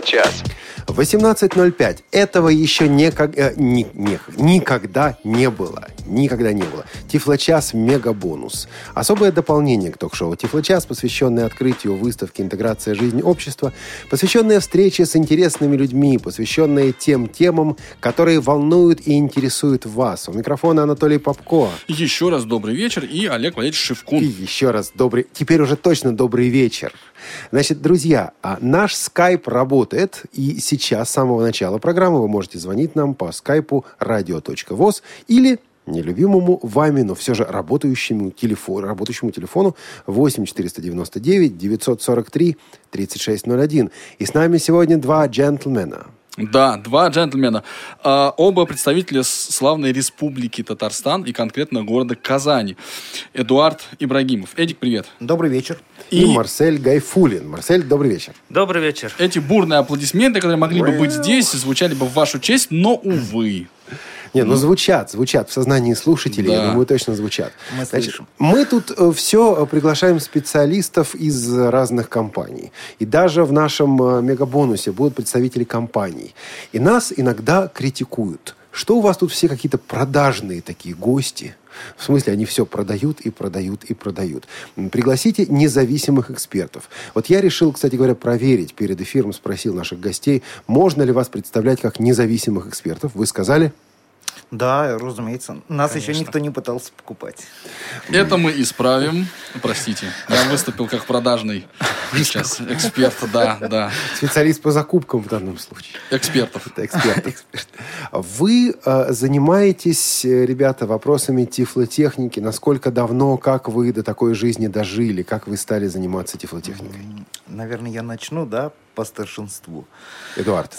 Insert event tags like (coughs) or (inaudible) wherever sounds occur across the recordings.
Тифло-час. 18.05. Этого еще никак, э, ни- не- никогда не было. Никогда не было. Тифлочас мега-бонус. Особое дополнение к ток-шоу Тифлочас, посвященное открытию выставки «Интеграция жизни общества», посвященное встрече с интересными людьми, посвященное тем темам, которые волнуют и интересуют вас. У микрофона Анатолий Попко. Еще раз добрый вечер и Олег Валерьевич И Шевкун. еще раз добрый, теперь уже точно добрый вечер. Значит, друзья, а, наш скайп работает, и сейчас, с самого начала программы, вы можете звонить нам по скайпу radio.voz или нелюбимому вами, но все же работающему телефону, работающему телефону 8 499 943 3601. И с нами сегодня два джентльмена. Да, два джентльмена. А, оба представителя с- славной республики Татарстан и конкретно города Казани. Эдуард Ибрагимов. Эдик, привет. Добрый вечер. И, И- Марсель Гайфулин. Марсель, добрый вечер. Добрый вечер. Эти бурные аплодисменты, которые могли бы быть здесь, звучали бы в вашу честь, но, увы. Не, ну звучат, звучат в сознании слушателей, Да. я думаю, точно звучат. Мы Значит, слышим. мы тут все приглашаем специалистов из разных компаний. И даже в нашем э, мегабонусе будут представители компаний. И нас иногда критикуют. Что у вас тут все какие-то продажные такие гости? В смысле, они все продают и продают и продают. Пригласите независимых экспертов. Вот я решил, кстати говоря, проверить перед эфиром, спросил наших гостей, можно ли вас представлять как независимых экспертов. Вы сказали, Да, разумеется. Нас еще никто не пытался покупать. Это мы исправим. Простите, я выступил как продажный сейчас эксперт. Да, да. специалист по закупкам в данном случае. Экспертов. Это эксперт. эксперт. Вы э, занимаетесь, э, ребята, вопросами тифлотехники. Насколько давно, как вы до такой жизни дожили? Как вы стали заниматься тифлотехникой? Наверное, я начну, да, по старшинству. Эдуард.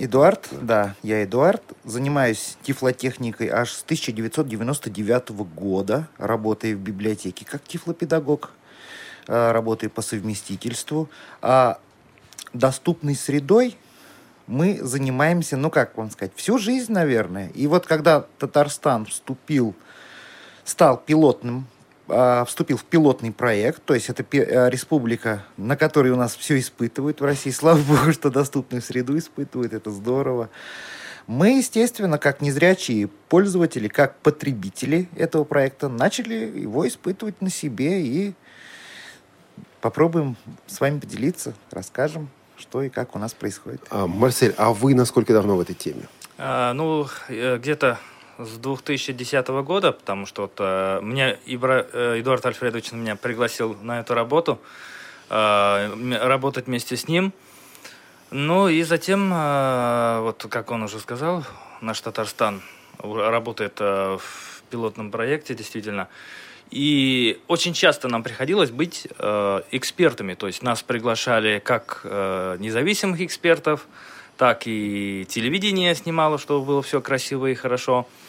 Эдуард, да, я Эдуард. Занимаюсь тифлотехникой аж с 1999 года. Работаю в библиотеке как тифлопедагог. э, Работаю по совместительству. А доступной средой мы занимаемся, ну как вам сказать, всю жизнь, наверное. И вот когда Татарстан вступил, стал пилотным, вступил в пилотный проект, то есть это а, республика, на которой у нас все испытывают в России. Слава богу, что доступную среду испытывают, это здорово. Мы, естественно, как незрячие пользователи, как потребители этого проекта, начали его испытывать на себе и попробуем с вами поделиться, расскажем, что и как у нас происходит. А, Марсель, а вы насколько давно в этой теме? А, ну, э, где-то с 2010 года, потому что вот, э, меня Ибра- э, Эдуард Альфредович меня пригласил на эту работу, э, работать вместе с ним. Ну и затем, э, вот как он уже сказал, наш Татарстан работает э, в пилотном проекте, действительно. И очень часто нам приходилось быть э, экспертами, то есть нас приглашали как э, независимых экспертов, так и телевидение снимало, чтобы было все красиво и хорошо. Э,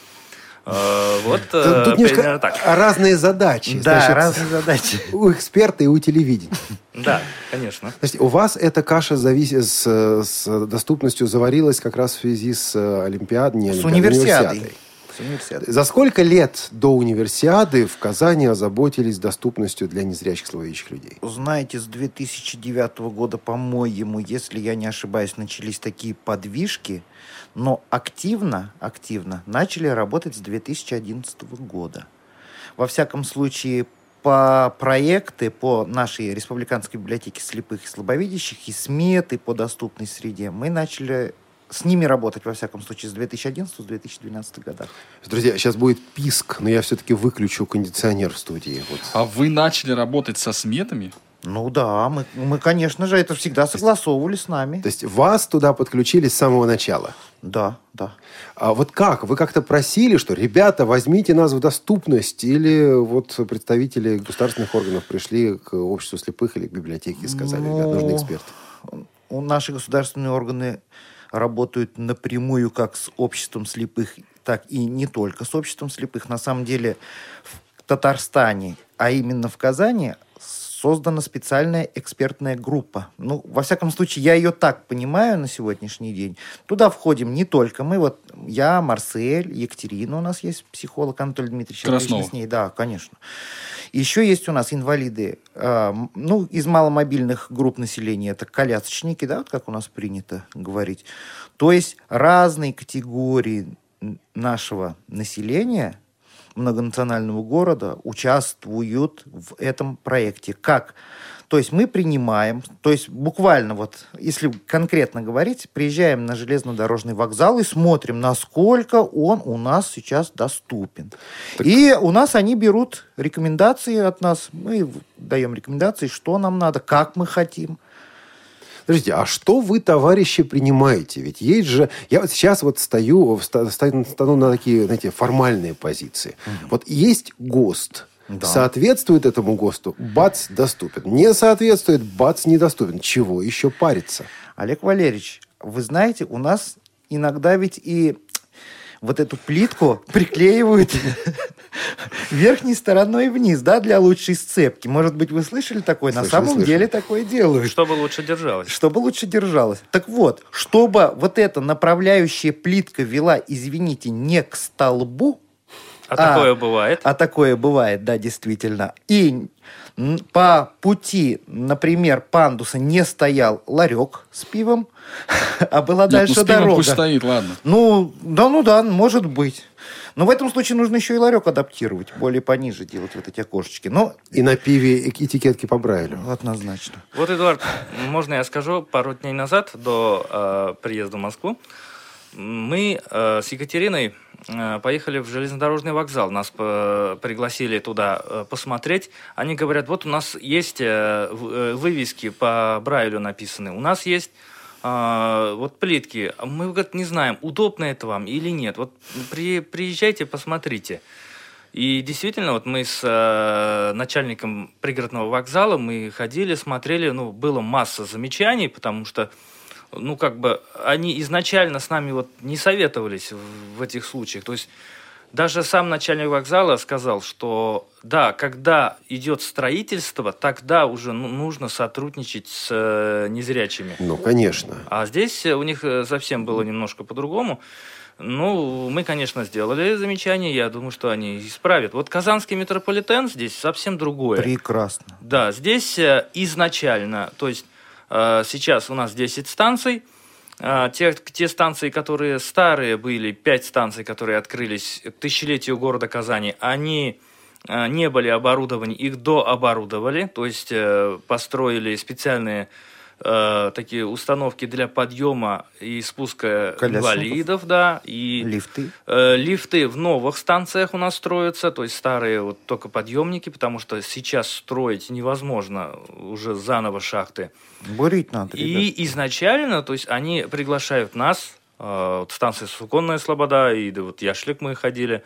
вот э, Тут немножко примерно так. разные задачи. Да, Значит, разные задачи. У эксперта и у телевидения. Да, конечно. Значит, у вас эта каша завис- с, с доступностью заварилась как раз в связи с э, Олимпиадой, не С Олимпиадой, универсиадой. С универсиадой. За сколько лет до универсиады в Казани озаботились доступностью для незрячих слабовидящих людей? Знаете, с 2009 года, по-моему, если я не ошибаюсь, начались такие подвижки, но активно, активно начали работать с 2011 года. Во всяком случае, по проекты по нашей Республиканской библиотеке слепых и слабовидящих и сметы по доступной среде мы начали с ними работать, во всяком случае, с 2011-2012 годах. Друзья, сейчас будет писк, но я все-таки выключу кондиционер в студии. Вот. А вы начали работать со сметами? Ну да, мы, мы, конечно же, это всегда согласовывали с нами. То есть вас туда подключили с самого начала. Да, да. А вот как? Вы как-то просили, что, ребята, возьмите нас в доступность? Или вот представители государственных органов пришли к обществу слепых или к библиотеке и сказали, ребят, нужны Ну, эксперты? У наши государственные органы работают напрямую как с обществом слепых, так и не только с обществом слепых. На самом деле в Татарстане, а именно в Казани, создана специальная экспертная группа. Ну, во всяком случае, я ее так понимаю на сегодняшний день. Туда входим не только мы, вот я, Марсель, Екатерина у нас есть психолог, Анатолий Дмитриевич. Краснова. с ней, да, конечно. Еще есть у нас инвалиды, э, ну, из маломобильных групп населения, это колясочники, да, вот как у нас принято говорить. То есть разные категории нашего населения многонационального города участвуют в этом проекте. Как? То есть мы принимаем, то есть буквально вот, если конкретно говорить, приезжаем на железнодорожный вокзал и смотрим, насколько он у нас сейчас доступен. Так... И у нас они берут рекомендации от нас, мы даем рекомендации, что нам надо, как мы хотим. Подождите, а что вы, товарищи, принимаете? Ведь есть же... Я вот сейчас вот стою, стану на такие, знаете, формальные позиции. Угу. Вот есть ГОСТ, да. Соответствует этому ГОСТу, бац, доступен. Не соответствует, бац, недоступен. Чего еще париться? Олег Валерьевич, вы знаете, у нас иногда ведь и вот эту плитку приклеивают верхней стороной вниз, да, для лучшей сцепки. Может быть, вы слышали такое? Слышали, На самом слышали. деле такое делают. Чтобы лучше держалось. Чтобы лучше держалось. Так вот, чтобы вот эта направляющая плитка вела, извините, не к столбу, а, а такое бывает? А такое бывает, да, действительно. И по пути, например, пандуса не стоял ларек с пивом, (laughs) а была Нет, дальше ну, дорога. пусть стоит, ладно. Ну, да, ну да, может быть. Но в этом случае нужно еще и ларек адаптировать, более пониже делать вот эти окошечки. Но... И на пиве этикетки по Брайлю. Однозначно. Вот, Эдуард, можно я скажу, пару дней назад, до э, приезда в Москву, мы э, с Екатериной Э, поехали в железнодорожный вокзал. Нас пригласили туда э, посмотреть. Они говорят, вот у нас есть э, вывески по Брайлю написаны. У нас есть вот плитки. Мы, говорит, не знаем, удобно это вам или нет. Вот при, приезжайте, посмотрите. И действительно, вот мы с э, начальником пригородного вокзала, мы ходили, смотрели, ну, было масса замечаний, потому что ну, как бы, они изначально с нами вот не советовались в, в этих случаях. То есть даже сам начальник вокзала сказал, что да, когда идет строительство, тогда уже ну, нужно сотрудничать с э, незрячими. Ну, конечно. А здесь у них э, совсем было немножко по-другому. Ну, мы, конечно, сделали замечание, я думаю, что они исправят. Вот казанский метрополитен здесь совсем другое. Прекрасно. Да, здесь э, изначально, то есть сейчас у нас 10 станций. Э, те, те станции, которые старые были, 5 станций, которые открылись к тысячелетию города Казани, они э, не были оборудованы, их дооборудовали, то есть построили специальные э, такие установки для подъема и спуска инвалидов, да, и лифты. Э, лифты в новых станциях у нас строятся, то есть старые вот только подъемники, потому что сейчас строить невозможно уже заново шахты. Бурить надо. Ребят. И изначально, то есть они приглашают нас, э, вот станция Суконная Слобода, и да, вот Яшлик мы ходили,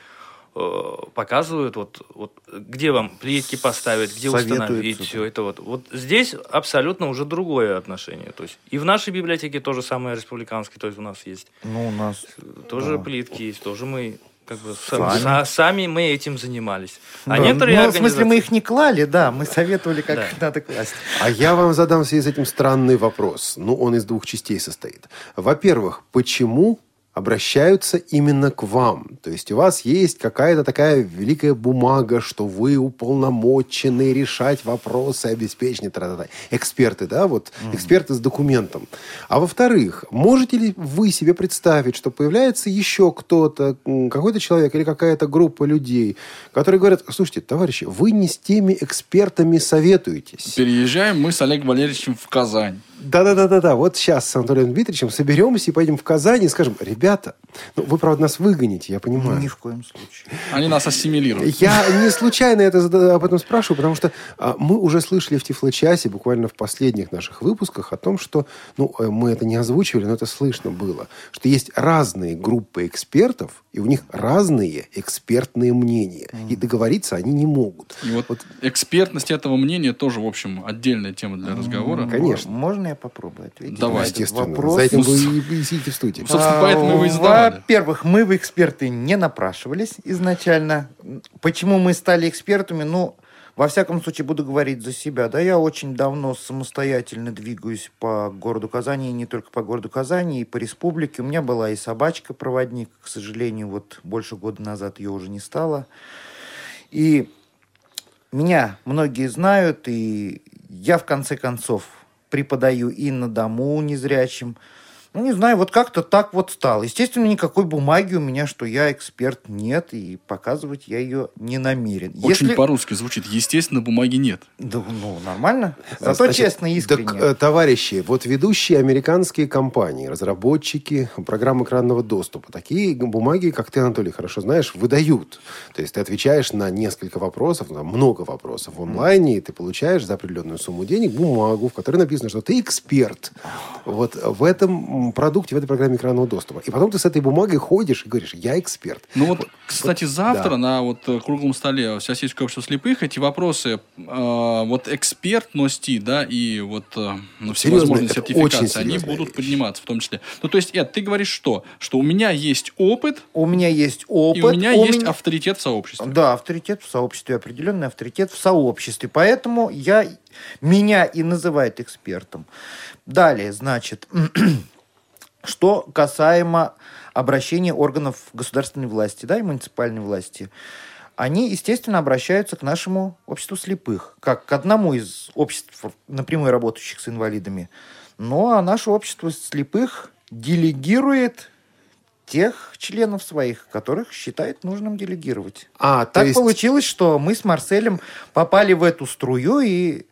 показывают, вот, вот где вам плитки поставить, где установить, все это вот. Вот здесь абсолютно уже другое отношение. То есть и в нашей библиотеке тоже самое республиканское, то есть у нас есть. Ну, у нас тоже да. плитки есть, тоже мы как бы сами, сами мы этим занимались. А да. некоторые ну, в смысле, мы их не клали, да, мы советовали, как да. надо класть. А я вам задам в связи с этим странный вопрос. Ну, он из двух частей состоит. Во-первых, почему обращаются именно к вам. То есть у вас есть какая-то такая великая бумага, что вы уполномочены решать вопросы обеспечения. Тра-та-та. Эксперты, да, вот mm-hmm. эксперты с документом. А во-вторых, можете ли вы себе представить, что появляется еще кто-то, какой-то человек или какая-то группа людей, которые говорят, слушайте, товарищи, вы не с теми экспертами советуетесь. Переезжаем мы с Олегом Валерьевичем в Казань. Да-да-да-да-да. Вот сейчас с Анатолием Дмитриевичем соберемся и пойдем в Казань и скажем, ребята, ну, вы, правда, нас выгоните, я понимаю. Ни в коем случае. Они нас ассимилируют. Я не случайно это, об этом спрашиваю, потому что а, мы уже слышали в Тифлочасе, буквально в последних наших выпусках, о том, что, ну, э, мы это не озвучивали, но это слышно было, что есть разные группы экспертов, и у них разные экспертные мнения. Mm. И договориться они не могут. И вот, вот экспертность этого мнения тоже, в общем, отдельная тема для разговора. Конечно. Можно я попробую ответить? Давай. Естественно. Вопрос. За этим вы и сидите в студии. Собственно, поэтому вы задавали. Во-первых, мы в эксперты не напрашивались изначально. Почему мы стали экспертами? Ну, Во всяком случае, буду говорить за себя. Да, я очень давно самостоятельно двигаюсь по городу Казани, и не только по городу Казани, и по республике. У меня была и собачка-проводник, к сожалению, вот больше года назад ее уже не стало. И меня многие знают, и я в конце концов преподаю и на дому незрячим, ну, не знаю, вот как-то так вот стало. Естественно, никакой бумаги у меня, что я эксперт, нет, и показывать я ее не намерен. Очень Если... по-русски звучит. Естественно, бумаги нет. Да, ну, нормально. Зато Значит, честно, искренне. Так, э, товарищи, вот ведущие американские компании, разработчики программ экранного доступа, такие бумаги, как ты, Анатолий, хорошо знаешь, выдают. То есть ты отвечаешь на несколько вопросов, на много вопросов в онлайне, и ты получаешь за определенную сумму денег бумагу, в которой написано, что ты эксперт. Вот в этом продукте, в этой программе экранного доступа. И потом ты с этой бумагой ходишь и говоришь, я эксперт. Ну вот, кстати, вот, завтра да. на вот э, круглом столе Всероссийского общества слепых эти вопросы э, вот экспертности, да, и вот э, ну, всевозможные сертификации, они будут вещь. подниматься в том числе. Ну, то есть, Эд, ты говоришь что? Что у меня есть опыт. У меня есть опыт. И у меня у есть меня... авторитет в сообществе. Да, авторитет в сообществе, определенный авторитет в сообществе. Поэтому я, меня и называют экспертом. Далее, значит, (clears throat) Что касаемо обращения органов государственной власти да, и муниципальной власти, они, естественно, обращаются к нашему обществу слепых, как к одному из обществ, напрямую работающих с инвалидами. Ну, а наше общество слепых делегирует тех членов своих, которых считает нужным делегировать. А, так есть... получилось, что мы с Марселем попали в эту струю и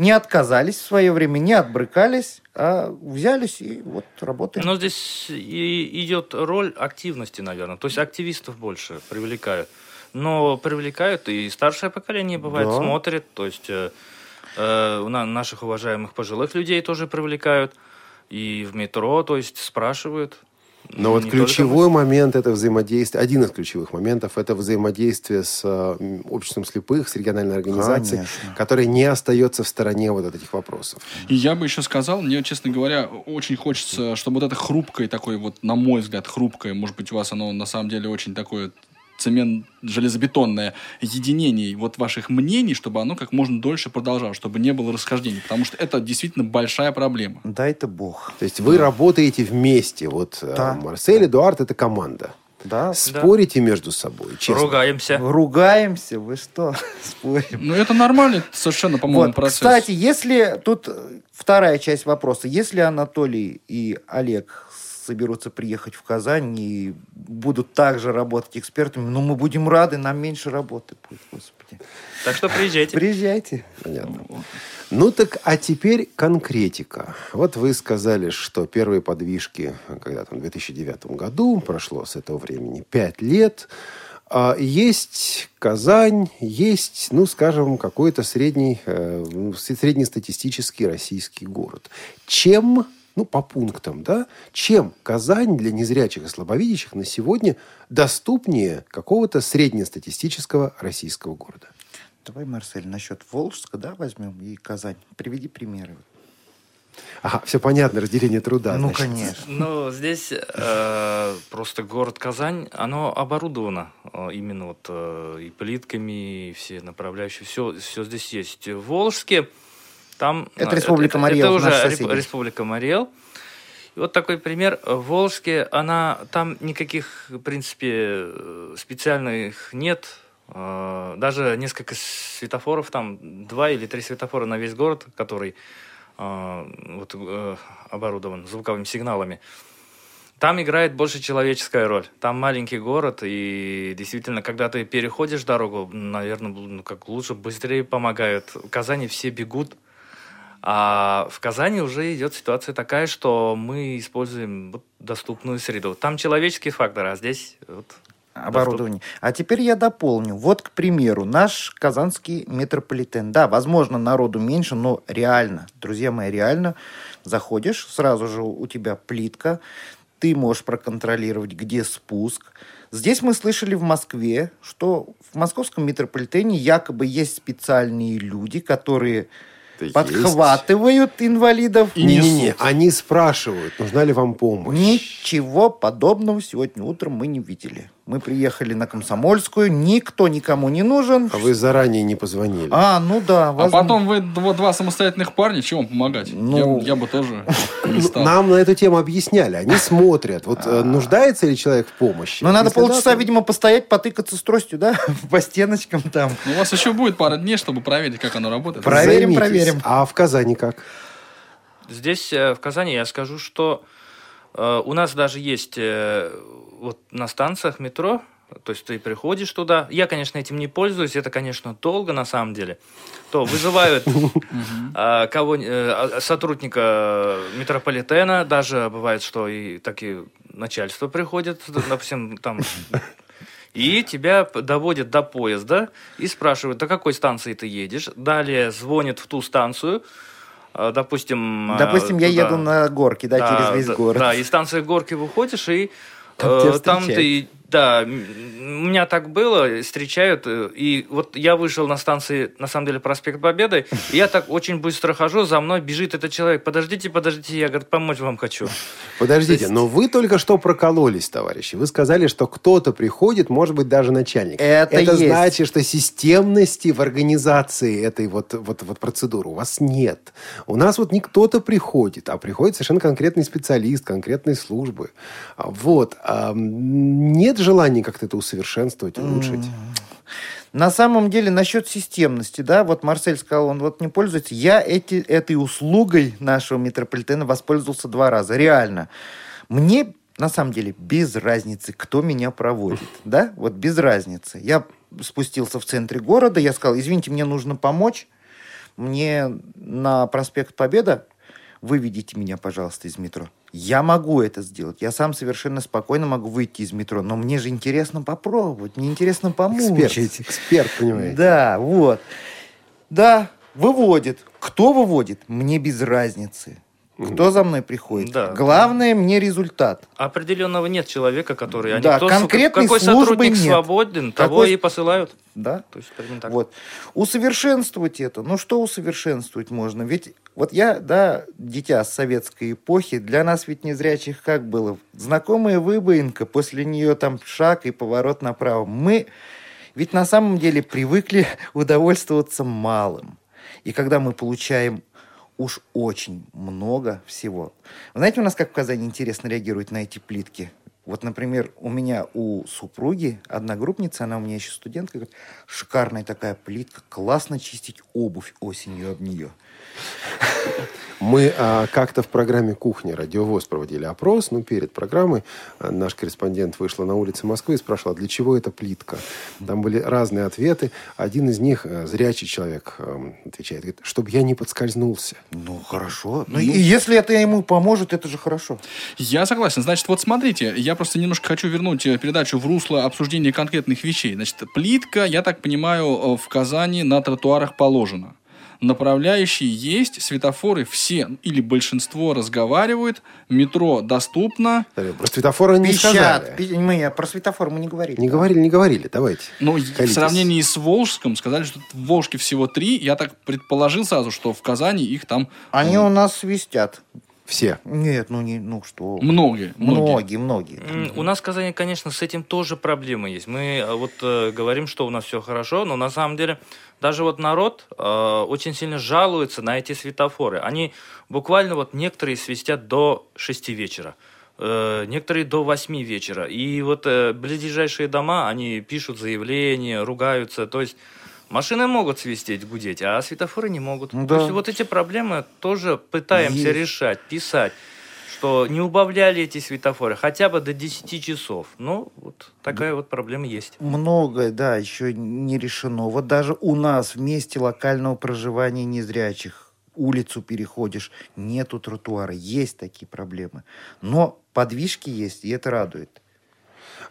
не отказались в свое время, не отбрыкались, а взялись и вот работаем. Но здесь и идет роль активности, наверное. То есть активистов больше привлекают. Но привлекают и старшее поколение бывает, да. смотрит. То есть э, э, наших уважаемых пожилых людей тоже привлекают. И в метро, то есть спрашивают. Но вот ключевой только... момент это взаимодействие, один из ключевых моментов это взаимодействие с э, обществом слепых, с региональной организацией, Конечно. которая не остается в стороне вот от этих вопросов. И я бы еще сказал, мне, честно говоря, очень хочется, чтобы вот это хрупкое такое, вот, на мой взгляд, хрупкое, может быть, у вас оно на самом деле очень такое цемент железобетонное единение вот ваших мнений, чтобы оно как можно дольше продолжалось, чтобы не было расхождений, потому что это действительно большая проблема. Да, это бог. То есть вы да. работаете вместе, вот э, да. Марсель, Эдуард, это команда. Да, Спорите да. между собой, честно. Ругаемся. Ругаемся, вы что, (laughs) спорим? Ну, это нормально совершенно, по-моему, вот, процесс. Кстати, если тут вторая часть вопроса, если Анатолий и Олег соберутся приехать в Казань и будут также работать экспертами, но мы будем рады, нам меньше работы будет, господи. Так что приезжайте. Приезжайте. Понятно. Ну так, а теперь конкретика. Вот вы сказали, что первые подвижки когда-то в 2009 году, прошло с этого времени 5 лет. А есть Казань, есть, ну, скажем, какой-то средний, э, ну, среднестатистический российский город. Чем ну, по пунктам, да, чем Казань для незрячих и слабовидящих на сегодня доступнее какого-то среднестатистического российского города? Давай, Марсель, насчет Волжска, да, возьмем и Казань. Приведи примеры. Ага, все понятно, разделение труда. Ну, значит. конечно. Ну, здесь э, просто город Казань, оно оборудовано э, именно вот э, и плитками, и все направляющие, все, все здесь есть. В Волжске там, это Республика Мариэл. Это уже Республика Мариэл. И вот такой пример. В Волжске она, там никаких, в принципе, специальных нет. А, даже несколько светофоров, там два или три светофора на весь город, который вот, э, оборудован звуковыми сигналами. Там играет больше человеческая роль. Там маленький город, и действительно, когда ты переходишь дорогу, наверное, ну, как лучше, быстрее помогают. В Казани все бегут, а в Казани уже идет ситуация такая, что мы используем вот доступную среду. Там человеческий фактор, а здесь вот оборудование. Доступ. А теперь я дополню. Вот, к примеру, наш казанский метрополитен. Да, возможно, народу меньше, но реально, друзья мои, реально заходишь, сразу же у тебя плитка, ты можешь проконтролировать, где спуск. Здесь мы слышали в Москве, что в московском метрополитене якобы есть специальные люди, которые подхватывают есть. инвалидов. Не-не-не, они спрашивают, нужна ли вам помощь. Ничего подобного сегодня утром мы не видели. Мы приехали на Комсомольскую, никто никому не нужен. А вы заранее не позвонили? А, ну да. А возможно. потом вы вот два самостоятельных парня, чего вам помогать? Ну. Я, я бы тоже не стал. Нам на эту тему объясняли. Они смотрят, вот э, нуждается ли человек в помощи. Ну, надо полчаса, видимо, постоять, потыкаться с тростью, да, (laughs) по стеночкам там. У вас еще будет пара дней, чтобы проверить, как оно работает. Про- Проверим, проверим. А в Казани как? Здесь, э, в Казани, я скажу, что э, у нас даже есть вот на станциях метро, то есть ты приходишь туда. Я, конечно, этим не пользуюсь, это, конечно, долго на самом деле. То вызывают (laughs) а, кого э, а, сотрудника метрополитена, даже бывает, что и такие начальство приходит, допустим, там и тебя доводят до поезда и спрашивают, до какой станции ты едешь. Далее звонят в ту станцию, э, допустим... Допустим, я туда. еду на горке, да, через весь да, город. Да, из станции горки выходишь, и Там э, тебя там встречают. ты... Да, у меня так было, встречают, э, и вот я вышел на станции, на самом деле, проспект Победы, и я так очень быстро хожу, за мной бежит этот человек, подождите, подождите, я, говорит, помочь вам хочу. Подождите, То есть- но вы только что прокололись, товарищи. Вы сказали, что кто-то приходит, может быть, даже начальник. Это есть. значит, что системности в организации этой вот, вот, вот процедуры у вас нет. У нас вот не кто-то приходит, а приходит совершенно конкретный специалист, конкретной службы. А, Вот. Нет желания как-то это усовершенствовать, улучшить? На самом деле, насчет системности, да, вот Марсель сказал, он вот не пользуется. Я эти, этой услугой нашего метрополитена воспользовался два раза. Реально. Мне, на самом деле, без разницы, кто меня проводит. Да, вот без разницы. Я спустился в центре города, я сказал, извините, мне нужно помочь. Мне на проспект Победа выведите меня, пожалуйста, из метро. Я могу это сделать. Я сам совершенно спокойно могу выйти из метро. Но мне же интересно попробовать. Мне интересно Эксперт, помучить. эксперт, понимаете. Да, вот. Да, выводит. Кто выводит? Мне без разницы. Кто за мной приходит? Да. Главное мне результат. Определенного нет человека, который... Они Да, кто- конкретной какой службы сотрудник нет. свободен, того Какой- и посылают. Да? То есть, примерно так. Вот. Усовершенствовать это. Ну, что усовершенствовать можно? Ведь вот я, да, дитя с советской эпохи, для нас ведь незрячих как было? Знакомая выбоинка, после нее там шаг и поворот направо. Мы ведь на самом деле привыкли (laughs) удовольствоваться малым. И когда мы получаем уж очень много всего. Знаете, у нас как в Казани интересно реагируют на эти плитки? Вот, например, у меня у супруги одногруппница, она у меня еще студентка, говорит, шикарная такая плитка, классно чистить обувь осенью об нее. Мы а, как-то в программе «Кухня» радиовоз проводили опрос. Ну, перед программой а, наш корреспондент вышла на улицы Москвы и спрашивала, для чего эта плитка? Там были разные ответы. Один из них, а, зрячий человек, а, отвечает, говорит, чтобы я не подскользнулся. Ну, хорошо. Ну, и если это ему поможет, это же хорошо. Я согласен. Значит, вот смотрите, я просто немножко хочу вернуть э, передачу в русло обсуждения конкретных вещей. Значит, плитка, я так понимаю, э, в Казани на тротуарах положена. Направляющие есть, светофоры все или большинство разговаривают, метро доступно. Про светофор они не Пищат. сказали. Мы про светофор мы не говорили. Не да. говорили, не говорили. Давайте. Колитесь. в сравнении с Волжском сказали, что в Волжке всего три. Я так предположил сразу, что в Казани их там Они у нас свистят. Все. Нет, ну не, ну что. многие. многие. Многие, многие. У нас в Казани, конечно, с этим тоже проблемы есть. Мы э, вот э, говорим, что у нас все хорошо, но на самом деле даже вот народ э, очень сильно жалуется на эти светофоры. Они буквально вот некоторые свистят до 6 вечера. э, Некоторые до 8 вечера. И вот э, близлежащие дома, они пишут заявления, ругаются. То есть машины могут свистеть, гудеть, а светофоры не могут. Ну То да. есть вот эти проблемы тоже пытаемся Есть. решать, писать что не убавляли эти светофоры хотя бы до 10 часов. Ну, вот такая вот проблема есть. Многое, да, еще не решено. Вот даже у нас в месте локального проживания незрячих улицу переходишь, нету тротуара. Есть такие проблемы. Но подвижки есть, и это радует.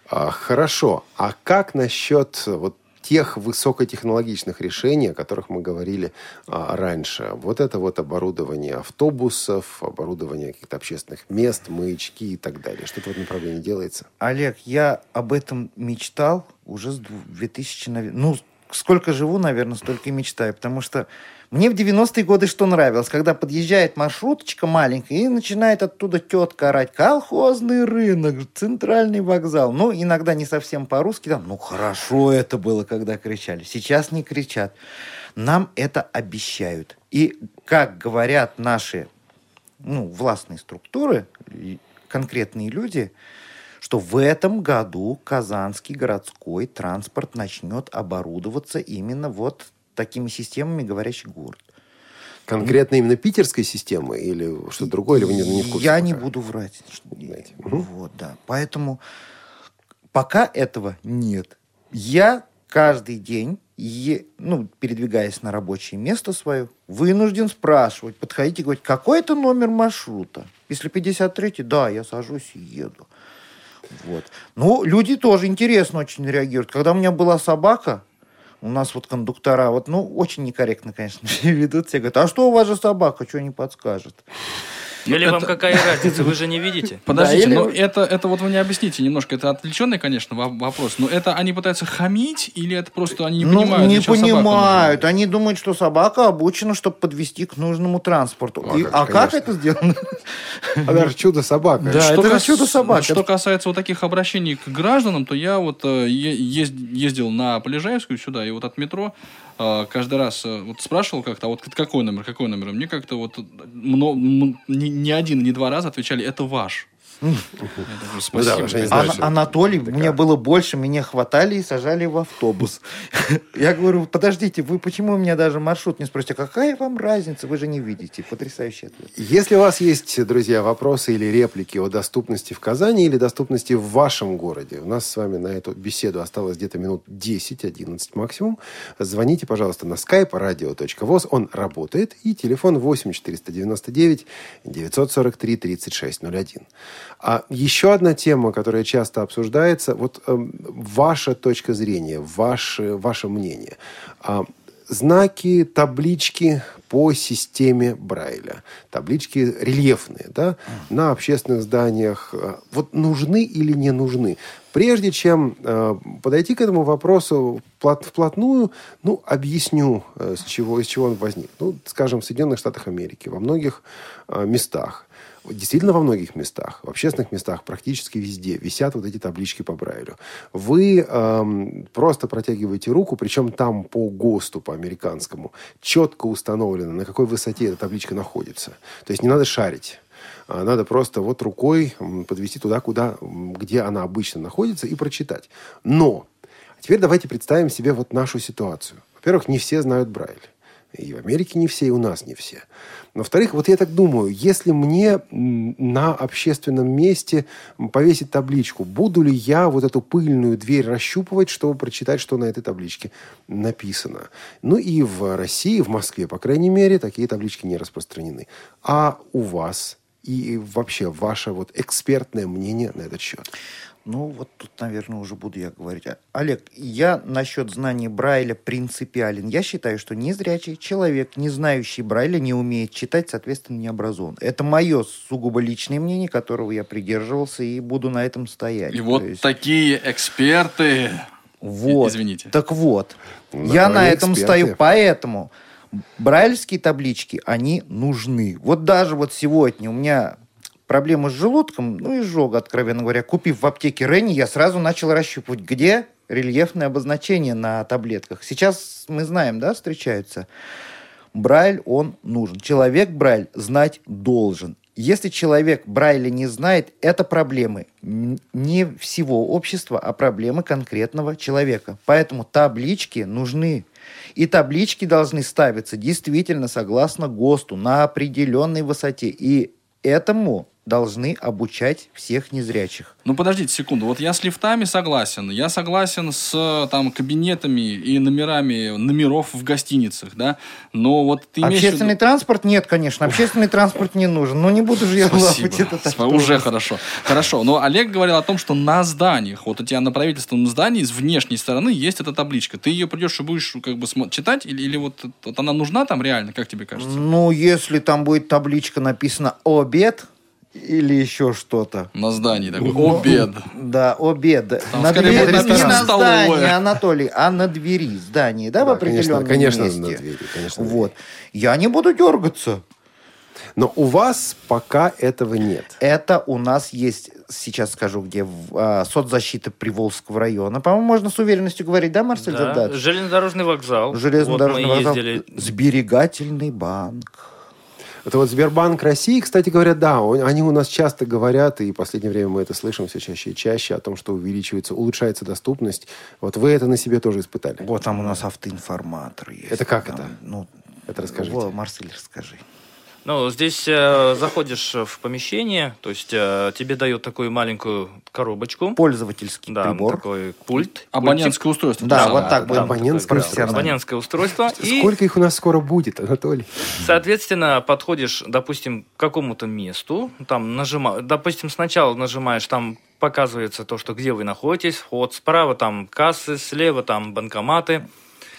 А, хорошо. А как насчет вот тех высокотехнологичных решений, о которых мы говорили а, раньше? Вот это вот оборудование автобусов, оборудование каких-то общественных мест, маячки и так далее. Что-то в этом направлении делается? Олег, я об этом мечтал уже с дву- 2000, наве- ну, сколько живу, наверное, столько и мечтаю, потому что Мне в 90-е годы что нравилось? Когда подъезжает маршруточка маленькая и начинает оттуда тетка орать. Колхозный рынок, центральный вокзал. Ну, иногда не совсем по-русски. Там, ну, хорошо это было, когда кричали. Сейчас не кричат. Нам это обещают. И, как говорят наши ну, властные структуры, конкретные люди, что в этом году Казанский городской транспорт начнет оборудоваться именно вот такими системами говорящий город. Конкретно именно питерской системы или что-то другое, или вы не, не в курсе? Я пока? не буду врать. Знаете. Вот, да. Поэтому пока этого нет. Я каждый день, е, ну, передвигаясь на рабочее место свое, вынужден спрашивать, подходить и говорить, какой это номер маршрута? Если 53-й, да, я сажусь и еду. Вот. Ну, люди тоже интересно очень реагируют. Когда у меня была собака, у нас вот кондуктора, вот, ну, очень некорректно, конечно, (laughs) ведут. Все говорят, а что у вас же собака, что не подскажет? Или это... вам какая (laughs) разница, вы же не видите? (laughs) Подождите, да, или... но это, это вот вы не объясните немножко, это отвлеченный, конечно, вопрос, но это они пытаются хамить или это просто они не ну, понимают? не понимают, они думают, что собака обучена, чтобы подвести к нужному транспорту. Ну, И, а как это сделано? (laughs) Она же чудо-собака. Да, что это кас... чудо-собака. Что касается вот таких обращений к гражданам, то я вот э, ездил на Полежаевскую сюда, и вот от метро а, каждый раз э, вот спрашивал как-то, а вот какой номер, какой номер? Мне как-то вот много, не, не один, не два раза отвечали, это ваш. Спасибо. Да, Анатолий, мне было больше, меня хватали и сажали в автобус. (laughs) Я говорю, подождите, вы почему у меня даже маршрут не спросите? Какая вам разница? Вы же не видите. Потрясающий ответ. Если у вас есть, друзья, вопросы или реплики о доступности в Казани или доступности в вашем городе, у нас с вами на эту беседу осталось где-то минут 10-11 максимум. Звоните, пожалуйста, на skype radio.voz. Он работает. И телефон 8 499 943 3601. А еще одна тема, которая часто обсуждается, вот э, ваша точка зрения, ваше, ваше мнение. А, знаки, таблички по системе Брайля. Таблички рельефные, да, на общественных зданиях. А, вот нужны или не нужны? Прежде чем э, подойти к этому вопросу плот, вплотную, ну, объясню, э, с чего, из чего он возник. Ну, скажем, в Соединенных Штатах Америки, во многих э, местах действительно во многих местах, в общественных местах, практически везде висят вот эти таблички по Брайлю. Вы эм, просто протягиваете руку, причем там по ГОСТу, по американскому, четко установлено, на какой высоте эта табличка находится. То есть не надо шарить. А надо просто вот рукой подвести туда, куда, где она обычно находится, и прочитать. Но теперь давайте представим себе вот нашу ситуацию. Во-первых, не все знают Брайль. И в Америке не все, и у нас не все. Во-вторых, вот я так думаю, если мне на общественном месте повесить табличку, буду ли я вот эту пыльную дверь расщупывать, чтобы прочитать, что на этой табличке написано? Ну и в России, в Москве, по крайней мере, такие таблички не распространены. А у вас и вообще ваше вот экспертное мнение на этот счет? Ну, вот тут, наверное, уже буду я говорить. А, Олег, я насчет знания Брайля принципиален. Я считаю, что незрячий человек, не знающий Брайля, не умеет читать, соответственно, не образован. Это мое сугубо личное мнение, которого я придерживался и буду на этом стоять. И вот есть... такие эксперты... Вот. Извините. Так вот, ну, я на этом эксперты. стою, поэтому брайльские таблички, они нужны. Вот даже вот сегодня у меня проблемы с желудком, ну, изжога, откровенно говоря. Купив в аптеке Ренни, я сразу начал расщупывать, где рельефное обозначение на таблетках. Сейчас мы знаем, да, встречаются. Брайль, он нужен. Человек Брайль знать должен. Если человек Брайля не знает, это проблемы не всего общества, а проблемы конкретного человека. Поэтому таблички нужны. И таблички должны ставиться действительно согласно ГОСТу на определенной высоте. И этому должны обучать всех незрячих. Ну, подождите секунду. Вот я с лифтами согласен. Я согласен с там кабинетами и номерами номеров в гостиницах, да. Но вот ты Общественный виду... транспорт нет, конечно. Общественный транспорт не нужен. Ну, не буду же я лапать это так. Уже хорошо. Хорошо. Но Олег говорил о том, что на зданиях, вот у тебя на правительственном здании с внешней стороны есть эта табличка. Ты ее придешь и будешь как бы читать? Или, или вот, вот она нужна там реально, как тебе кажется? Ну, если там будет табличка написана «Обед», или еще что-то. На здании такой обед. Да, обед. Там на скорее двери, будет не на здании, Анатолий, а на двери здания, да, в Да, определенном конечно, конечно, месте. на двери, конечно, Вот. Я не буду дергаться. Но у вас пока этого нет. Это у нас есть, сейчас скажу, где в, а, соцзащита Приволжского района. По-моему, можно с уверенностью говорить, да, Марсель Да, Зададж? железнодорожный вокзал. Железнодорожный вот мы вокзал. ездили. Сберегательный банк. Это вот Сбербанк России, кстати говоря, да, он- они у нас часто говорят, и в последнее время мы это слышим все чаще и чаще, о том, что увеличивается, улучшается доступность. Вот вы это на себе тоже испытали. Вот там у нас автоинформатор есть. Это как Там, это? Ну, Это расскажите. Во, Марсель, расскажи. Ну, здесь э, заходишь в помещение, то есть э, тебе дают такую маленькую коробочку. Пользовательский Да, прибор. такой пульт. Абонентское устройство. Да, то вот так да, будем абонентское устройство. Абонентское устройство. И, Сколько их у нас скоро будет, Анатолий? соответственно, подходишь, допустим, к какому-то месту, там нажимаешь, допустим, сначала нажимаешь, там показывается то, что где вы находитесь, вход справа, там кассы, слева, там банкоматы.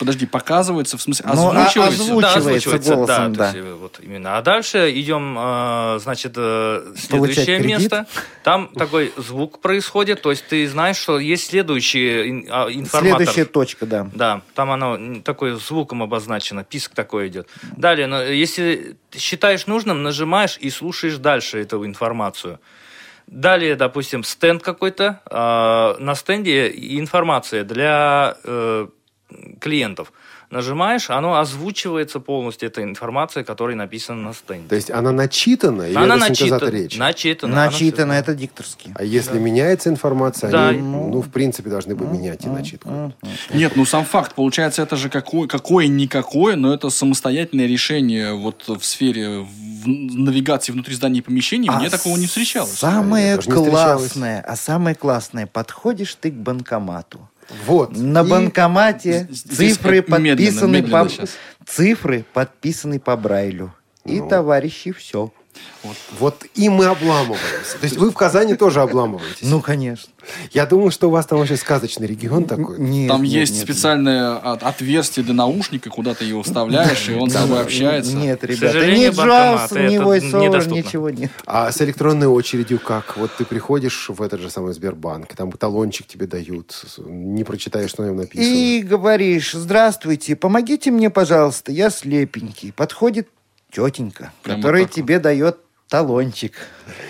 Подожди, показывается, в смысле, Ну, а- озвучивается? озвуч- Да, Озвучивается озвучивается, голосом, да, да. есть, э, вот именно. А дальше идем, э, значит, э, следующее место. (laughs) Там такой звук происходит, то есть ты знаешь, что есть следующий а, информатор. Следующая точка, да. Да, там оно такой звуком обозначено, писк такой идет. Далее, но если считаешь нужным, нажимаешь и слушаешь дальше эту информацию. Далее, допустим, стенд какой-то. а, на стенде информация для клиентов. Нажимаешь, оно озвучивается полностью, эта информация, которая написана на стенде. То есть она начитана или она это синтезатор начитана, речи? начитана. она это дикторский. А если меняется информация, Да. они, ну, в принципе, должны бы менять и начитку. Нет, ну сам факт, получается, это же какое, какое-никакое, но это самостоятельное решение вот в сфере в- навигации внутри зданий и помещений. А Мне такого не встречалось. Самое классное, а самое классное, подходишь ты к банкомату. Вот. На И- банкомате здесь цифры как медленно, подписаны медленно по щас. цифры подписаны по Брайлю. И Ну. товарищи все. Вот и мы обламываемся. То есть вы в Казани тоже обламываетесь. Ну, конечно. Я думал, что у вас там вообще сказочный регион такой. Нет, Там нет, есть нет, специальное от- отверстие для наушника, куда ты его вставляешь, и он с тобой общается. Нет, ребята, ни Джавс, ни недоступно. ничего нет. А с электронной очередью как? Вот ты приходишь в этот же самый Сбербанк, там талончик тебе дают, не прочитаешь, что на нем написано. И говоришь, здравствуйте, помогите мне, пожалуйста, я слепенький. Подходит тетенька, Прямо которая так тебе дает талончик.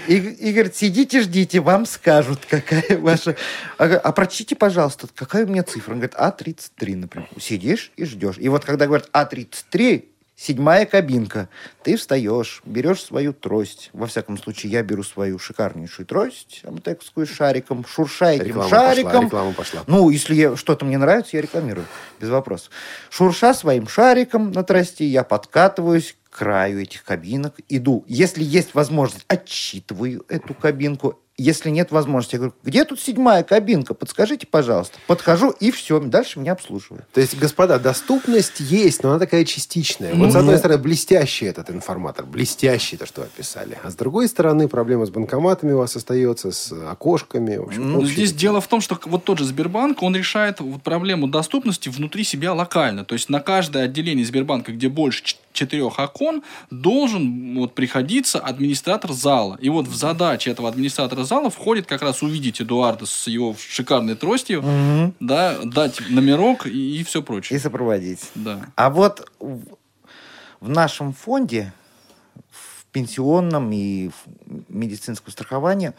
И, и говорит, сидите, ждите, вам скажут, какая ваша... А, а прочтите, пожалуйста, какая у меня цифра? Он говорит, А33, например. Сидишь и ждешь. И вот когда говорят А33, седьмая кабинка, ты встаешь, берешь свою трость. Во всяком случае, я беру свою шикарнейшую трость, амтековскую с шариком, шурша этим Реклама шариком. пошла, реклама пошла. Ну, если что-то мне нравится, я рекламирую. Без вопросов. Шурша своим шариком на трости, я подкатываюсь краю этих кабинок, иду. Если есть возможность, отчитываю эту кабинку. Если нет возможности, я говорю, где тут седьмая кабинка? Подскажите, пожалуйста. Подхожу, и все. Дальше меня обслуживают. То есть, господа, доступность есть, но она такая частичная. Вот с одной стороны, блестящий этот информатор, блестящий то, что описали. А с другой стороны, проблема с банкоматами у вас остается, с окошками. В общем, Ну, здесь дело в том, что вот тот же Сбербанк, он решает вот проблему доступности внутри себя локально. То есть на каждое отделение Сбербанка, где больше четырех окон, должен вот приходиться администратор зала. И вот в задачи этого администратора зала входит как раз увидеть Эдуарда с его шикарной тростью, да, дать номерок и, все И прочее. сопроводить. Да. А вот в, в нашем фонде, в пенсионном и в медицинском страховании,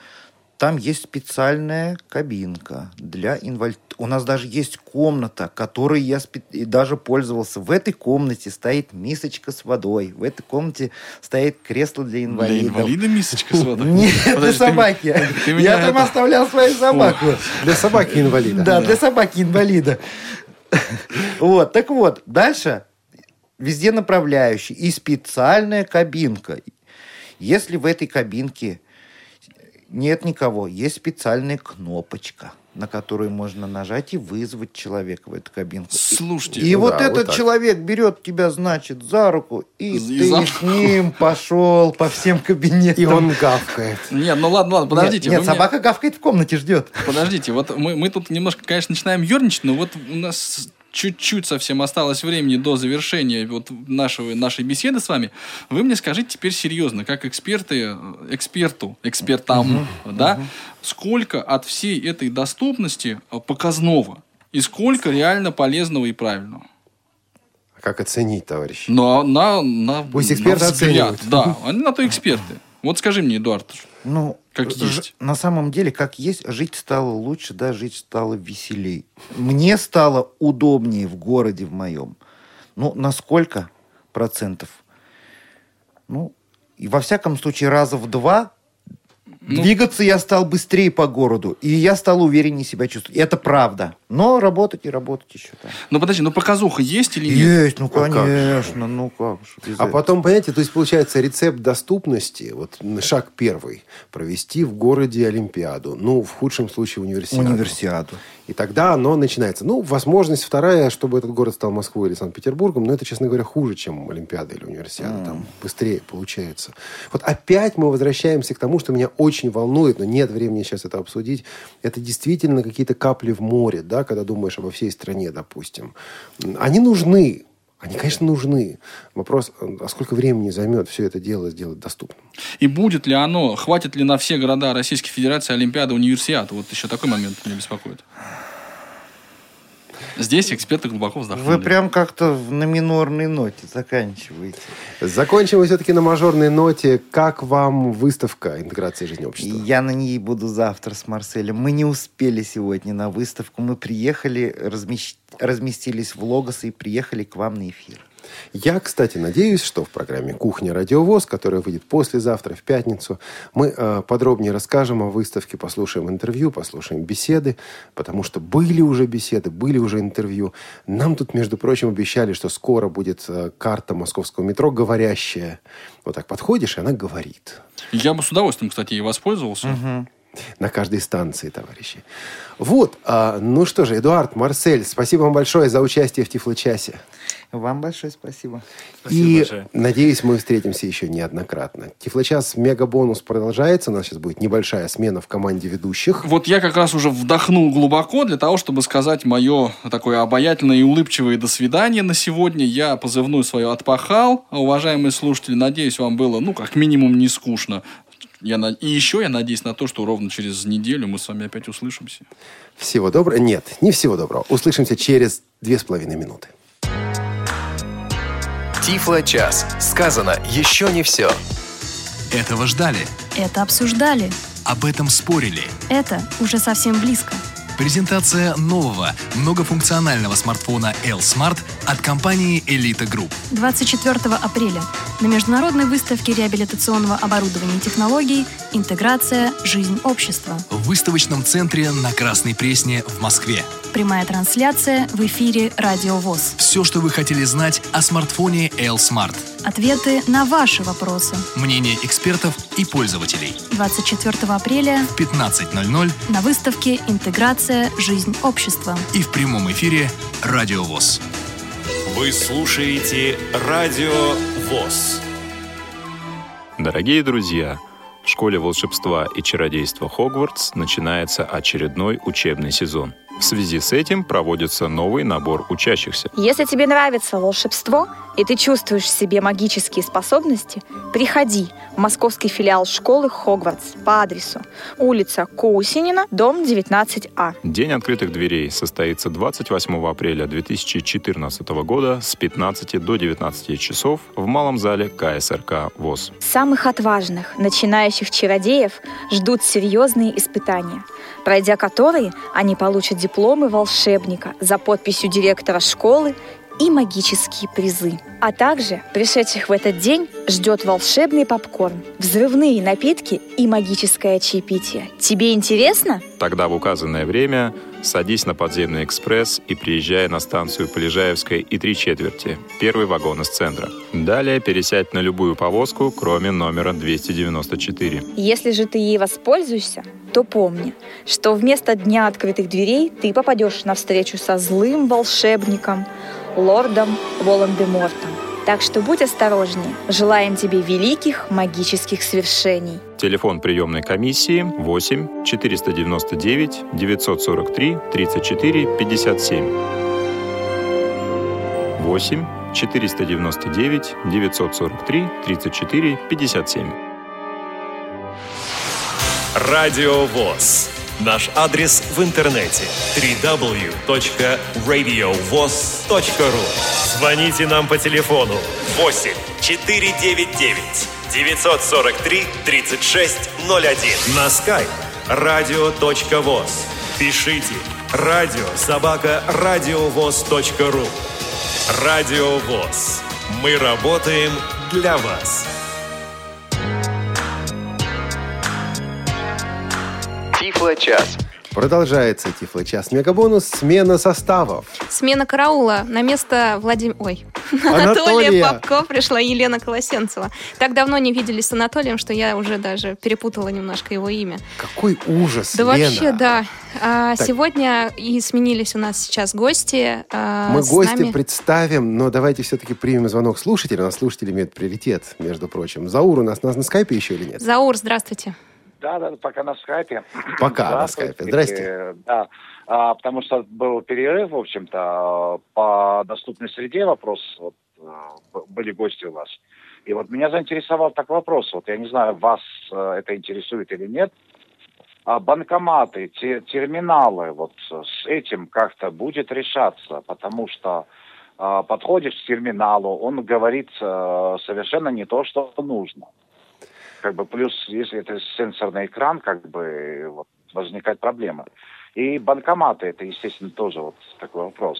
там есть специальная кабинка для инвалидов. У нас даже есть комната, которой я спе- и даже пользовался. В этой комнате стоит мисочка с водой. В этой комнате стоит кресло для Для инвалидов. инвалида мисочка с водой? Нет, для Подожди, собаки. ты Я там оставлял свою собаку. Для собаки-инвалида. Да, для собаки-инвалида. (laughs) Вот, так вот, дальше везде направляющий и специальная кабинка. Если в этой кабинке нет никого, есть специальная кнопочка, на которую можно нажать и вызвать человека в эту кабинку. Слушайте, И ну вот да, этот вот человек берет тебя, значит, за руку, и, И ты за- с ним пошел по всем кабинетам. И он гавкает. нет, ну ладно, ладно, подождите. Нет, нет, собака гавкает в комнате, ждет. Подождите, вот мы, мы тут немножко, конечно, начинаем ерничать, но вот у нас чуть-чуть совсем осталось времени до завершения вот нашего, нашей беседы с вами, вы мне скажите теперь серьезно, как эксперты, эксперту, экспертам, угу, да, угу. сколько от всей этой доступности показного и сколько реально полезного и правильного? А как оценить, товарищ? На, на, на, Пусть эксперты на взгляд, оценивают. Да, они на то эксперты. Вот скажи мне, Эдуард, ну, как есть. На самом деле, как есть, жить стало лучше, да, жить стало веселей. Мне стало удобнее в городе в моем. Ну, на сколько процентов? Ну, и во всяком случае раза в два ну, Двигаться я стал быстрее по городу, и я стал увереннее себя чувствовать. И это правда. Но работать и работать еще там. Ну подожди, ну показуха есть или нет? Есть, ну а конечно, ну как же. А потом, понимаете, то есть получается рецепт доступности, вот шаг первый, провести в городе Олимпиаду, ну в худшем случае универсиаду. Универсиаду. И тогда оно начинается. Ну, возможность вторая, чтобы этот город стал Москвой или Санкт-Петербургом, но это, честно говоря, хуже, чем Олимпиада или Универсиада. Mm. Там быстрее получается. Вот опять мы возвращаемся к тому, что меня очень волнует, но нет времени сейчас это обсудить. Это действительно какие-то капли в море, да, когда думаешь обо всей стране, допустим. Они нужны, они, конечно, нужны. Вопрос, а сколько времени займет все это дело сделать доступным? И будет ли оно, хватит ли на все города Российской Федерации Олимпиада, Универсиада? Вот еще такой момент меня беспокоит. Здесь эксперты глубоко вздохнули. Вы прям как-то на минорной ноте заканчиваете. Закончим мы все-таки на мажорной ноте. Как вам выставка интеграции жизни общества? Я на ней буду завтра с Марселем. Мы не успели сегодня на выставку. Мы приехали, разместились в Логос и приехали к вам на эфир. Я, кстати, надеюсь, что в программе «Кухня Радиовоз», которая выйдет послезавтра, в пятницу, мы э, подробнее расскажем о выставке, послушаем интервью, послушаем беседы, потому что были уже беседы, были уже интервью. Нам тут, между прочим, обещали, что скоро будет э, карта московского метро говорящая. Вот так подходишь, и она говорит. Я бы с удовольствием, кстати, ей воспользовался. Угу на каждой станции, товарищи. Вот, а, ну что же, Эдуард, Марсель, спасибо вам большое за участие в Тифло-часе. Вам большое спасибо. спасибо И большое. надеюсь, мы встретимся еще неоднократно. Тифлочас мега-бонус продолжается. У нас сейчас будет небольшая смена в команде ведущих. Вот я как раз уже вдохнул глубоко для того, чтобы сказать мое такое обаятельное и улыбчивое до свидания на сегодня. Я позывную свою отпахал. Уважаемые слушатели, надеюсь, вам было, ну, как минимум, не скучно. Я на... И еще я надеюсь на то, что ровно через неделю мы с вами опять услышимся. Всего доброго. Нет, не всего доброго. Услышимся через две с половиной минуты. Тифло-час. Сказано еще не все. Этого ждали. Это обсуждали. Об этом спорили. Это уже совсем близко. Презентация нового многофункционального смартфона L-Smart от компании Elite Group. 24 апреля на международной выставке реабилитационного оборудования и технологий «Интеграция. Жизнь общества». В выставочном центре на Красной Пресне в Москве. Прямая трансляция в эфире «Радио ВОЗ». Все, что вы хотели знать о смартфоне L-Smart. Ответы на ваши вопросы. Мнение экспертов и пользователей. 24 апреля в 15.00 на выставке «Интеграция. Жизнь общества». И в прямом эфире «Радио ВОЗ». Вы слушаете «Радио ВОЗ». Дорогие друзья, в школе волшебства и чародейства Хогвартс начинается очередной учебный сезон – в связи с этим проводится новый набор учащихся. Если тебе нравится волшебство, и ты чувствуешь в себе магические способности, приходи в московский филиал школы Хогвартс по адресу улица Коусинина, дом 19А. День открытых дверей состоится 28 апреля 2014 года с 15 до 19 часов в малом зале КСРК ВОЗ. Самых отважных, начинающих чародеев ждут серьезные испытания – пройдя которые они получат дипломы волшебника за подписью директора школы и магические призы. А также пришедших в этот день ждет волшебный попкорн, взрывные напитки и магическое чаепитие. Тебе интересно? Тогда в указанное время садись на подземный экспресс и приезжай на станцию Полежаевская и три четверти, первый вагон из центра. Далее пересядь на любую повозку, кроме номера 294. Если же ты ей воспользуешься, то помни, что вместо дня открытых дверей ты попадешь на встречу со злым волшебником, лордом Волан-де-Мортом. Так что будь осторожнее. Желаем тебе великих магических свершений. Телефон приемной комиссии 8 499 943 34 57. 8 499 943 34 57. Радио ВОЗ. Наш адрес в интернете www.radiovoz.ru Звоните нам по телефону 8 499 943 3601 на skype radio.voz. Пишите радио собака радиовоз.ру Радио. Мы работаем для вас. Тифло-час. Продолжается Тифло-час. Мегабонус. Смена составов. Смена караула. На место Владимира... Ой. (laughs) Анатолия. Анатолия Попко пришла Елена Колосенцева. Так давно не виделись с Анатолием, что я уже даже перепутала немножко его имя. Какой ужас, Да Лена. вообще, да. А, Так. сегодня и сменились у нас сейчас гости. а, Мы с гостя нами- представим, но давайте все-таки примем звонок слушателя. У нас слушатели имеют приоритет, между прочим. Заур у нас, нас на скайпе еще или нет? Заур, здравствуйте. Да, да, пока на скайпе. Пока на скайпе. Здрасте. Да, А, потому что был перерыв, в общем-то, по доступной среде вопрос. Вот, б- были гости у вас. И вот меня заинтересовал так вопрос. Вот я не знаю, вас э, это интересует или нет. А банкоматы, те- терминалы, вот с этим как-то будет решаться, потому что э, подходишь к терминалу, он говорит э, совершенно не то, что нужно. Как бы плюс, если это сенсорный экран, как бы вот, возникает проблема. И банкоматы, это, естественно, тоже вот такой вопрос.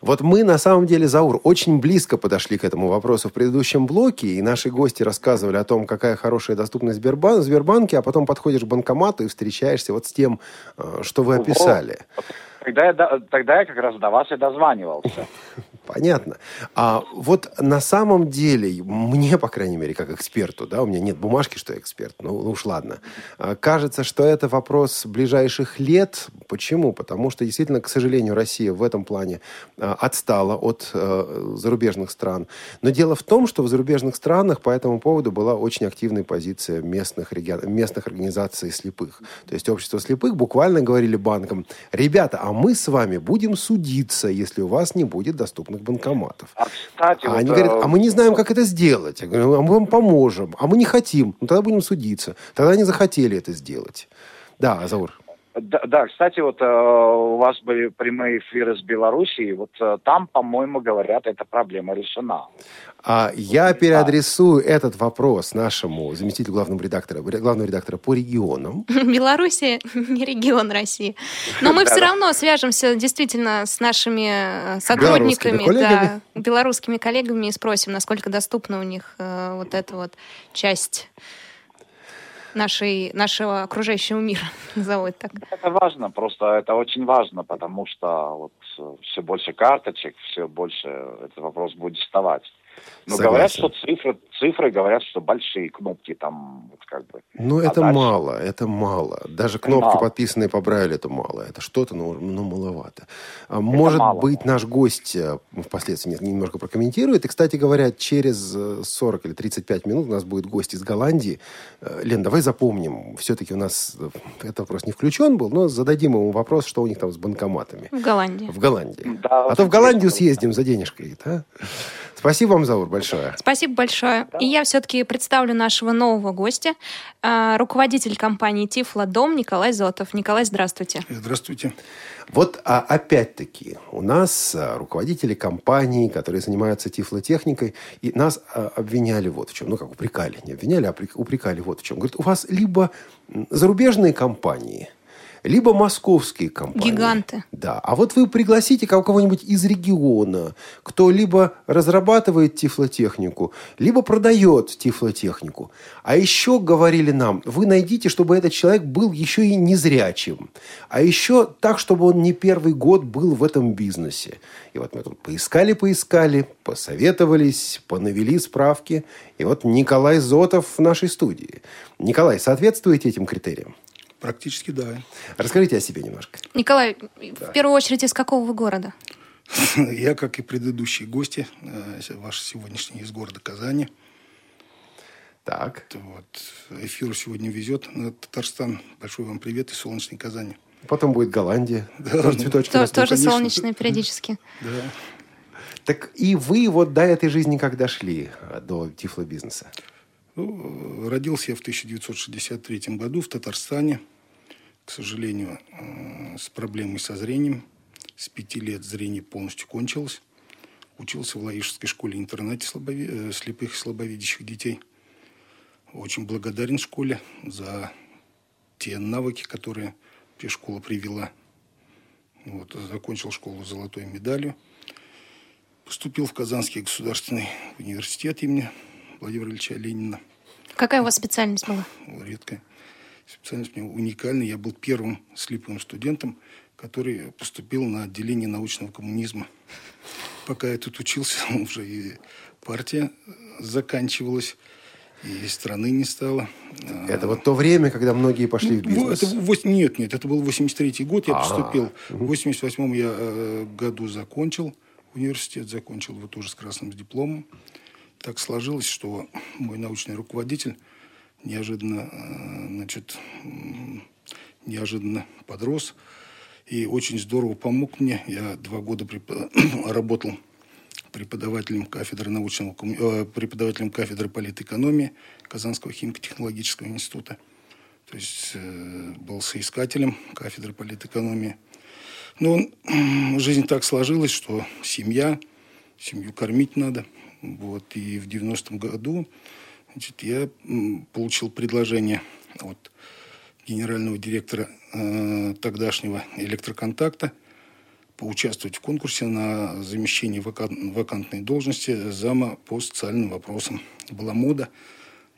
Вот мы, на самом деле, Заур, очень близко подошли к этому вопросу в предыдущем блоке, и наши гости рассказывали о том, какая хорошая доступность Сбербан- Сбербанке, а потом подходишь к банкомату и встречаешься вот с тем, э, что вы описали. Тогда я, тогда я как раз до вас и дозванивался. (laughs) Понятно. А вот на самом деле, мне, по крайней мере, как эксперту, да, у меня нет бумажки, что я эксперт, ну уж ладно, А, кажется, что это вопрос ближайших лет. Почему? Потому что, действительно, к сожалению, Россия в этом плане а, отстала от э, зарубежных стран. Но дело в том, что в зарубежных странах по этому поводу была очень активная позиция местных, регион- местных организаций слепых. То есть общество слепых буквально говорили банкам, ребята, а мы с вами будем судиться, если у вас не будет доступных банкоматов. Кстати, А вот, они говорят, э, а мы не знаем, как это сделать. Я говорю, а мы вам поможем. А мы не хотим. Ну, тогда будем судиться. Тогда они захотели это сделать. Да, Азаур. Да, да, кстати, вот э, у вас были прямые эфиры с Белоруссией, вот э, там, по-моему, говорят, эта проблема решена. А я переадресую этот вопрос нашему заместителю главного редактора, главного редактора по регионам. (laughs) Белоруссия (laughs) не регион России. Но мы все равно свяжемся действительно с нашими э, сотрудниками, Белорусскими коллегами. да, белорусскими коллегами и спросим, насколько доступна у них э, вот эта вот часть нашей, нашего окружающего мира, (laughs) назову это так. Это важно, просто это очень важно, потому что вот все больше карточек, все больше этот вопрос будет вставать. Но Согласен. говорят, что цифры, цифры говорят, что большие кнопки там, вот как бы. Ну, А это дальше? мало, это мало. Даже кнопки, мало. подписанные по Брайлю, это мало. Это что-то, но, но маловато. А Может мало. быть, наш гость э, впоследствии не- немножко прокомментирует. И, кстати говоря, через э, 40 или 35 минут у нас будет гость из Голландии. Э, Лен, давай запомним. Все-таки у нас э, этот вопрос не включен был, но зададим ему вопрос, что у них там с банкоматами. В Голландии. В Голландии. Да, а то в Голландию съездим за денежкой. да? Спасибо вам, Заур, большое. Спасибо большое. И я все-таки представлю нашего нового гостя, э, руководитель компании Тифло Дом Николай Зотов. Николай, здравствуйте. Здравствуйте. Вот а, опять-таки у нас а, руководители компаний, которые занимаются тифлотехникой, и нас а, обвиняли вот в чем. Ну, как упрекали. Не обвиняли, а упрекали вот в чем. Говорят, у вас либо зарубежные компании, либо московские компании. Гиганты. Да. А вот вы пригласите ко- кого-нибудь из региона, кто либо разрабатывает тифлотехнику, либо продает тифлотехнику. А еще говорили нам, вы найдите, чтобы этот человек был еще и незрячим. А еще так, чтобы он не первый год был в этом бизнесе. И вот мы тут поискали-поискали, посоветовались, понавели справки. И вот Николай Зотов в нашей студии. Николай, соответствуете этим критериям? Практически да. Расскажите о себе немножко. Николай, в первую очередь, из какого вы города? (laughs) Я, как и предыдущие гости, э, ваш сегодняшний из города Казани. Так. Вот. Эфир сегодня везет на Татарстан. Большой вам привет из солнечной Казани. Потом будет Голландия. (laughs) Да, тоже цветочки То- растут. тоже конечно. солнечные (laughs) периодически. Да. Так и вы вот до этой жизни как дошли, э, до тифлобизнеса? Ну, родился я в 1963 году в Татарстане. К сожалению, э, с проблемой со зрением. С пяти лет зрение полностью кончилось. Учился в Лаишевской школе-интернате слабови... Э, слепых и слабовидящих детей. Очень благодарен школе за те навыки, которые школа привела. Вот, закончил школу с золотой медалью. Поступил в Казанский государственный университет имени Владимира Ильича Ленина. Какая у вас специальность была? Редкая. Специальность у меня уникальная. Я был первым слепым студентом, который поступил на отделение научного коммунизма. Пока я тут учился, (laughs) уже и партия заканчивалась, и страны не стало. Это вот то время, когда многие пошли в Ну, бизнес. Это, нет, нет, это был 83-й год, я А, поступил. В 88-м я э, году закончил университет, закончил вот тоже с красным дипломом. Так сложилось, что мой научный руководитель неожиданно, э, значит, неожиданно подрос и очень здорово помог мне. Я два года (coughs) работал преподавателем кафедры научного э, преподавателем кафедры политэкономии Казанского химико-технологического института. То есть э, был соискателем кафедры политэкономии. Но м, жизнь так сложилась, что семья, семью кормить надо. Вот. И в 90-м году значит, я получил предложение от генерального директора э, тогдашнего электроконтакта поучаствовать в конкурсе на замещение вакан- вакантной должности зама по социальным вопросам. Была мода,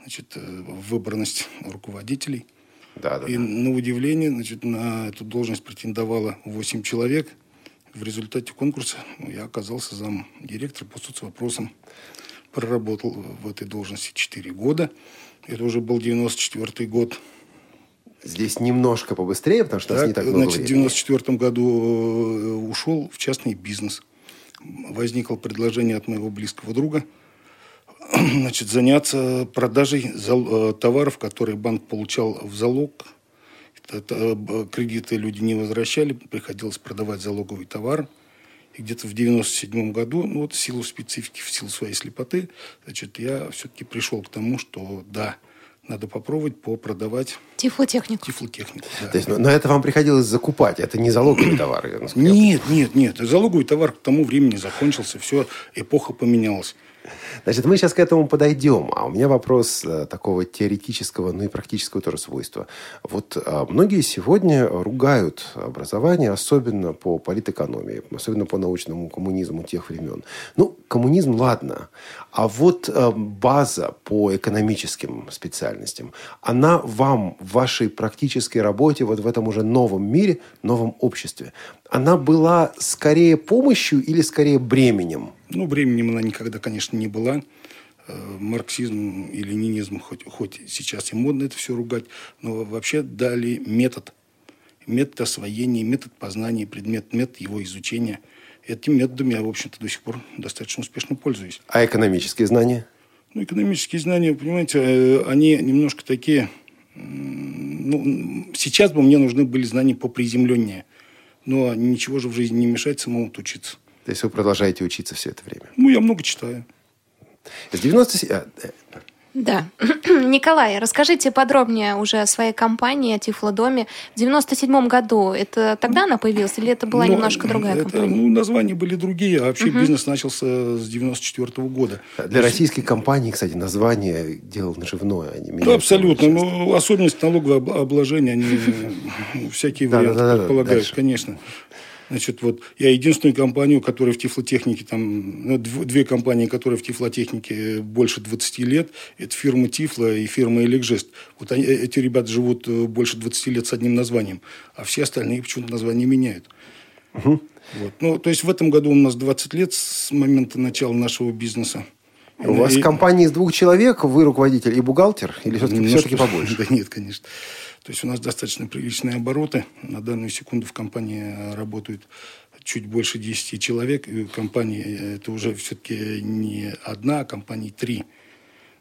значит, э, выборность руководителей. Да, да, И на удивление, значит, на эту должность претендовало 8 человек. В результате конкурса я оказался зам директора по соцвопросам. Проработал в этой должности 4 года. Это уже был 94 год. Здесь немножко побыстрее, потому что у нас не так много значит, в времени. 94 году э, ушел в частный бизнес. Возникло предложение от моего близкого друга (clears throat) значит, заняться продажей э, товаров, которые банк получал в залог. Это, э, кредиты люди не возвращали, приходилось продавать залоговый товар. И где-то в 97 году, ну вот в силу специфики, в силу своей слепоты, значит, я все-таки пришел к тому, что да, надо попробовать попродавать Тифлотехнику. тифлотехнику. да. То есть, но, но это вам приходилось закупать, это не залоговый товар. я насколько я Нет, нет, нет. Залоговый товар к тому времени закончился, все, эпоха поменялась. Значит, мы сейчас к этому подойдем. А у меня вопрос э, такого теоретического, ну и практического тоже свойства. Вот э, многие сегодня ругают образование, особенно по политэкономии, особенно по научному коммунизму тех времен. Ну, коммунизм, ладно. А вот э, база по экономическим специальностям, она вам в вашей практической работе, вот в этом уже новом мире, новом обществе, она была скорее помощью или скорее бременем? Ну, временем она никогда, конечно, не была. Э, Марксизм и ленинизм, хоть, хоть сейчас и модно это все ругать, но вообще дали метод. Метод освоения, метод познания, предмет, метод его изучения. Этим методом я, в общем-то, до сих пор достаточно успешно пользуюсь. А экономические знания? Ну, экономические знания, понимаете, э, они немножко такие... Ну, сейчас бы мне нужны были знания поприземленнее. Но ничего же в жизни не мешает самому учиться. То есть вы продолжаете учиться все это время? Ну, я много читаю. С 97... а, Да. (clears throat) Николай, расскажите подробнее уже о своей компании, о Тифлодоме. В 97 году это тогда она появилась или это была Ну, немножко другая это, компания? Ну, названия были другие, а вообще Мгм. бизнес начался с 94 года. Для российской компании, кстати, название дело наживное. Они Ну, меняют абсолютно. Ну, особенность налогового об- обложения, они (laughs) ну, всякие Да, да, варианты да, да, предполагают, конечно. Значит, вот я единственную компанию, которая в тифлотехнике, там, ну, дв- две компании, которые в тифлотехнике больше 20 лет, это фирма Тифло и фирма Элекжест. Вот они, э, эти ребята живут э, больше 20 лет с одним названием, а все остальные почему-то название меняют. Вот. Ну, то есть в этом году у нас 20 лет с момента начала нашего бизнеса. У вас И- компания из двух человек, вы руководитель и бухгалтер, или все-таки, Немножко- все-таки побольше? (laughs) Да нет, конечно. То есть у нас достаточно приличные обороты. На данную секунду в компании работают чуть больше 10 человек. И компания э, это уже все-таки не одна, а компании три.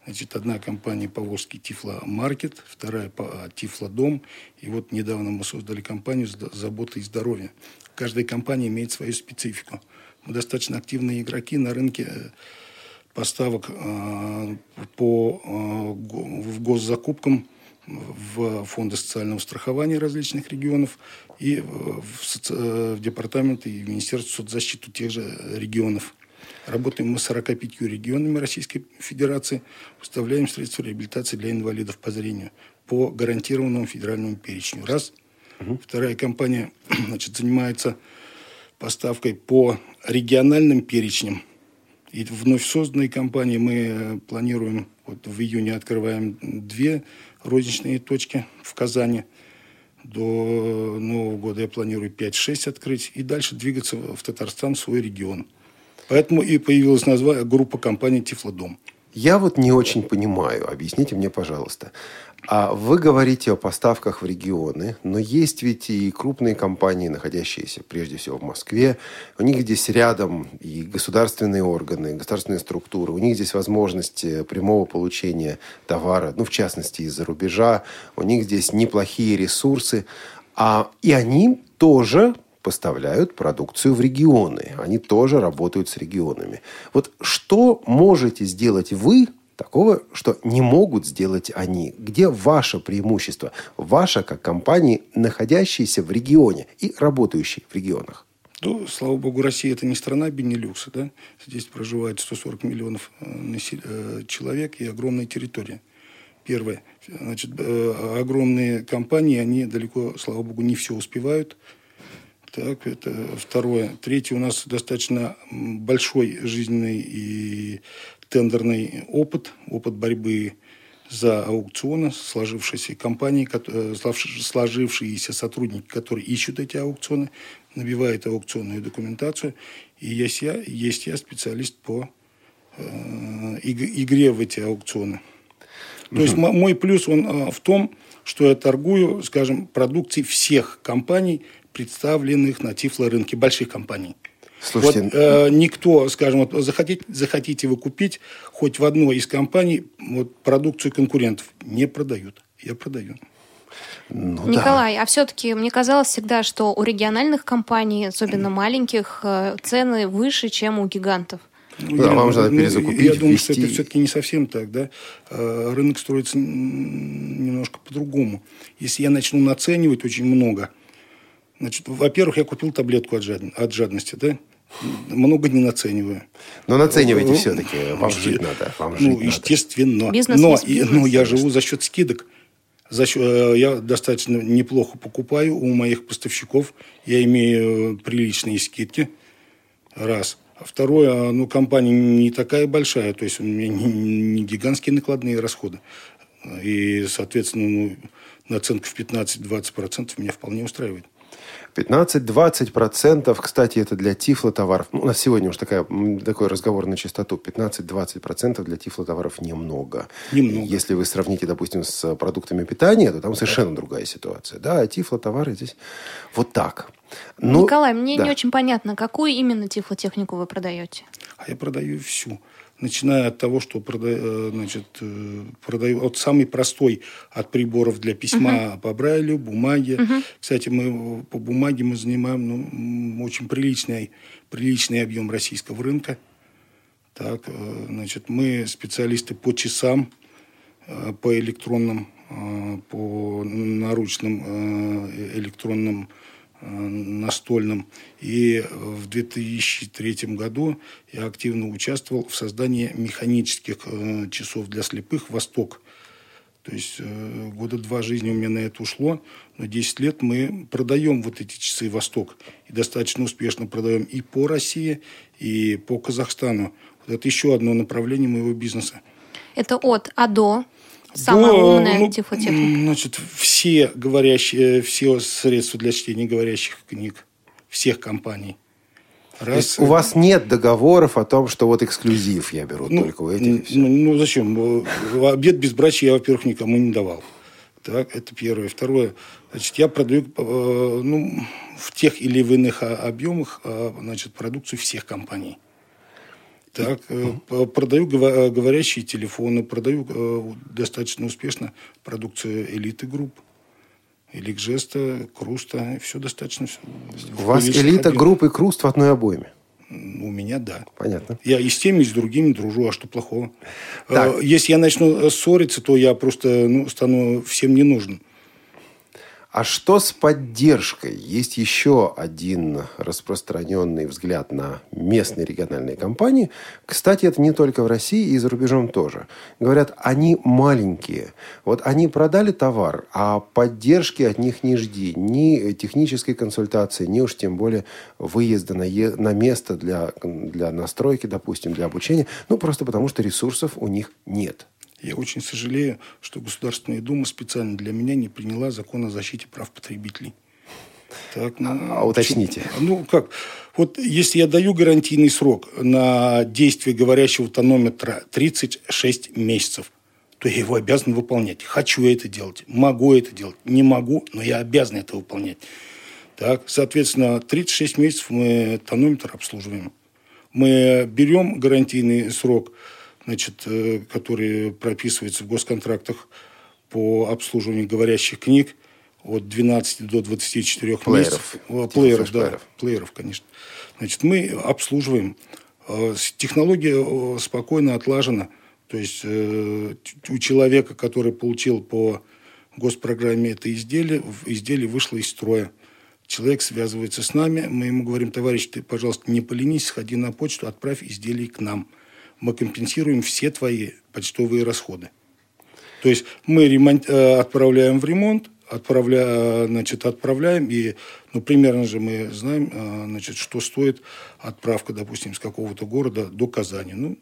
Значит, одна компания Поволжский Тифло-маркет, вторая по- Тифло-дом. И вот недавно мы создали компанию «Зда- «Забота и здоровье». Каждая компания имеет свою специфику. Мы достаточно активные игроки на рынке э, поставок э, по в госзакупкам в фонды социального страхования различных регионов и в, соци... в департамент и в Министерство соцзащиты тех же регионов. Работаем мы с 45 регионами Российской Федерации, поставляем средства реабилитации для инвалидов по зрению по гарантированному федеральному перечню. Раз. Угу. Вторая компания (clears throat) значит, занимается поставкой по региональным перечням. И вновь созданной компании мы планируем, вот в июне открываем две розничные точки в Казани. До Нового года я планирую 5-6 открыть и дальше двигаться в Татарстан, в свой регион. Поэтому и появилась название группа компании «Тифлодом». Я вот не очень понимаю, объясните мне, пожалуйста. А вы говорите о поставках в регионы, но есть ведь и крупные компании, находящиеся прежде всего в Москве. У них здесь рядом и государственные органы, государственные структуры. У них здесь возможность прямого получения товара, ну, в частности, из-за рубежа. У них здесь неплохие ресурсы. А, и они тоже поставляют продукцию в регионы. Они тоже работают с регионами. Вот что можете сделать вы такого, что не могут сделать они? Где ваше преимущество? Ваше как компании, находящиеся в регионе и работающие в регионах? Ну, слава богу, Россия это не страна Бенилюкса, да? Здесь проживает 140 миллионов э, э, человек и огромная территория. Первое. Значит, э, огромные компании, они далеко, слава богу, не все успевают. Так, это второе. Третье, у нас достаточно большой жизненный и тендерный опыт, опыт борьбы за аукционы, сложившиеся компании, э, сложившиеся сотрудники, которые ищут эти аукционы, набивают аукционную документацию. И есть я, есть я специалист по э, игре в эти аукционы. То есть мой плюс он э, в том, что я торгую, скажем, продукцией всех компаний, представленных на тифлорынке больших компаний. Слушайте, вот, э, никто, скажем, вот, захотите, захотите вы купить хоть в одной из компаний вот, продукцию конкурентов, не продают. Я продаю. Ну, Николай, да. а все-таки мне казалось всегда, что у региональных компаний, особенно маленьких, э, цены выше, чем у гигантов. Ну, да, я, вам же надо ну, перезакупить, Я думаю, ввести. что это все-таки не совсем так. Да? Э, рынок строится немножко по-другому. Если я начну наценивать очень много – Значит, во-первых, я купил таблетку от, жад... от жадности, да? Много не нацениваю. Но наценивайте ну, все-таки. Вам жить надо. Вам ну, жить естественно. Бизнес но бизнес, но я живу за счет скидок. За счет, э, я достаточно неплохо покупаю у моих поставщиков. Я имею приличные скидки. Раз. А второе, ну, компания не такая большая, то есть у меня не, не гигантские накладные расходы. И, соответственно, ну, наценка в 15-20% меня вполне устраивает. 15-20%, кстати, это для тифлотоваров. Ну, у нас сегодня уж такая, такой разговор на чистоту. 15-20% для тифлотоваров немного. Немного. Если вы сравните, допустим, с продуктами питания, то там совершенно да. другая ситуация. Да, а тифлотовары здесь вот так. Но, ну, Николай, мне да. не очень понятно, какую именно тифлотехнику вы продаете? А я продаю всю начиная от того, что э, значит, э, продаю от самый простой от приборов для письма uh-huh. по Брайлю, бумаге. Uh-huh. Кстати, мы по бумаге мы занимаем ну, очень приличный, приличный объем российского рынка. Так, э, значит, мы специалисты по часам, по электронным, по наручным электронным настольным. И в 2003 году я активно участвовал в создании механических э, часов для слепых «Восток». То есть э, года два жизни у меня на это ушло, но 10 лет мы продаем вот эти часы «Восток». И достаточно успешно продаем и по России, и по Казахстану. Вот это еще одно направление моего бизнеса. Это от А до Самая до, умная ну, тифлотехника. Значит, все говорящие, все средства для чтения говорящих книг всех компаний. Раз. у вас нет договоров о том, что вот эксклюзив я беру ну, только у этих. Ну, ну, зачем? Обед без брача я, во-первых, никому не давал. Так, это первое. Второе, значит, я продаю э, ну, в тех или в иных объемах э, значит, продукцию всех компаний. Так, э, продаю говорящие телефоны, продаю э, достаточно успешно продукцию элиты групп. Эликжеста, Круста, все достаточно. Все У вас элита объем. группы Круст в одной обойме? У меня да. Понятно. Я и с теми, и с другими дружу, а что плохого? Так. Э, Если я начну ссориться, то я просто ну, стану всем не нужен. А что с поддержкой? Есть еще один распространенный взгляд на местные региональные компании. Кстати, это не только в России, и за рубежом тоже. Говорят, они маленькие. Вот они продали товар, а поддержки от них не жди. Ни технической консультации, ни уж тем более выезда на, е- на место для, для настройки, допустим, для обучения. Ну, просто потому, что ресурсов у них нет. Я очень сожалею, что Государственная Дума специально для меня не приняла закон о защите прав потребителей. Так, ну, А уточните. Ну, как? Вот если я даю гарантийный срок на действие говорящего тонометра 36 месяцев, то я его обязан выполнять. Хочу я это делать, могу это делать, не могу, но я обязан это выполнять. Так, соответственно, 36 месяцев мы тонометр обслуживаем. Мы берем гарантийный срок, значит, э, который прописывается в госконтрактах по обслуживанию говорящих книг от 12 до 24 Плееров. месяцев. Плееров, да. Флеш-плееров. Плееров, конечно. Значит, мы обслуживаем. Э, Технология э, спокойно отлажена. То есть у человека, который получил по госпрограмме это изделие, изделие вышло из строя. Человек связывается с нами, мы ему говорим, товарищ, ты, пожалуйста, не поленись, сходи на почту, отправь изделие к нам. Мы компенсируем все твои почтовые расходы. То есть мы ремонт, э, отправляем в ремонт, отправля, значит, отправляем, и ну, примерно же мы знаем, э, значит, что стоит отправка, допустим, из какого-то города до Казани. Ну,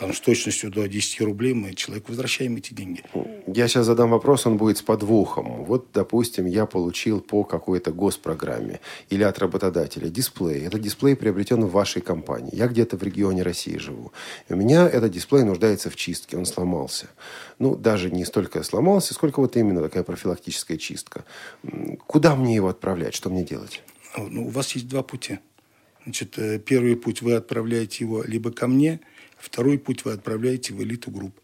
там с точностью до 10 рублей мы человеку возвращаем эти деньги. Я сейчас задам вопрос, он будет с подвохом. Вот, допустим, я получил по какой-то госпрограмме или от работодателя дисплей. Этот дисплей приобретен в вашей компании. Я где-то в регионе России живу. У меня этот дисплей нуждается в чистке, он сломался. Ну, даже не столько сломался, сколько вот именно такая профилактическая чистка. Куда мне его отправлять? Что мне делать? Ну, у вас есть два пути. Значит, э, первый путь вы отправляете его либо ко мне, второй путь вы отправляете в элиту групп.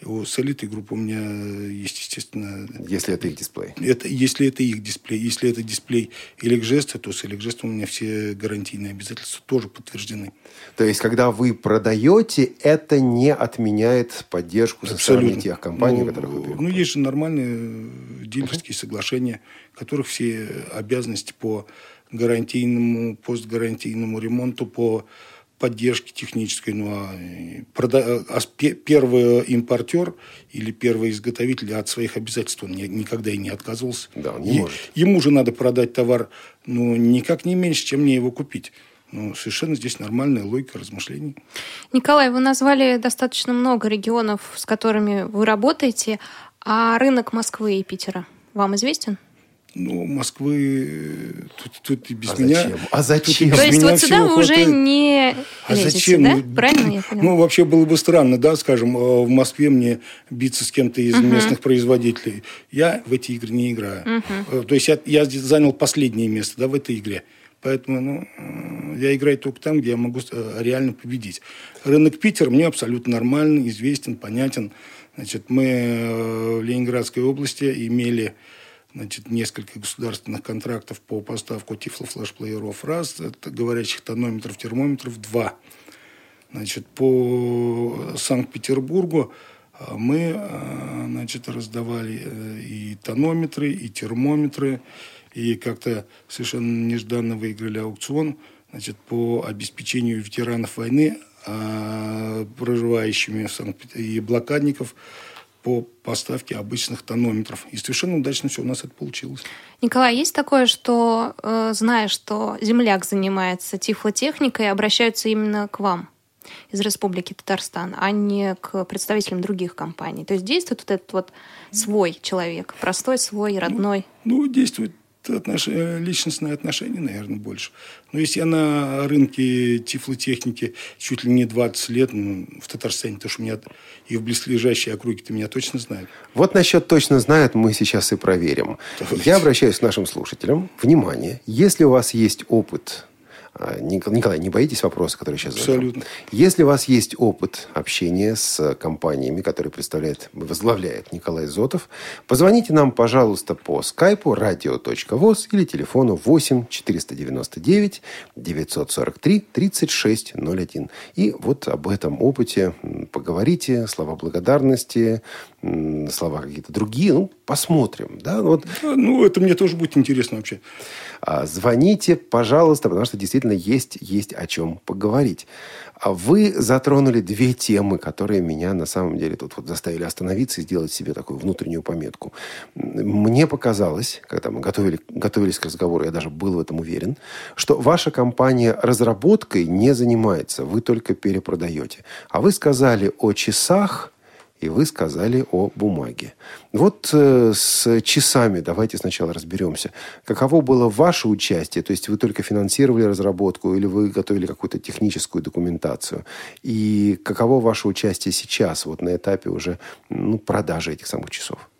Его с элитой групп у меня есть, естественно... Если это их дисплей. Это, если это их дисплей. Если это дисплей Эликжеста, то с Эликжестом у меня все гарантийные обязательства тоже подтверждены. То есть, когда вы продаете, это не отменяет поддержку со стороны тех компаний, ну, которых вы Ну, есть же нормальные дилерские соглашения, в которых все обязанности по гарантийному, постгарантийному ремонту, по поддержке технической. Ну, а, и прода- а с- пе- первый импортер или первый изготовитель от своих обязательств он ни- никогда и не отказывался. Да, он не Е- может. Ему же надо продать товар, ну, никак не меньше, чем мне его купить. Ну, совершенно здесь нормальная логика размышлений. Николай, вы назвали достаточно много регионов, с которыми вы работаете, а рынок Москвы и Питера вам известен? Ну, Москвы э, тут, тут и без А меня. зачем? А тут и зачем? без То есть меня вот сюда всего вы уже хватает. не А лезете, зачем? да? Ну, Правильно я поняла? Ну, вообще было бы странно, да, скажем, э, в Москве мне биться с кем-то из Мгм. местных производителей. Я в эти игры не играю. Э, То есть я, я занял последнее место, да, в этой игре. Поэтому, ну, я играю только там, где я могу реально победить. Рынок Питер мне абсолютно нормальный, известен, понятен. Значит, мы в Ленинградской области имели значит, несколько государственных контрактов по поставку тифлофлешплееров. Раз, это говорящих тонометров, термометров. Два. Значит, по Санкт-Петербургу а, мы а, значит, раздавали э, и тонометры, и термометры, и как-то совершенно нежданно выиграли аукцион значит, по обеспечению ветеранов войны, а, проживающими в Санкт и блокадников по поставке обычных тонометров. И совершенно удачно все у нас это получилось. Николай, есть такое, что, э, зная, что земляк занимается тифлотехникой, обращаются именно к вам из Республики Татарстан, а не к представителям других компаний? То есть действует вот этот вот свой человек, простой, свой, родной? Ну, действует отнош... э, личностное отношение, наверное, больше. Но если я на рынке тифлотехники чуть ли не 20 лет, ну, в Татарстане, потому что у меня и в близлежащей округе-то меня точно знают. Вот насчет точно знают, мы сейчас и проверим. Я обращаюсь к нашим слушателям. Внимание, если у вас есть опыт Николай, не боитесь вопроса, который сейчас Абсолютно. задам? Если у вас есть опыт общения с компаниями, которые представляет, возглавляет Николай Зотов, позвоните нам, пожалуйста, по скайпу radio.voz или телефону 8 499 943 3601. И вот об этом опыте поговорите, слова благодарности, слова какие-то другие. Ну, посмотрим. Да? Вот. Ну, это мне тоже будет интересно вообще. А, звоните, пожалуйста, потому что действительно есть, есть о чем поговорить. А вы затронули две темы, которые меня на самом деле тут вот заставили остановиться и сделать себе такую внутреннюю пометку. Мне показалось, когда мы готовили, готовились к разговору, я даже был в этом уверен, что ваша компания разработкой не занимается, вы только перепродаете. А вы сказали о часах, и вы сказали о бумаге. Вот э, с часами давайте сначала разберемся. Каково было ваше участие? То есть вы только финансировали разработку или вы готовили какую-то техническую документацию? И каково ваше участие сейчас, вот на этапе уже ну, продажи этих самых часов?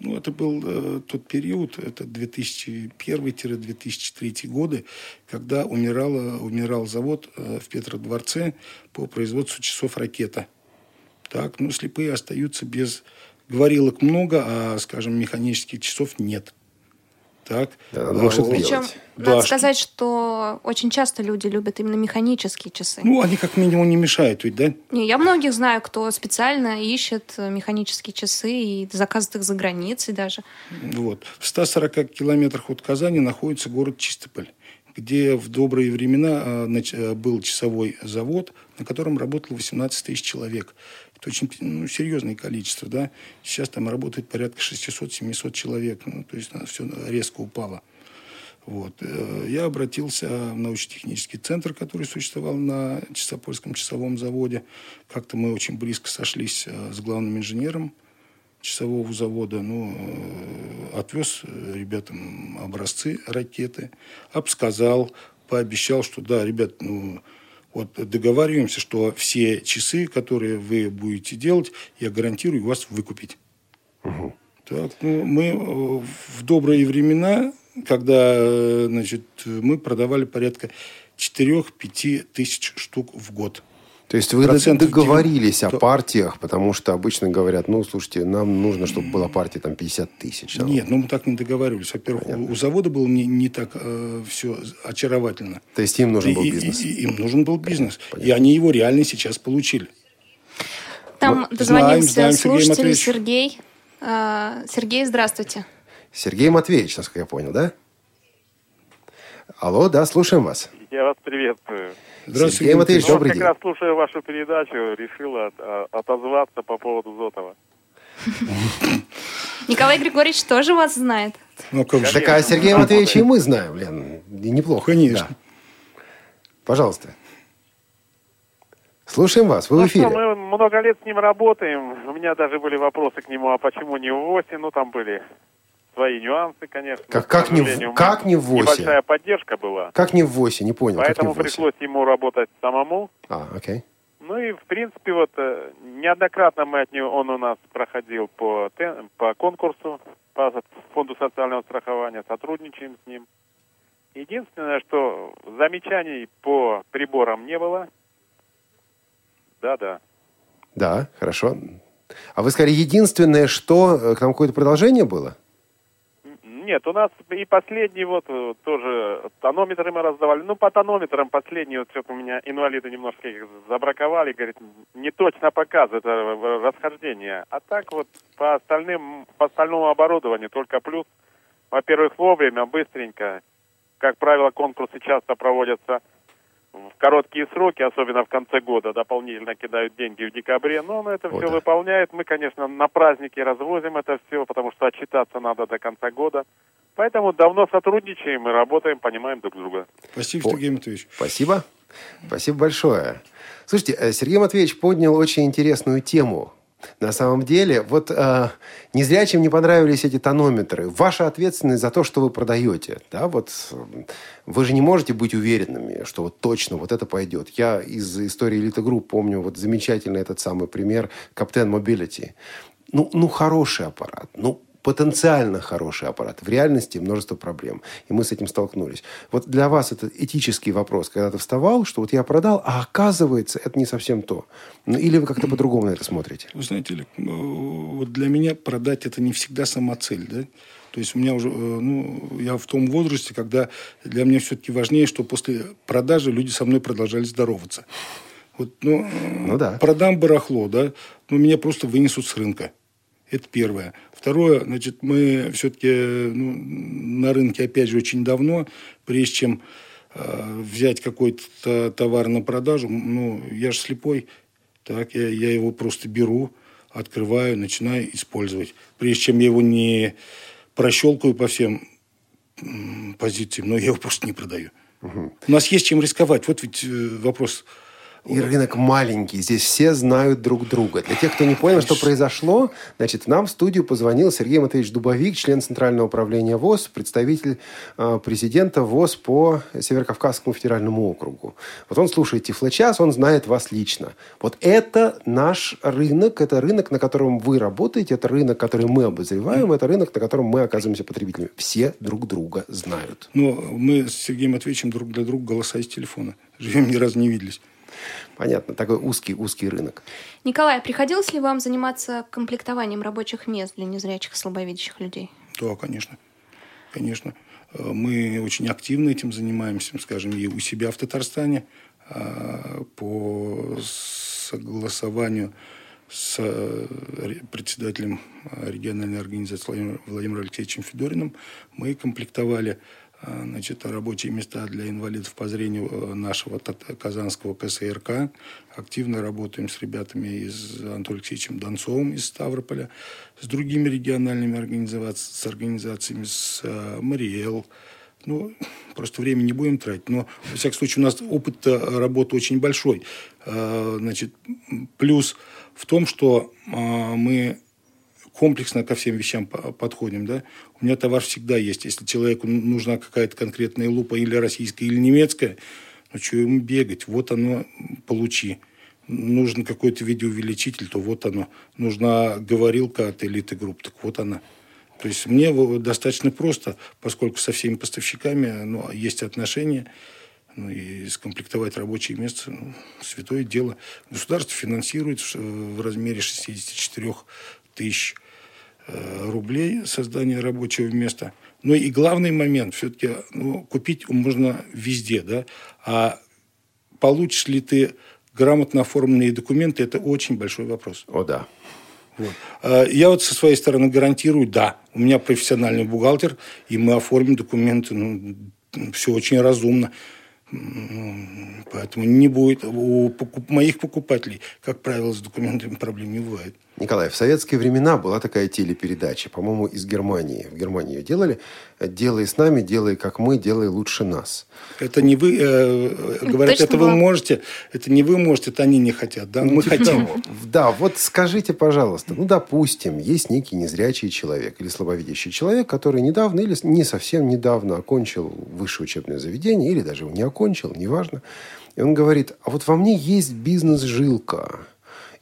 Ну, это был э, тот период, это 2001-2003 годы, когда умирала, умирал завод э, в Петродворце по производству часов «Ракета». Так, ну, слепые остаются без... Говорилок много, а, скажем, механических часов нет. Так. Да, надо что Причем, да, надо сказать, что очень часто люди любят именно механические часы. Ну, они как минимум не мешают ведь, да? Не, я многих знаю, кто специально ищет механические часы и заказывает их за границей даже. Вот. В 140 километрах от Казани находится город Чистополь где в добрые времена а, а, был часовой завод, на котором работало 18 тысяч человек. Это очень ну, серьезное количество, да. Сейчас там работает порядка 600-700 человек, ну, то есть все резко упало. Вот. Э, я обратился в научно-технический центр, который существовал на Часопольском часовом заводе. Как-то мы очень близко сошлись э, с главным инженером часового завода. Ну, э, отвез ребятам образцы ракеты, обсказал, пообещал, что да, ребят, ну, вот договариваемся, что все часы, которые вы будете делать, я гарантирую вас выкупить. Угу. Так, ну, мы э, в добрые времена, когда э, значит, мы продавали порядка 4-5 тысяч штук в год. То есть вы договорились 90... о партиях, потому что обычно говорят, ну, слушайте, нам нужно, чтобы была партия там 50 тысяч. Нет, ну мы так не договаривались. Во-первых, у, у завода было не, не так э, все очаровательно. То есть им нужен был бизнес? И, и, им нужен был бизнес. Понятно. И они его реально сейчас получили. Там Мы дозвонился знаем, знаем, слушатель Сергей. Сергей. А, Сергей, здравствуйте. Сергей Матвеевич, насколько я понял, да? Алло, да, слушаем вас. Я вас приветствую. Здравствуйте, Сергей Матвеевич, ну, добрый как день. как раз слушая вашу передачу, решил от, а, отозваться по поводу Зотова. (laughs) Николай Григорьевич тоже вас знает. Ну, как же. Так, а Сергея Матвеевича и мы знаем, Лен. Неплохо. Конечно. Да. Пожалуйста. Слушаем вас, вы ну в эфире. Что, мы много лет с ним работаем. У меня даже были вопросы к нему, а почему не в ВОСе? Ну, там были свои нюансы, конечно. Как, как, не, в, как не в ВОСе? Небольшая поддержка была. Как не в ВОСе, не понял. Поэтому пришлось ему работать самому. А, окей. Ну и, в принципе, вот э, неоднократно мы от него, он у нас проходил по, по конкурсу, по фонду социального страхования, сотрудничаем с ним. Единственное, что замечаний по приборам не было. Да, да. Да, хорошо. А вы сказали, единственное, что э, там какое-то продолжение было? Нет, у нас и последний вот э, тоже тонометры мы раздавали. Ну, по тонометрам последний, вот что-то у меня инвалиды немножко их забраковали, говорит, не точно показывает это расхождение. А так вот по остальным, по остальному оборудованию только плюс. Во-первых, вовремя, быстренько. Как правило, конкурсы часто проводятся в короткие сроки, особенно в конце года, дополнительно кидают деньги в декабре, но он это вот. все выполняет. Мы, конечно, на праздники развозим это все, потому что отчитаться надо до конца года. Поэтому давно сотрудничаем и работаем, понимаем друг друга. Спасибо, Сергей Матвеевич. Спасибо. Спасибо большое. Слушайте, э, Сергей Матвеевич поднял очень интересную тему на самом деле, вот э, не зря чем не понравились эти тонометры. Ваша ответственность за то, что вы продаете. Да, вот, вы же не можете быть уверенными, что вот точно вот это пойдет. Я из истории Elite Group помню вот замечательный этот самый пример Captain Mobility. Ну, ну, хороший аппарат. Ну, потенциально хороший аппарат. В реальности множество проблем. И мы с этим столкнулись. Вот для вас это этический вопрос, когда ты вставал, что вот я продал, а оказывается, это не совсем то. Ну, или вы как-то по-другому на это смотрите? Вы знаете, Олег, э, вот для меня продать это не всегда сама цель, да? То есть у меня уже, э, ну, я в том возрасте, когда для меня все-таки важнее, что после продажи люди со мной продолжали здороваться. Вот, ну, ну да. продам барахло, да, но меня просто вынесут с рынка. Это первое. Второе, значит, мы все-таки ну, на рынке, опять же, очень давно, прежде чем э, взять какой-то товар на продажу, ну, я же слепой, так, я, я его просто беру, открываю, начинаю использовать. Прежде чем я его не прощелкаю по всем позициям, но я его просто не продаю. Угу. У нас есть чем рисковать. Вот ведь э, вопрос и рынок маленький. Здесь все знают друг друга. Для тех, кто не понял, что произошло, значит, нам в студию позвонил Сергей Матвеевич Дубовик, член Центрального управления ВОЗ, представитель э, президента ВОЗ по Северокавказскому федеральному округу. Вот он слушает Тифлочас, он знает вас лично. Вот это наш рынок, это рынок, на котором вы работаете, это рынок, который мы обозреваем, это рынок, на котором мы оказываемся потребителями. Все друг друга знают. Но мы с Сергеем Матвеевичем друг для друга голоса из телефона. Живем, ни разу не виделись. Понятно, такой узкий-узкий рынок. Николай, приходилось ли вам заниматься комплектованием рабочих мест для незрячих и слабовидящих людей? Да, конечно. Конечно. Э, мы очень активно этим занимаемся, скажем, и у себя в Татарстане а, по согласованию с э, председателем региональной организации Владимиром Алексеевичем Федориным мы комплектовали Э, значит, рабочие места для инвалидов по зрению э, нашего Казанского КСРК. Активно работаем с ребятами из Анатолием Алексеевичем Донцовым из Ставрополя, с другими региональными организациями, с организациями, с э, Мариэл. Ну, просто время не будем тратить. Но, во всяком случае, у нас опыт работы очень большой. Значит, плюс в том, что мы комплексно ко всем вещам подходим, да. У меня товар всегда есть. Если человеку нужна какая-то конкретная лупа или российская, или немецкая, ну, что ему бегать? Вот оно, получи. Нужен какой-то видеоувеличитель, то вот оно. Нужна говорилка от элиты групп, так вот она. То есть мне достаточно просто, поскольку со всеми поставщиками ну, есть отношения, ну, и скомплектовать рабочие места ну, святое дело. Государство финансирует в размере 64 тысяч э, рублей создание рабочего места. Но и главный момент, все-таки ну, купить можно везде, да, а получишь ли ты грамотно оформленные документы, это очень большой вопрос. О, да. Вот. А я вот со своей стороны гарантирую, да, у меня профессиональный бухгалтер, и мы оформим документы, ну, все очень разумно. Поэтому не будет у моих покупателей, как правило, с документами проблем не бывает. Николай, в советские времена была такая телепередача, по-моему, из Германии. В Германии ее делали. «Делай с нами, делай как мы, делай лучше нас». Это не вы, э, говорят, Точно это вы можете, это не вы можете, это они не хотят, да? Мы хотим. Да, вот скажите, пожалуйста, ну, допустим, есть некий незрячий человек или слабовидящий человек, который недавно или не совсем недавно окончил высшее учебное заведение или даже его не окончил, неважно. И он говорит, а вот во мне есть бизнес-жилка –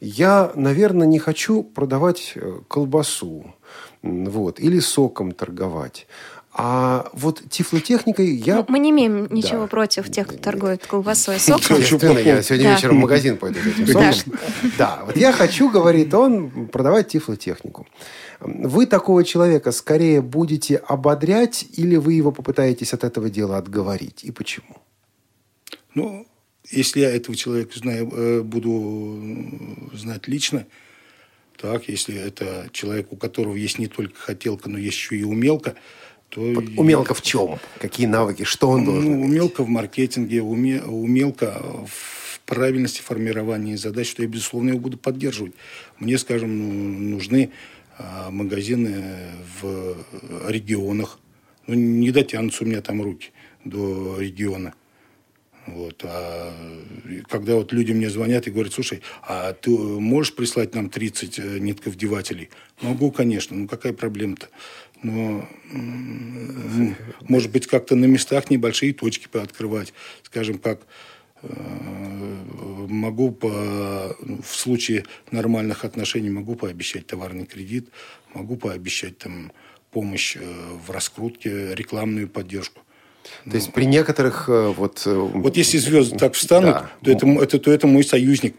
я, наверное, не хочу продавать э, колбасу вот, или соком торговать. А вот тифлотехникой я... Ну, мы не имеем ничего да. против тех, кто торгует колбасой и соком. Я сегодня вечером в магазин пойду за этим соком. Да, вот я хочу, говорит он, продавать тифлотехнику. Вы такого человека скорее будете ободрять или вы его попытаетесь от этого дела отговорить? И почему? Ну, если я этого человека знаю, э, буду знать лично, так, если это человек, у которого есть не только хотелка, но есть еще и умелка, то... Умелка в чем? Какие навыки? Что он должен ну, Умелка в маркетинге, уме, умелка в правильности формирования задач, что я, безусловно, его буду поддерживать. Мне, скажем, ну, нужны а, магазины в регионах. Ну, не дотянутся у меня там руки до региона. Вот. А когда вот люди мне звонят и говорят, слушай, а ты можешь прислать нам 30 э, нитковдевателей? Могу, конечно. Ну, какая проблема-то? Но, может быть, как-то на местах небольшие точки пооткрывать. Скажем, как могу по, в случае нормальных отношений могу пообещать товарный кредит, могу пообещать там помощь в раскрутке, рекламную поддержку. То есть при некоторых вот... Вот если звезды так встанут, да. то, это, это, то это мой союзник.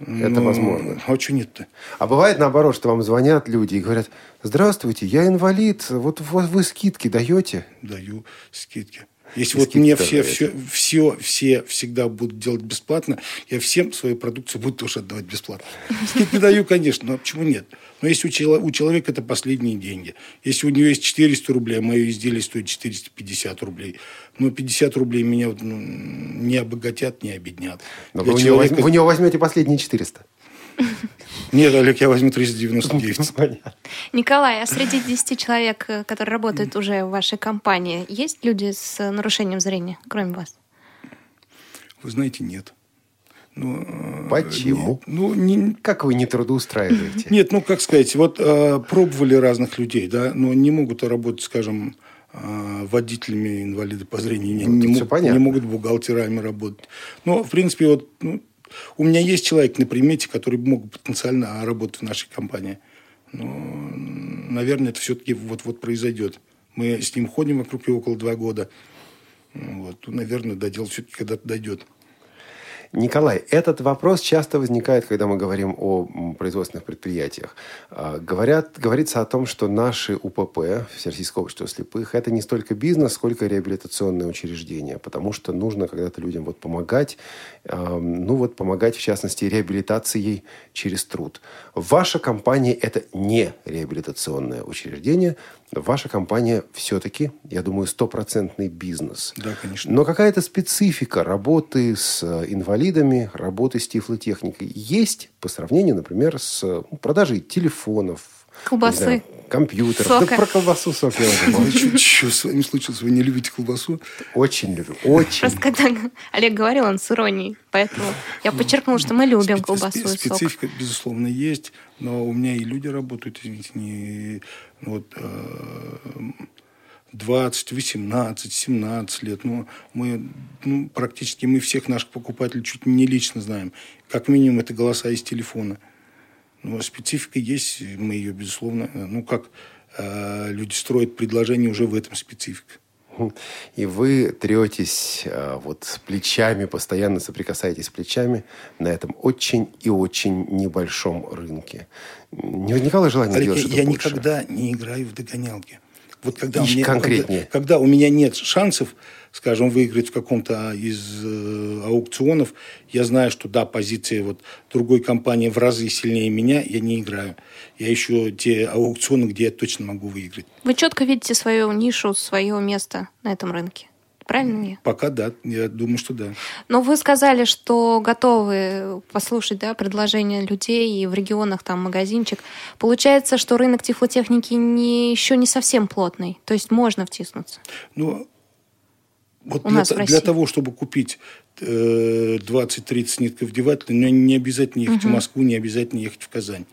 Это ну, возможно. А что нет-то? А бывает наоборот, что вам звонят люди и говорят, здравствуйте, я инвалид, вот вы скидки даете? Даю скидки. Если вот мне все, все, все, все всегда будут делать бесплатно, я всем свою продукцию буду тоже отдавать бесплатно. Скидки даю, конечно, но почему нет? Но если у человека это последние деньги. Если у него есть 400 рублей, а мое изделие стоит 450 рублей, но 50 рублей меня ну, не обогатят, не обеднят. Но вы, человека... у у него возьмете последние 400. Нет, Олег, я возьму 399. Николай, а среди 10 человек, э, которые работают уже в вашей компании, есть люди с нарушением зрения, кроме вас? Вы знаете, нет. Ну, э, Почему? Не, ну, не... Как вы не трудоустраиваете? Нет, ну, как сказать, вот э, пробовали разных людей, да, но не могут работать, скажем, э, водителями инвалиды по зрению, не, ну, не, мог, не могут бухгалтерами работать. Но, в принципе, вот ну, у меня есть человек на примете, который мог потенциально работать в нашей компании. Но, наверное, это все-таки вот-вот произойдет. Мы с ним ходим вокруг него около два года. Вот. Наверное, до дела все-таки когда-то дойдет. Николай, этот вопрос часто возникает, когда мы говорим о производственных предприятиях. А, говорят, говорится о том, что наши УПП, Всероссийское общество слепых, это не столько бизнес, сколько реабилитационное учреждение, потому что нужно когда-то людям вот помогать, ну вот помогать, в частности, реабилитацией через труд. Ваша компания – это не реабилитационное учреждение, ваша компания все-таки, я думаю, стопроцентный бизнес. Да, конечно. Но какая-то специфика работы с э, инвалидами, работы с тифлотехникой есть по сравнению, например, с ну, продажей телефонов, Колбасы. Компьютер. Сока. Да про колбасу сок я уже Что с вами случилось? Вы не любите колбасу? Очень люблю. Очень. Просто когда Олег говорил, он с иронией. Поэтому я подчеркнула, что мы любим колбасу и сок. Специфика, безусловно, есть. Но у меня и люди работают, извините, не... Вот, 20, 18, 17 лет. Но мы ну, практически мы всех наших покупателей чуть не лично знаем. Как минимум, это голоса из телефона. Но специфика есть, мы ее, безусловно, ну, как э, люди строят предложение уже в этом специфика. И вы третесь э, вот плечами, постоянно соприкасаетесь плечами на этом очень и очень небольшом рынке. Не возникало желания Олег, делать что-то Я больше? никогда не играю в догонялки. Вот когда у меня, конкретнее. Когда, когда у меня нет шансов, скажем, выиграть в каком-то из э, аукционов, я знаю, что да, позиция вот другой компании в разы сильнее меня, я не играю. Я ищу те аукционы, где я точно могу выиграть. Вы четко видите свою нишу, свое место на этом рынке? Правильно я? Пока да, я думаю, что да. Но вы сказали, что готовы послушать да, предложения людей и в регионах там магазинчик. Получается, что рынок тифлотехники не, еще не совсем плотный, то есть можно втиснуться. Ну, вот У для, нас для того, чтобы купить э, 20-30 нитковдевателей, не обязательно ехать угу. в Москву, не обязательно ехать в Казань.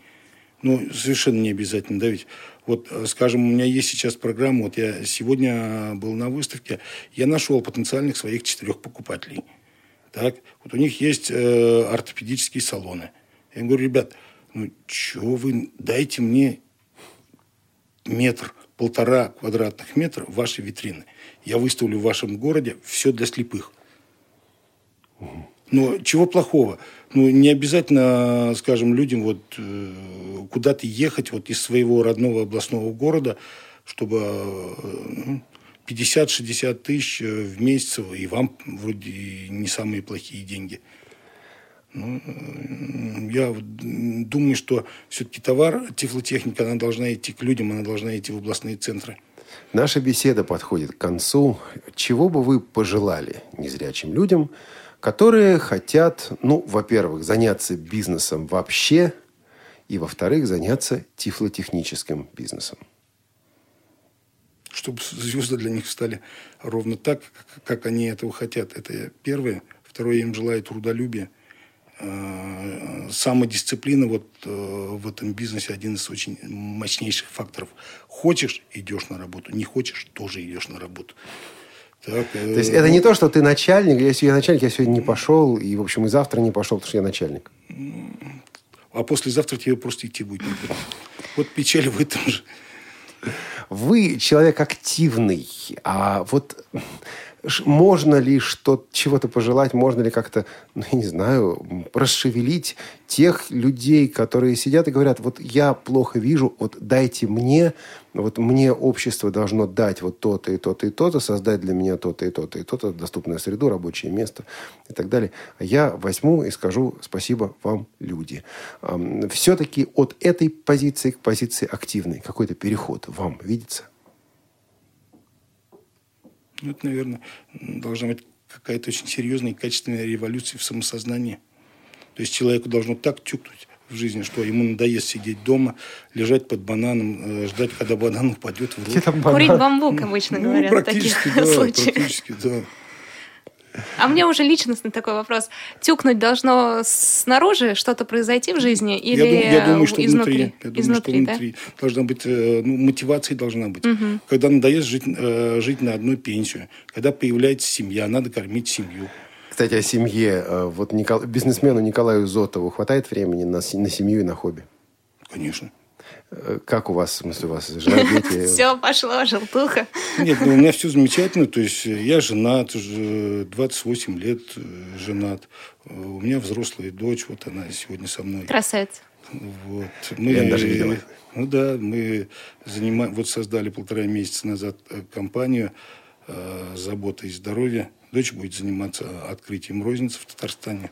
Ну, совершенно не обязательно, да, ведь вот, э, скажем, у меня есть сейчас программа, вот я сегодня был на выставке, я нашел потенциальных своих четырех покупателей. Так, вот у них есть э, ортопедические салоны. Я говорю, ребят, ну, чего вы, дайте мне метр, полтора квадратных метра вашей витрины. Я выставлю в вашем городе все для слепых. Но чего плохого? Ну, не обязательно, скажем, людям вот э, куда-то ехать вот из своего родного областного города, чтобы 50-60 э, тысяч э, в месяц, и вам вроде не самые плохие деньги. Ну, я думаю, что все-таки товар, тифлотехника, она должна идти к людям, она должна идти в областные центры. Наша беседа подходит к концу. Чего бы вы пожелали незрячим людям, которые хотят, ну, во-первых, заняться бизнесом вообще, и, во-вторых, заняться тифлотехническим бизнесом. Чтобы звезды для них стали ровно так, как они этого хотят. Это первое. Второе, я им желаю трудолюбия. А, самодисциплина вот э, в этом бизнесе один из очень мощнейших факторов. Хочешь – идешь на работу. Не хочешь – тоже идешь на работу. Так, То есть это не то, что ты начальник, если я начальник, я сегодня не пошел, и, в общем, и завтра не пошел, потому что я начальник. А послезавтра тебе просто идти будет некуда. Вот печаль в этом же. Вы человек активный, а вот можно ли что чего-то пожелать, можно ли как-то, ну, я не знаю, расшевелить тех людей, которые сидят и говорят, вот я плохо вижу, вот дайте мне, вот мне общество должно дать вот то-то и то-то и то-то, создать для меня то-то и то-то и то-то, доступную среду, рабочее место и так далее. А я возьму и скажу спасибо вам, люди. Все-таки от этой позиции к позиции активной какой-то переход вам видится? Ну, это, наверное, должна быть какая-то очень серьезная и качественная революция в самосознании. То есть человеку должно так тюкнуть в жизни, что ему надоест сидеть дома, лежать под бананом, э, ждать, когда банан упадет в руки. Курить бамбук обычно Ну, говорят в таких да, случаях. практически, да. А мне уже личностный такой вопрос. Тюкнуть должно снаружи что-то произойти в жизни или я, дум- я думаю, что изнутри? внутри. Я думаю, изнутри, что да? внутри. Должна быть, э, ну, мотивация должна быть. Мгм. Когда надоест жить, э, жить на одной пенсию, когда появляется семья, надо кормить семью. Кстати, о семье. Э, Вот Никол- бизнесмену Николаю Зотову хватает времени на, с- на семью и на хобби? Конечно. Э, Как у вас, в смысле, у вас жена, дети? Все, пошло, желтуха. Нет, ну, у меня все замечательно. То есть я женат, уже 28 лет э, женат. Э, У меня взрослая дочь, вот она сегодня со мной. Красавец. Вот. Я даже видел. Ну да, мы занимаем, вот создали полтора месяца назад компанию э, «Забота и здоровье». Дочь будет заниматься открытием розницы в Татарстане.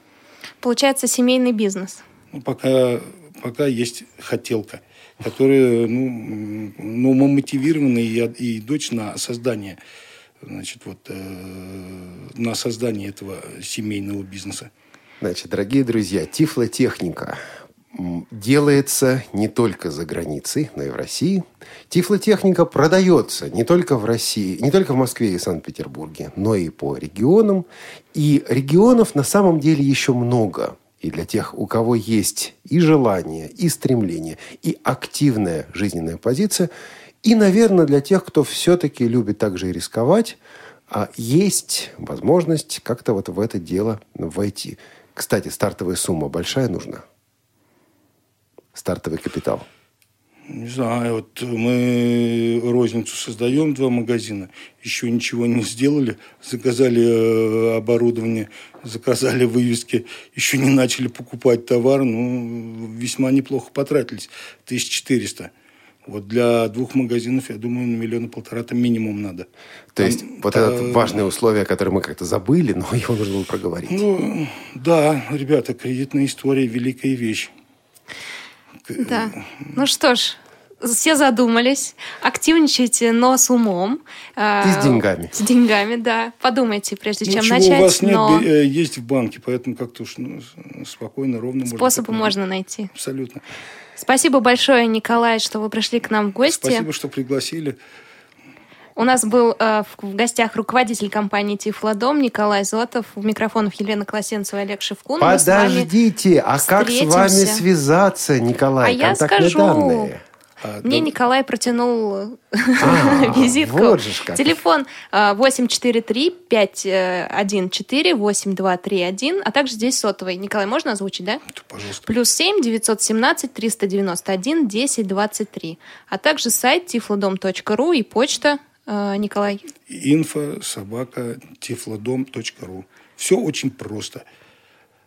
Получается семейный бизнес. Ну, пока, пока есть хотелка, которая, ну, ну мотивированы, и, и дочь на создание, значит, вот, э, на создание этого семейного бизнеса. Значит, дорогие друзья, тифлотехника делается не только за границей, но и в России. Тифлотехника продается не только в России, не только в Москве и Санкт-Петербурге, но и по регионам. И регионов на самом деле еще много. И для тех, у кого есть и желание, и стремление, и активная жизненная позиция, и, наверное, для тех, кто все-таки любит также и рисковать, а есть возможность как-то вот в это дело войти. Кстати, стартовая сумма большая нужна? Стартовый капитал. Не знаю, вот мы розницу создаем, два магазина, еще ничего не сделали, заказали э, оборудование, заказали вывески, еще не начали покупать товар, ну, весьма неплохо потратились, 1400. Вот для двух магазинов, я думаю, на миллиона полтора там минимум надо. То есть вот э, это важное условие, которое мы как-то забыли, но (laughs) его нужно было проговорить. Ну, да, ребята, кредитная история – великая вещь. Да. Ну что ж, все задумались, активничайте, но с умом. А, И с деньгами. С деньгами, да. Подумайте, прежде чем Ничего начать, у вас нет, но э, есть в банке, поэтому как-то уж ну, спокойно, ровно можно способы так можно найти. Абсолютно. Спасибо большое, Николай, что вы пришли к нам в гости. Спасибо, что пригласили. У нас был э, в, в гостях руководитель компании «Тифлодом» Николай Зотов, в микрофонах Елена Класенцева и Олег Шевкун. Подождите, а как с вами связаться, Николай? А я скажу. данные. Мне Николай протянул А, (laughs) визитку. вот же как. Телефон э, 843-513-8231, а также здесь сотовый. Николай, можно озвучить, да? Пожалуйста. Плюс 7 917 391 10 23. А также сайт tiflodom.ru и почта э, Николай. Инфо собака тифлодом.ру. Все очень просто.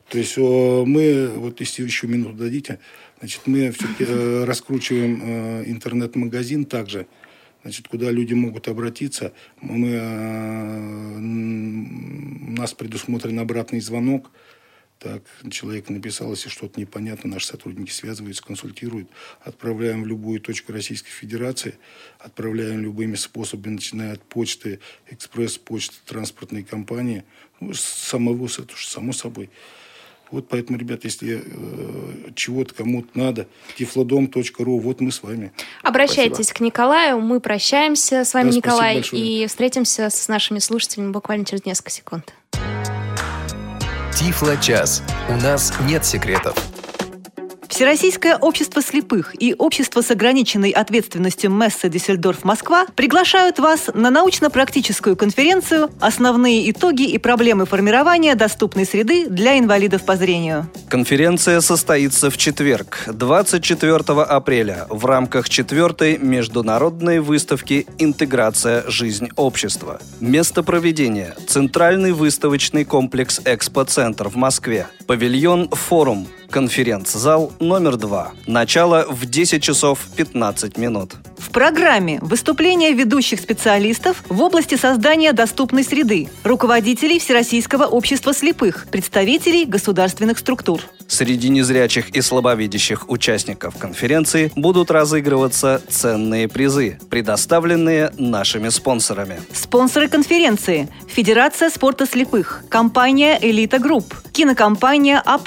То есть мы, вот если еще минуту дадите, значит, мы все-таки э, раскручиваем э, интернет-магазин также, значит, куда люди могут обратиться. Мы, э, у нас предусмотрен обратный звонок. Так, человек написал, если что-то непонятно, наши сотрудники связываются, консультируют. Отправляем в любую точку Российской Федерации, отправляем любыми способами, начиная от почты, экспресс-почты, транспортной компании. Ну, уж само собой. Вот поэтому, ребят, если э, чего-то кому-то надо, тифлодом.ру, вот мы с вами. Обращайтесь к Николаю, мы прощаемся с вами, Да, спасибо Николай, и встретимся с нашими слушателями буквально через несколько секунд. Тифло час. У нас нет секретов. Всероссийское общество слепых и общество с ограниченной ответственностью Месса Диссельдорф Москва приглашают вас на научно-практическую конференцию «Основные итоги и проблемы формирования доступной среды для инвалидов по зрению». Конференция состоится в четверг, 24 апреля, в рамках четвертой международной выставки «Интеграция. Жизнь общества». Место проведения – Центральный выставочный комплекс «Экспоцентр» в Москве. Павильон «Форум», конференц-зал номер два. Начало в 10 часов 15 минут. В программе выступления ведущих специалистов в области создания доступной среды, руководителей Всероссийского общества слепых, представителей государственных структур. Среди незрячих и слабовидящих участников конференции будут разыгрываться ценные призы, предоставленные нашими спонсорами. Спонсоры конференции – Федерация спорта слепых, компания «Элита Групп», кинокомпания «А+»,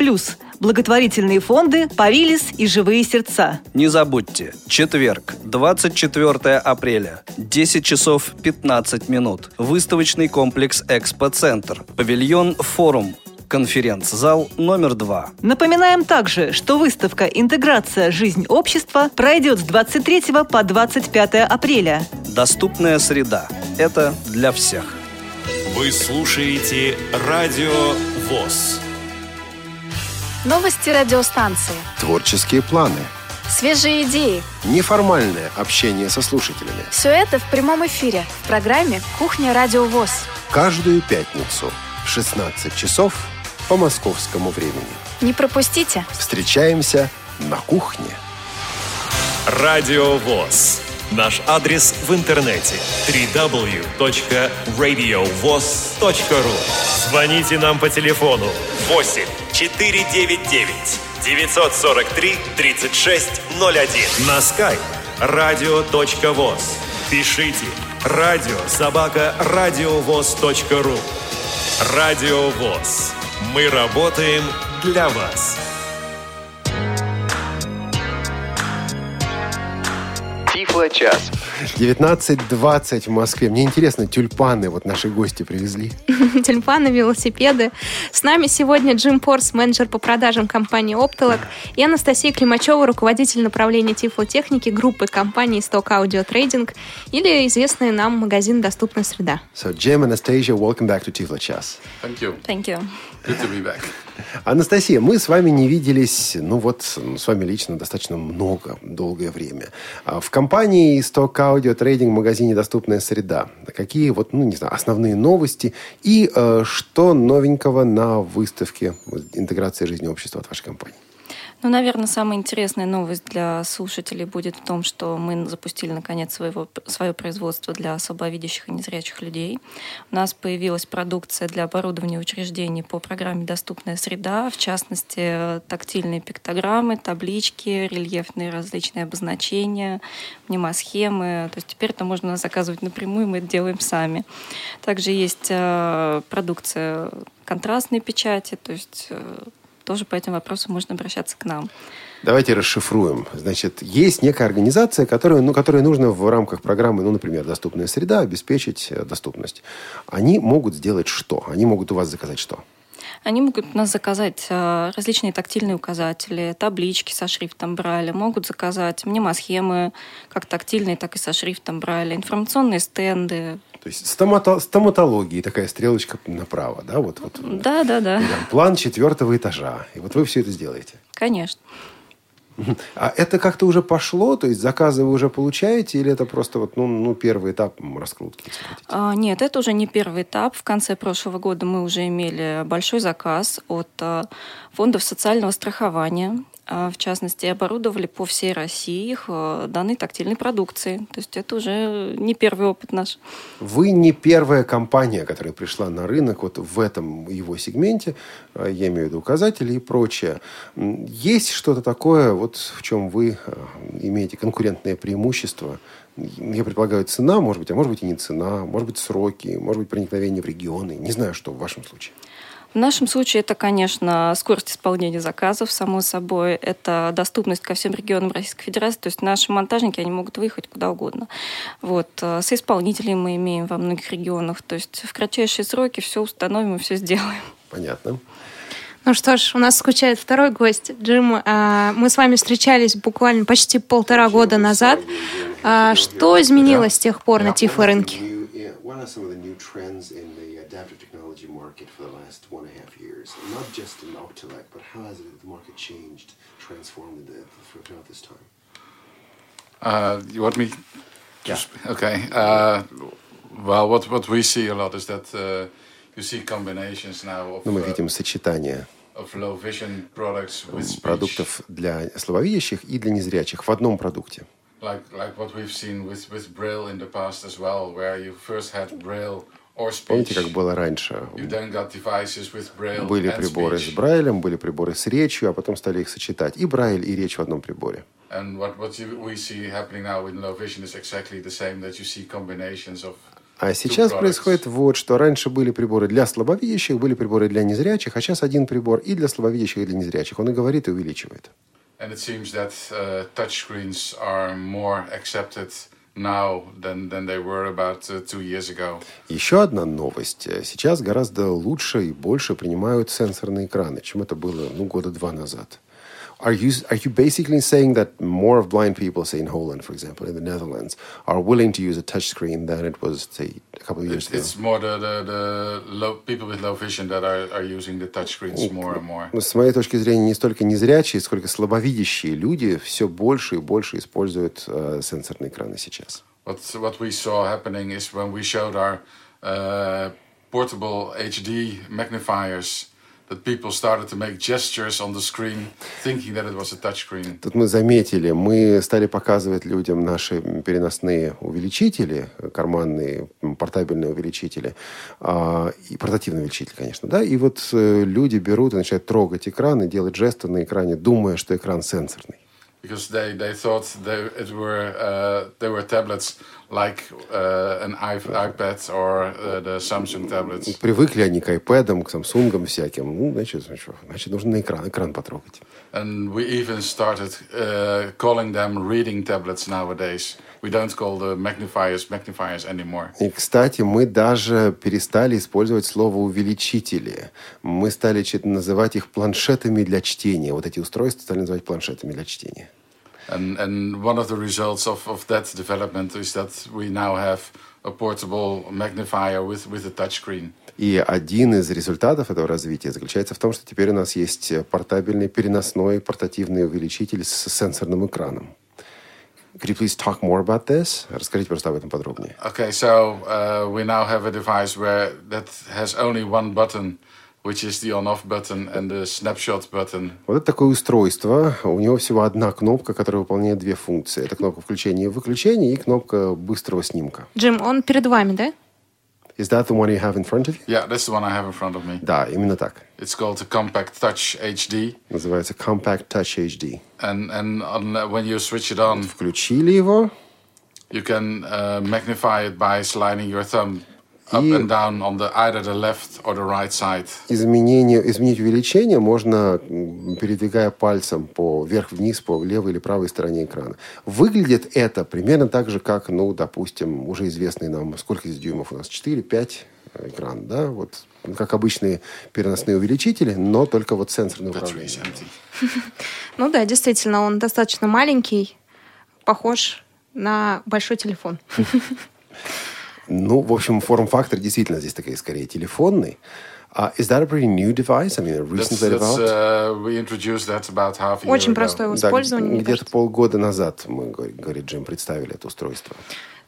благотворительные фонды «Парилис» и «Живые сердца». Не забудьте, четверг, 24 апреля, 10 часов 15 минут. Выставочный комплекс «Экспоцентр», павильон «Форум», конференц-зал номер два. Напоминаем также, что выставка «Интеграция. Жизнь общества» пройдет с 23 по 25 апреля. Доступная среда. Это для всех. Вы слушаете Радио ВОЗ. Новости радиостанции. Творческие планы. Свежие идеи. Неформальное общение со слушателями. Все это в прямом эфире в программе «Кухня Радио ВОЗ». Каждую пятницу в 16 часов по московскому времени. Не пропустите. Встречаемся на кухне. Радио ВОЗ. Наш адрес в интернете www.radiovoz.ru Звоните нам по телефону 8 499 943 3601 на skype radio.voz Пишите радио собака радиовоз.ру Радио ВОЗ. Мы работаем для вас. Тифло-час. 19.20 в Москве. Мне интересно, тюльпаны вот наши гости привезли. (laughs) Тюльпаны, велосипеды. С нами сегодня Джим Порс, менеджер по продажам компании Оптолог, и Анастасия Климачева, руководитель направления тифлотехники группы компании Stock Audio Trading, или известный нам магазин «Доступная среда». So, Jim, Anastasia, welcome back to Tiflo Chas. Thank you. Thank you. Good to be back. Анастасия, мы с вами не виделись, ну вот, с вами лично достаточно много, долгое время. А В компании Stock Audio Trading, магазине «Доступная среда». Какие вот, ну, не знаю, основные новости и э, что новенького на выставке интеграции жизни общества от вашей компании? Ну, наверное, самая интересная новость для слушателей будет в том, что мы запустили, наконец, своего, свое производство для слабовидящих и незрячих людей. У нас появилась продукция для оборудования учреждений по программе «Доступная среда», в частности, тактильные пиктограммы, таблички, рельефные различные обозначения, мнемосхемы. То есть теперь это можно заказывать напрямую, мы это делаем сами. Также есть э, продукция контрастной печати, то есть э, тоже по этим вопросам можно обращаться к нам. Давайте расшифруем. Значит, есть некая организация, которая, ну, которой нужно в рамках программы, ну, например, «Доступная среда» обеспечить э, доступность. Они могут сделать что? Они могут у вас заказать что? Они могут у нас заказать э, различные тактильные указатели, таблички со шрифтом Брайля, могут заказать мнемосхемы, как тактильные, так и со шрифтом Брайля, информационные стенды. То есть стомато- стоматологии такая стрелочка направо, да? Вот, вот, Да, да, да, там план четвертого этажа. И вот вы все это сделаете. конечно. (laughs) А это как-то уже пошло? То есть заказы вы уже получаете? Или это просто вот, ну, ну первый этап раскрутки? А, Нет, это уже не первый этап. В конце прошлого года мы уже имели большой заказ от а, фондов социального страхования. А, В частности, оборудовали по всей России их а, данной тактильной продукцией. То есть это уже не первый опыт наш. Вы не первая компания, которая пришла на рынок вот в этом его сегменте, а, я имею в виду указатели и прочее. Есть что-то такое, вот в чем вы имеете конкурентное преимущество? Я предполагаю, цена, может быть, а может быть и не цена, может быть, сроки, может быть, проникновение в регионы. Не знаю, что в вашем случае. В нашем случае это, конечно, скорость исполнения заказов, само собой. Это доступность ко всем регионам Российской Федерации. То есть наши монтажники, они могут выехать куда угодно. Вот. э, С исполнителями мы имеем во многих регионах. То есть в кратчайшие сроки все установим и все сделаем. Понятно. Ну что ж, у нас скучает второй гость, Джим. а, Мы с вами встречались буквально почти полтора года назад. А, Что изменилось с тех пор на тифлорынке? What are some of the new trends in the adaptive technology market for the last one and a half years? Not just in Optilec, but how has the market changed, transformed in the, throughout this time? Uh, you want me? Yeah. Okay. Uh, well, what what we see a lot is that uh, you see combinations now of, Ну, мы uh, видим сочетание of low vision products with speech, продуктов для слабовидящих и для незрячих в одном продукте. like like what we've seen with with Braille in the past as well, where you first had Braille or speech. Помните, как было раньше? Были приборы с Брайлем, были приборы с речью, а потом стали их сочетать. И Брайль, и речь в одном приборе. А сейчас происходит вот, что раньше были приборы для слабовидящих, были приборы для незрячих, а сейчас один прибор и для слабовидящих, и для незрячих. Он и говорит, и увеличивает. And it seems that uh, touchscreens are more accepted uh. Еще одна новость. Сейчас гораздо лучше и больше принимают сенсорные экраны, чем это было ну, года два назад. Are you, are you basically saying that more of blind people, say in Holland, for example, in the Netherlands, are willing to use a touchscreen than it was, say, a couple of years It's, ago? it's more the, the, the low, people with low vision that are, are using the touchscreens more and more. Ну, С моей точки зрения, не столько незрячие, сколько слабовидящие люди все больше и больше используют э, сенсорные экраны сейчас. What, what we saw happening is when we showed our uh, portable HD magnifiers, That people started to make gestures on the screen, thinking that it was a touchscreen. Тут мы заметили, мы стали показывать людям наши переносные увеличители, карманные, портабельные увеличители, а, и портативные увеличители, конечно, да, и вот э, люди берут и начинают трогать экран и делать жесты на экране, думая, что экран сенсорный. because they, they thought they it were uh, they were tablets like uh, an iP- iPad or uh, the Samsung tablets. Привыкли они к iPad, к Samsung всяким, ну, значит, ну что, значит, нужно на экран, экран потрогать. And we even started uh, calling them reading tablets nowadays. We don't call the magnifiers magnifiers anymore. И, кстати, мы даже перестали использовать слово «увеличители». Мы стали чит- называть их планшетами для чтения. Вот эти устройства стали называть планшетами для чтения. And and one of the results of, of that development is that we now have a portable magnifier with, with a touchscreen. И один из результатов этого развития заключается в том, что теперь у нас есть портабельный переносной портативный увеличитель с сенсорным экраном. Could you please talk more about this? Расскажите просто об этом подробнее. Okay, so uh, we now have a device where that has only one button, which is the on-off button and the snapshot button. Вот это такое устройство. У него всего одна кнопка, которая выполняет две функции. Это кнопка включения и выключения и кнопка быстрого снимка. Джим, он перед вами, да? Is that the one you have in front of you? Yeah, that's the one I have in front of me. Да, именно так. It's called the Compact Touch HD. Называется Compact Touch HD. And and on, uh, when you switch it on, Включили его, you can uh, magnify it by sliding your thumb up and down on the either the left or the right side. изменение, изменить увеличение можно, передвигая пальцем по вверх-вниз, по левой или правой стороне экрана. Выглядит это примерно так же, как, ну, допустим, уже известный нам, сколько здесь дюймов у нас? 4-5 экран, да? Вот как обычные переносные увеличители, но только вот сенсорное управление. (laughs) Ну да, действительно, он достаточно маленький, похож на большой телефон. (laughs) Ну, в общем, форм-фактор действительно здесь такой, скорее, телефонный. Uh, is that a pretty new device? I mean, a That's, recently that's, developed? uh, we introduced that about half a year Очень ago. простое в Да, использовании, мне где-то полгода назад мы, говорит Джим, представили это устройство.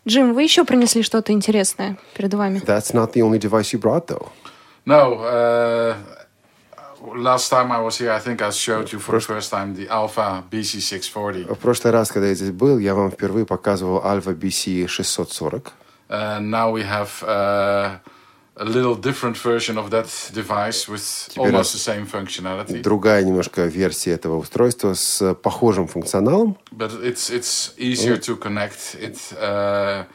Джим, вы еще принесли что-то интересное перед вами? That's not the only device you brought, though. No, uh, last time I was here, I think I showed you for the first time the Alpha BC640. В прошлый раз, когда я здесь был, я вам впервые показывал Alpha BC 640. And now we have uh, a little different version of that device with Теперь almost the same functionality. Другая немножко версия этого устройства с похожим функционалом. But it's it's easier to connect. It uh,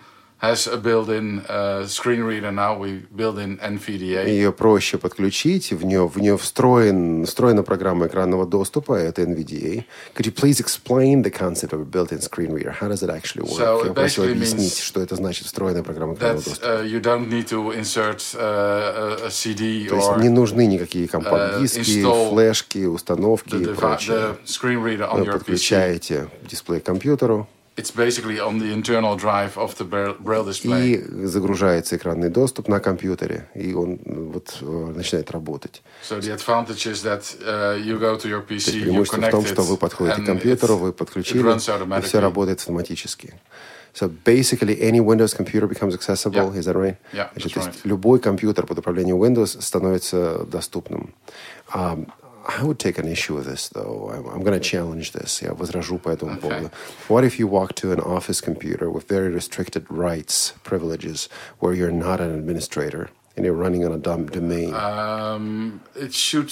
has a built-in uh, screen reader now. We build in NVDA. Ее проще подключить, в нее, в нее встроен, встроена программа экранного доступа, это NVDA. Could you please explain the concept of a built-in screen reader? How does it actually work? So Я просил объяснить, что это значит встроенная программа экранного That доступа. uh, you don't need to insert uh, a, CD То есть не нужны никакие uh, компакт-диски, install флешки, установки the, и прочее. the screen reader on Вы your PC. подключаете дисплей к компьютеру, It's basically on the internal drive of the braille, braille display. и загружается экранный доступ на компьютере, и он ну, вот э, начинает работать. So the advantage is that uh, you go to your PC, you преимущество в connect том, что вы подходите к компьютеру, it, вы подключили, runs и automatically. все работает автоматически. So basically any Windows computer becomes accessible, Yeah. is that right? Yeah, Значит, right. любой компьютер под управлением Windows становится доступным. Um, I would take an issue with this, though. I'm, I'm going to challenge this. Я возражу по этому поводу. What if you walk to an office computer with very restricted rights, privileges, where you're not an administrator and you're running on a dumb domain? Um, it should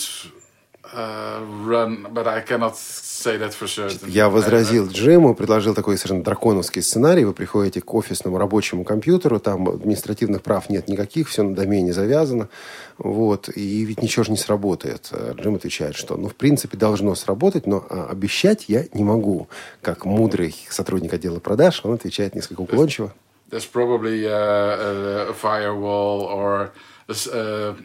Я возразил Джиму, предложил такой совершенно драконовский сценарий. Вы приходите к офисному рабочему компьютеру, там административных прав нет никаких, все на домене завязано. Вот, и ведь ничего же не сработает. А Джим отвечает, что, ну, в принципе, должно сработать, но а, обещать я не могу. Как мудрый сотрудник отдела продаж, он отвечает несколько уклончиво. There's probably a, a firewall or a uh,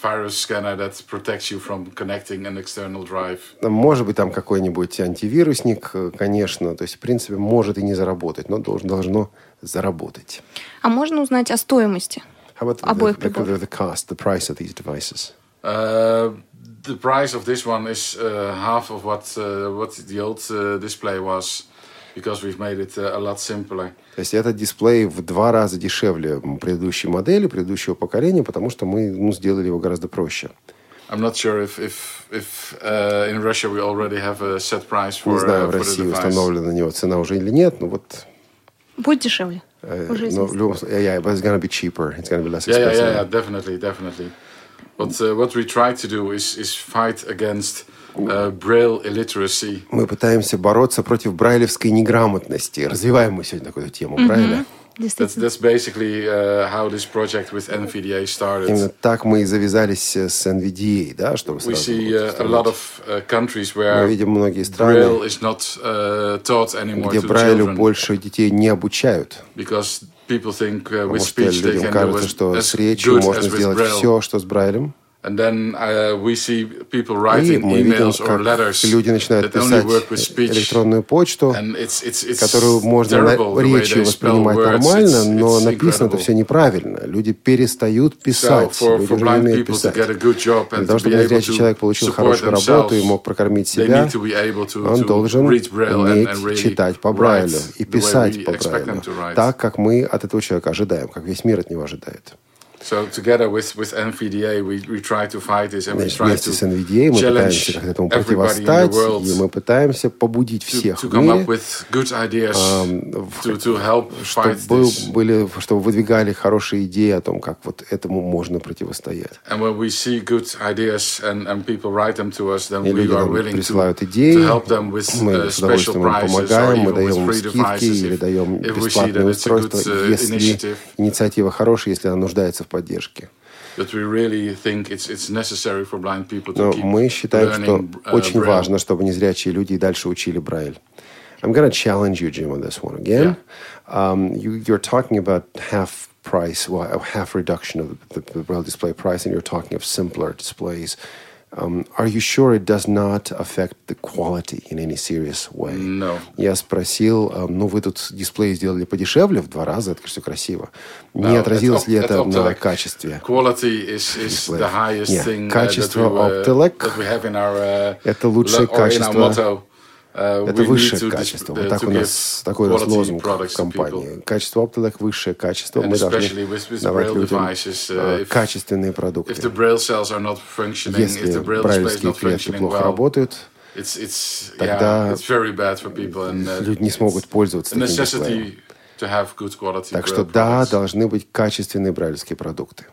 virus scanner that protects you from connecting an external drive. Может быть, там какой-нибудь антивирусник, э, конечно. То есть, в принципе, может и не заработать, но должен, должно заработать. А можно узнать о стоимости? How about the, Обоих the, приборов. the, the cost, the price of these devices? Uh, the price of this one is uh, half of what uh, what the old uh, display was, because we've made it uh, a lot simpler. То есть этот дисплей в два раза дешевле предыдущей модели, предыдущего поколения, потому что мы ну, сделали его гораздо проще. I'm not sure if if if uh, in Russia we already have a set price for, Не знаю, uh, в России установлена на него цена уже или нет, но вот... Будет дешевле? э, Уже но yeah, yeah, but it's gonna be cheaper. It's gonna be less Yeah, yeah, expensive. yeah, yeah, definitely, definitely. But uh, what we try to do is is fight against uh, illiteracy. Мы пытаемся бороться против брайлевской неграмотности. Развиваем мы сегодня такую тему. That's that's basically uh, how this project with NVDA started. Именно так мы и завязались э, с NVDA, да, чтобы We see uh, a lot of uh, countries Мы where видим многие страны, braille is not uh, taught anymore где Брайлю больше детей не обучают. because people think uh, Потому with что speech they can do as, что с речью можно сделать все, что с Брайлем. And then uh, we see people И мы видим, emails or как letters люди начинают писать электронную почту, And it's, it's, it's которую можно на речью воспринимать нормально, но написано это все неправильно. Люди перестают писать. Люди уже не умеют писать. Для того, чтобы able зрячий to человек получил хорошую работу и мог прокормить себя, он должен уметь читать по Брайлю и писать по Брайлю, так, как мы от этого человека ожидаем, как весь мир от него ожидает. So together with, with NVDA, we, we try to fight this and we try вместе to с NVDA мы пытаемся challenge как-то этому противостать, world и мы пытаемся побудить to, всех to в come up мире, to, to help чтобы, fight был- this. были, чтобы выдвигали хорошие идеи о том, как вот этому можно противостоять. And when we see good ideas and, and people write them to us, then И we are willing to, присылают идеи, to help them with мы uh, с удовольствием им помогаем, мы даем им скидки или даем бесплатные устройства, uh, если инициатива хорошая, если она нуждается в поддержке. But we really think it's, it's necessary for blind people to Но keep мы считаем, что learning uh, очень Braille. важно, чтобы незрячие люди и дальше учили Брайль. I'm going to challenge you, Jim, on this one again. Um, you, you're talking about half price, well, a half reduction of the, the Braille display price, and you're talking of simpler displays. Um, are you sure it does not affect the quality in any serious way? No. Я спросил, а, ну вы тут дисплей сделали подешевле в два раза, это все красиво. Не No, отразилось at ли это на качестве? Quality is, is the highest Нет, thing uh, that, качество we, uh, Optelec our, uh, это лучшее качество. Uh, Это высшее качество. uh, Вот так to у нас такой у нас лозунг в компании. Качество Optelec высшее качество. Мы должны давать людям э, качественные продукты. Если брайлевские клетки плохо работают, тогда uh, люди не смогут пользоваться таким дисплеем. Так что да, должны быть качественные брайлевские продукты.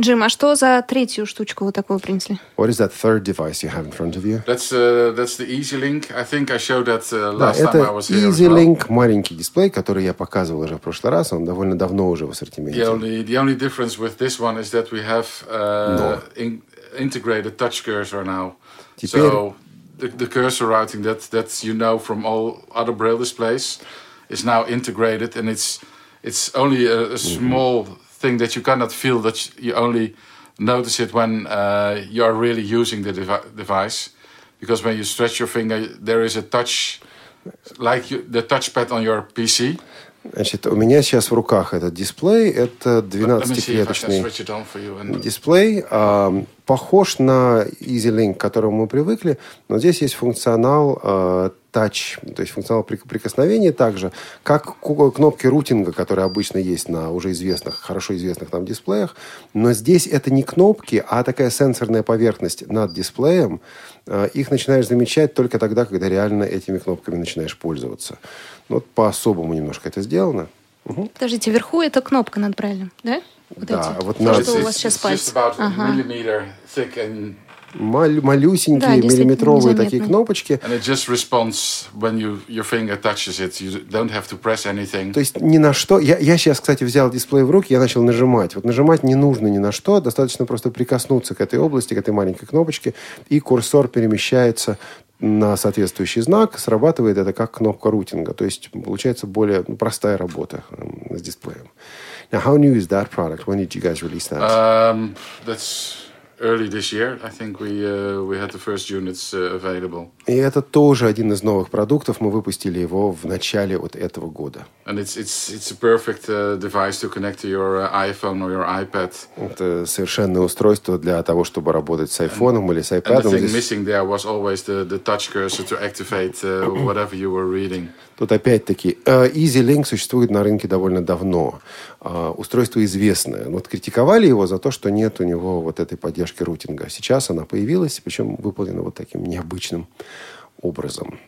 Джим, а что за третью штучку вот такую принесли? What is that third device you have in front of you? That's uh, that's the Easy Link. I think I showed that uh, Да, last time I это was here as Easy well. Link, маленький дисплей, который я показывал уже в прошлый раз. Он довольно давно уже в The ассортименте. only the only difference with this one is that we have uh, No. in, integrated touch cursor now. Теперь- So the, the cursor routing that that you know from all other braille displays is now integrated, and it's it's only a, a small thing that you cannot feel. That you only notice it when uh, you are really using the devi- device, because when you stretch your finger, there is a touch, like you, the touchpad on your PC. Значит, у меня сейчас в руках этот дисплей. Это Let me see if I can 12-клеточный switch it on for you. And дисплей. а, похож на EasyLink, к которому мы привыкли, но здесь есть функционал а, Touch, то есть функционал прик- прикосновения также, как кнопки рутинга, которые обычно есть на уже известных, хорошо известных нам дисплеях. Но здесь это не кнопки, а такая сенсорная поверхность над дисплеем. А, Их начинаешь замечать только тогда, когда реально этими кнопками начинаешь пользоваться. Ну, Вот по-особому немножко это сделано. Мгм. Подождите, вверху это кнопка над Брайлем, да? Вот Да, эти. вот То, на- что у вас сейчас пальцы. Ага. Маль- малюсенькие Да, миллиметровые такие кнопочки. And it just responds when you your finger touches it. You don't have to press anything. То есть ни на что. Я, я сейчас, кстати, взял дисплей в руки, я начал нажимать. Вот нажимать не нужно ни на что, достаточно просто прикоснуться к этой области, к этой маленькой кнопочке, и курсор перемещается на соответствующий знак, срабатывает это как кнопка рутинга. То есть получается более ну, простая работа эм, с дисплеем. Now, how new is that product? When did you guys release that? Um, that's early this year. I think we uh, we had the first units uh, available, И это тоже один из новых продуктов. Мы выпустили его в начале вот этого года. and it's it's it's a perfect uh, device to connect to your uh, iPhone or your iPad. Это совершенное устройство для того, чтобы работать с айфоном или с And the iPad. thing Здесь- missing there was always the, the touch cursor to activate uh, whatever you were reading. Тут опять-таки э, EasyLink существует на рынке довольно давно. А, Устройство известное. Вот критиковали его за то, что нет у него вот этой поддержки рутинга. Сейчас она появилась, причем выполнена вот таким необычным образом.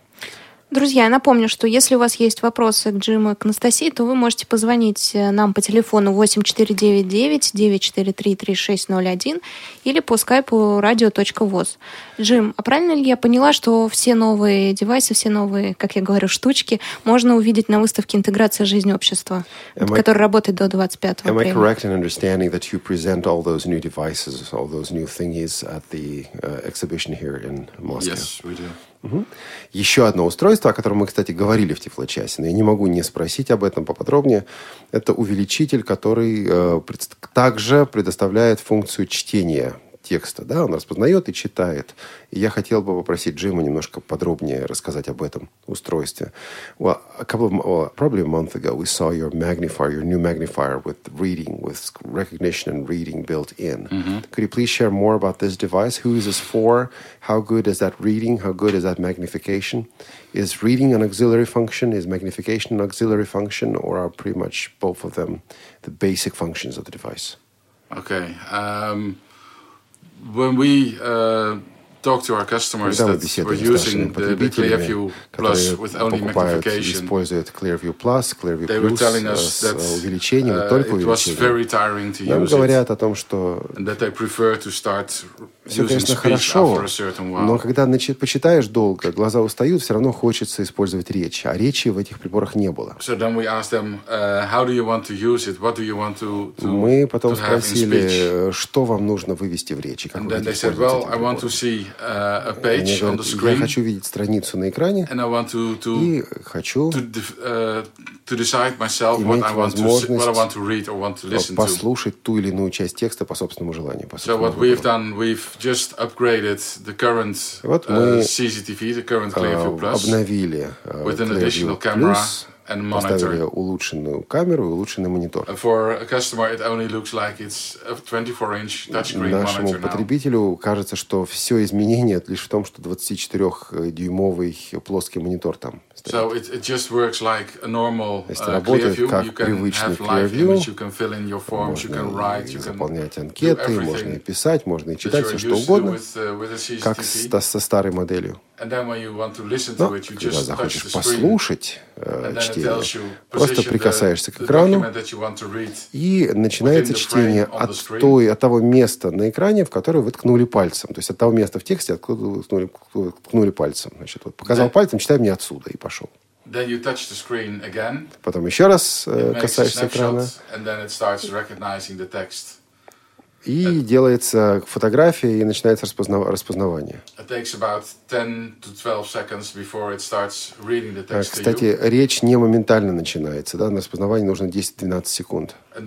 Друзья, я напомню, что если у вас есть вопросы к Джиму и к Анастасии, то вы можете позвонить э, нам по телефону 8499-943-3601 или по скайпу radio.voz. Джим, а правильно ли я поняла, что все новые девайсы, все новые, как я говорю, штучки можно увидеть на выставке «Интеграция жизни общества», Am I- которая работает до 25 Am I апреля? correct in understanding that you present all those new devices, all those new thingies at the uh, exhibition here in Moscow? Yes, we do. Мгм. Еще одно устройство, о котором мы, кстати, говорили в Тифлочасе, но я не могу не спросить об этом поподробнее. Это увеличитель, который э, предс- также предоставляет функцию чтения текста. Да? Он распознает и читает. И я хотел бы попросить Джима немножко подробнее рассказать об этом устройстве. Well, a couple of, mo- well, probably a month ago, we saw your magnifier, your new magnifier with reading, with recognition and reading built in. Could you please share more about this device? Who is this for? How good is that reading? How good is that magnification? Is reading an auxiliary function? Is magnification an auxiliary function? Or are pretty much both of them the basic functions of the device? Okay. Um, when we uh, talk to our customers Когда that were с using the, the Clearview Plus with only magnification, используют Clearview Plus, Clearview they were telling э, us с that э, увеличением, uh, только увеличением. Нам говорят о том, что все, конечно, хорошо, но когда начи- почитаешь долго, глаза устают, все равно хочется использовать речь. А речи в этих приборах не было. Uh, Мы потом спросили, э, что вам нужно вывести в речи, как вы хотите to uh, a page on the я screen, хочу видеть страницу на экране and I want to, to, и хочу to, uh, to decide myself what I want to what I want to read or want to listen to. послушать ту или иную часть текста по собственному желанию. По So собственному what we've выбору. done, we've just upgraded the current Вот uh, мы CCTV, the current э, Clearview Plus, обновили э, with an additional camera Plus, поставили улучшенную камеру и улучшенный монитор. Like it's a 24-inch touchscreen Нашему потребителю кажется, что все изменение лишь в том, что 24-дюймовый плоский монитор там. So it, it just works like a normal uh, Clearview. как You can have live image, you can fill in your forms, you can write, you can заполнять анкеты, everything можно и писать, можно и читать все что угодно, with, uh, with как с- CCTV. со старой моделью. And then when you want to listen Но to it, you когда захочешь the screen. послушать э, чтение, просто прикасаешься к экрану, и начинается чтение от, той, от того места на экране, в которое вы ткнули пальцем. То есть от того места в тексте, откуда вы ткнули, ткнули пальцем. Значит, вот показал пальцем, читай мне отсюда, и пошел. Then you touch the screen again. Потом еще раз It э, makes a касаешься экрана, snapshot, and then it starts recognizing the text. И делается фотография, и начинается распознав- распознавание. It takes about 10 to 12 seconds before it starts reading the А. Кстати, речь не моментально начинается. Да? На распознавание нужно 10-12 секунд. Uh,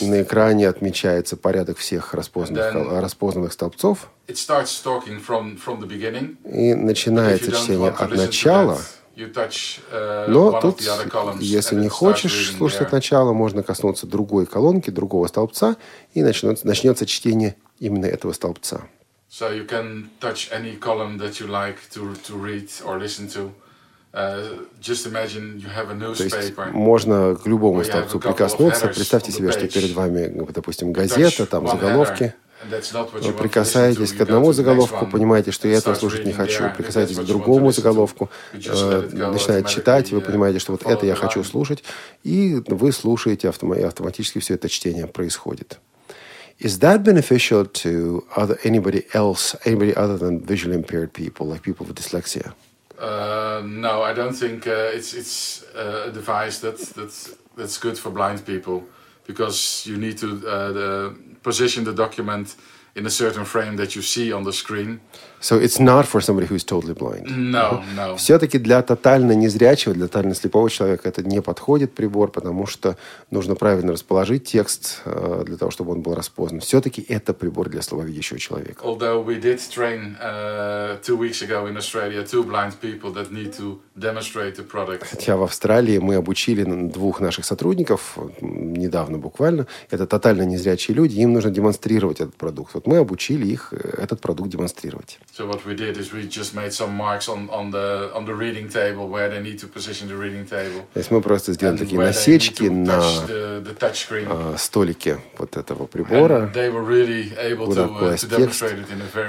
На, экране отмечается порядок всех распознанных, then- распознанных столбцов. It starts talking from, from the beginning. И начинается чтение от начала. that, uh, Но one тут, если не хочешь слушать начала, можно коснуться другой колонки, другого столбца, и начнется, начнется чтение именно этого столбца. So you can touch any column that you like to, to read or listen to. Uh, just imagine you have a То есть можно к любому столбцу прикоснуться. Представьте себе, что перед вами, допустим, газета, там заголовки. That's Вы прикасаетесь к одному заголовку, понимаете, что я этого слушать не хочу. Прикасаетесь that's к другому заголовку, э, начинает читать, вы понимаете, что вот это я хочу слушать, и вы слушаете, и автоматически все это чтение происходит. Is that beneficial to other, anybody else, anybody other than visually impaired people, like people with dyslexia? Uh, no, I don't think uh, it's it's uh, a device that that's that's good for blind people because you need to uh, the, position the document in a certain frame that you see on the screen. So it's not for somebody who's totally blind. No, no. Все-таки для тотально незрячего, для тотально слепого человека это не подходит прибор, потому что нужно правильно расположить текст э, для того, чтобы он был распознан. Все-таки это прибор для слабовидящего человека. Although we did train uh, two weeks ago in Australia two blind people that need to demonstrate the product. Хотя в Австралии мы обучили двух наших сотрудников, недавно буквально, это тотально незрячие люди, им нужно демонстрировать этот продукт. Вот мы обучили их э, этот продукт демонстрировать. So what we did is we just made some marks on, on the on the reading table where they need to position the reading table. То есть мы просто сделали And такие насечки на the, the touch screen. э, столике вот этого прибора. And they were really able куда to, uh, класть текст.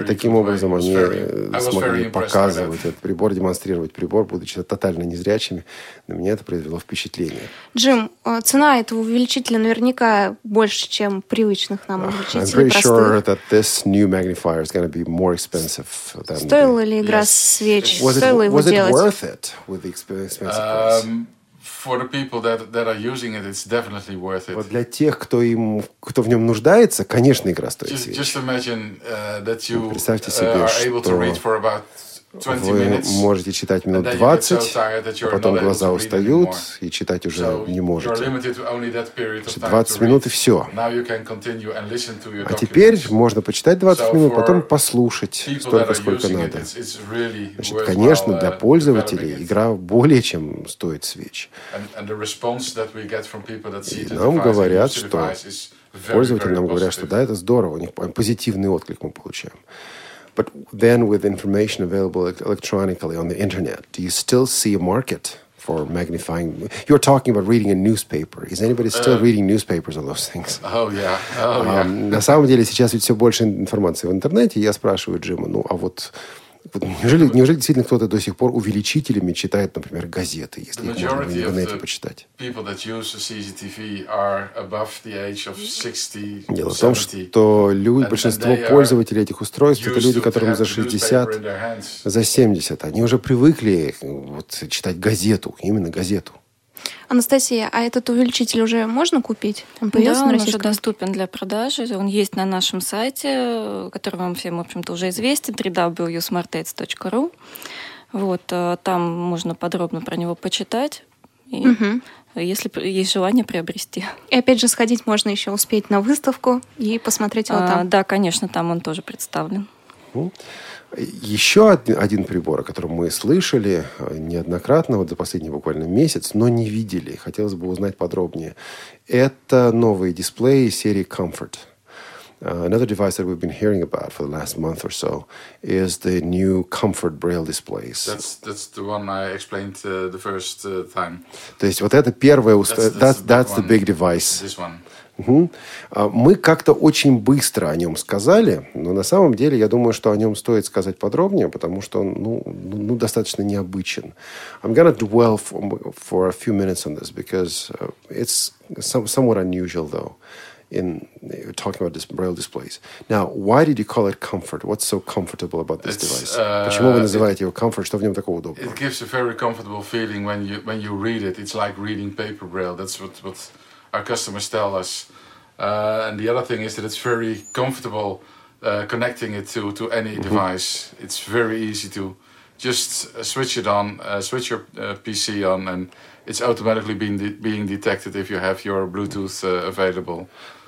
И таким образом они very- э, I was very смогли показывать этот прибор, демонстрировать прибор, будучи тотально незрячими. На меня это произвело впечатление. Джим, э, цена этого увеличителя наверняка больше, чем привычных нам I'm увеличителей pretty sure простых. that this new magnifier is going to be more expensive than Стоила ли игра свеч? Was it, Стоило его was it делать? worth it with the exp- expensive price? Um, for the people that, that are using it, it's definitely worth it. Вот для тех, кто, им, кто в нем нуждается, конечно, игра стоит Just, свеч. just imagine uh, that you Представьте uh, себе, are able to что read for about 20 Вы можете читать минут and then you get so 20, tired that а потом глаза устают, и читать уже не можете. limited to only that period of Значит, time 20 to минут и все. А теперь можно почитать 20 So минут, потом послушать столько, сколько надо. Значит, конечно, uh, для пользователей игра более чем стоит свеч. И нам говорят, что пользователи нам говорят, что да, это здорово, у них позитивный отклик мы получаем. But then with information available elec- electronically on the internet, do you still see a market for magnifying? You're talking about reading a newspaper. Is anybody still Uh, reading newspapers on those things? (laughs) Oh, yeah. Oh, А, yeah. На самом деле сейчас ведь все больше информации в интернете. Я спрашиваю Джима, ну а вот, вот неужели, неужели действительно кто-то до сих пор увеличителями читает, например, газеты, если их можно в интернете почитать? people that use a CCTV are above the age of 60, Дело в том, 70. что люди, большинство пользователей этих устройств, это люди, которым за the 60, newspaper in their hands. за 70. Они уже привыкли э, вот, читать газету, именно газету. Анастасия, а этот увеличитель уже можно купить? Он появился Да, на он уже доступен для продажи. Он есть на нашем сайте, который вам всем, в общем-то, уже известен, www.smartads.ru. Вот, э, там можно подробно про него почитать. И Мгм. если есть желание приобрести. И опять же, сходить можно еще успеть на выставку и посмотреть его А, там. Да, конечно, там он тоже представлен. Ну, Еще один, один прибор, о котором мы слышали э, неоднократно, вот за последний буквально месяц, но не видели. Хотелось бы узнать подробнее. Это новые дисплеи серии Comfort. Uh, another device that we've been hearing about for the last month or so is the new Comfort Braille displays. That's that's the one I explained uh, the first uh, time. То есть вот это первое устройство, That's- that's, that's the big that's one. big device. This one. Угу. Мы как-то очень быстро о нем сказали, но на самом деле я думаю, что о нем стоит сказать подробнее, потому что он ну, ну, достаточно необычен. I'm gonna dwell for, for a few minutes on this because uh, it's some, somewhat unusual though in talking about this braille displays. Now, why did you call it comfort? What's so comfortable about this It's, device? uh, Почему вы называете его comfort? Что в нем такого удобного? It gives a very comfortable feeling when you when you read it. It's like reading paper braille. That's what what our customers tell us. Uh, and the other thing is that it's very comfortable uh, connecting it to to any Mhm. device. It's very easy to just uh, switch it on, uh, switch your uh, PC on, and it's automatically being de- being detected if you have your Bluetooth uh, available.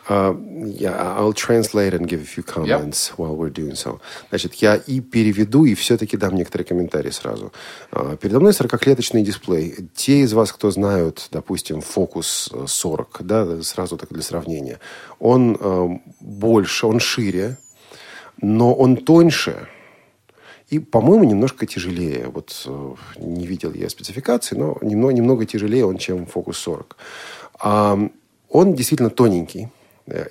Uh, yeah, I'll translate and give a few comments while we're doing so. Значит, я и переведу, и все-таки дам некоторые комментарии сразу. Uh, передо мной 40-клеточный дисплей. Те из вас, кто знают, допустим, Focus 40, да, сразу так для сравнения, он uh, больше, он шире, но он тоньше, и, по-моему, немножко тяжелее. Вот э, не видел я спецификации, но немного, немного тяжелее он, чем Focus 40. А, он действительно тоненький, э,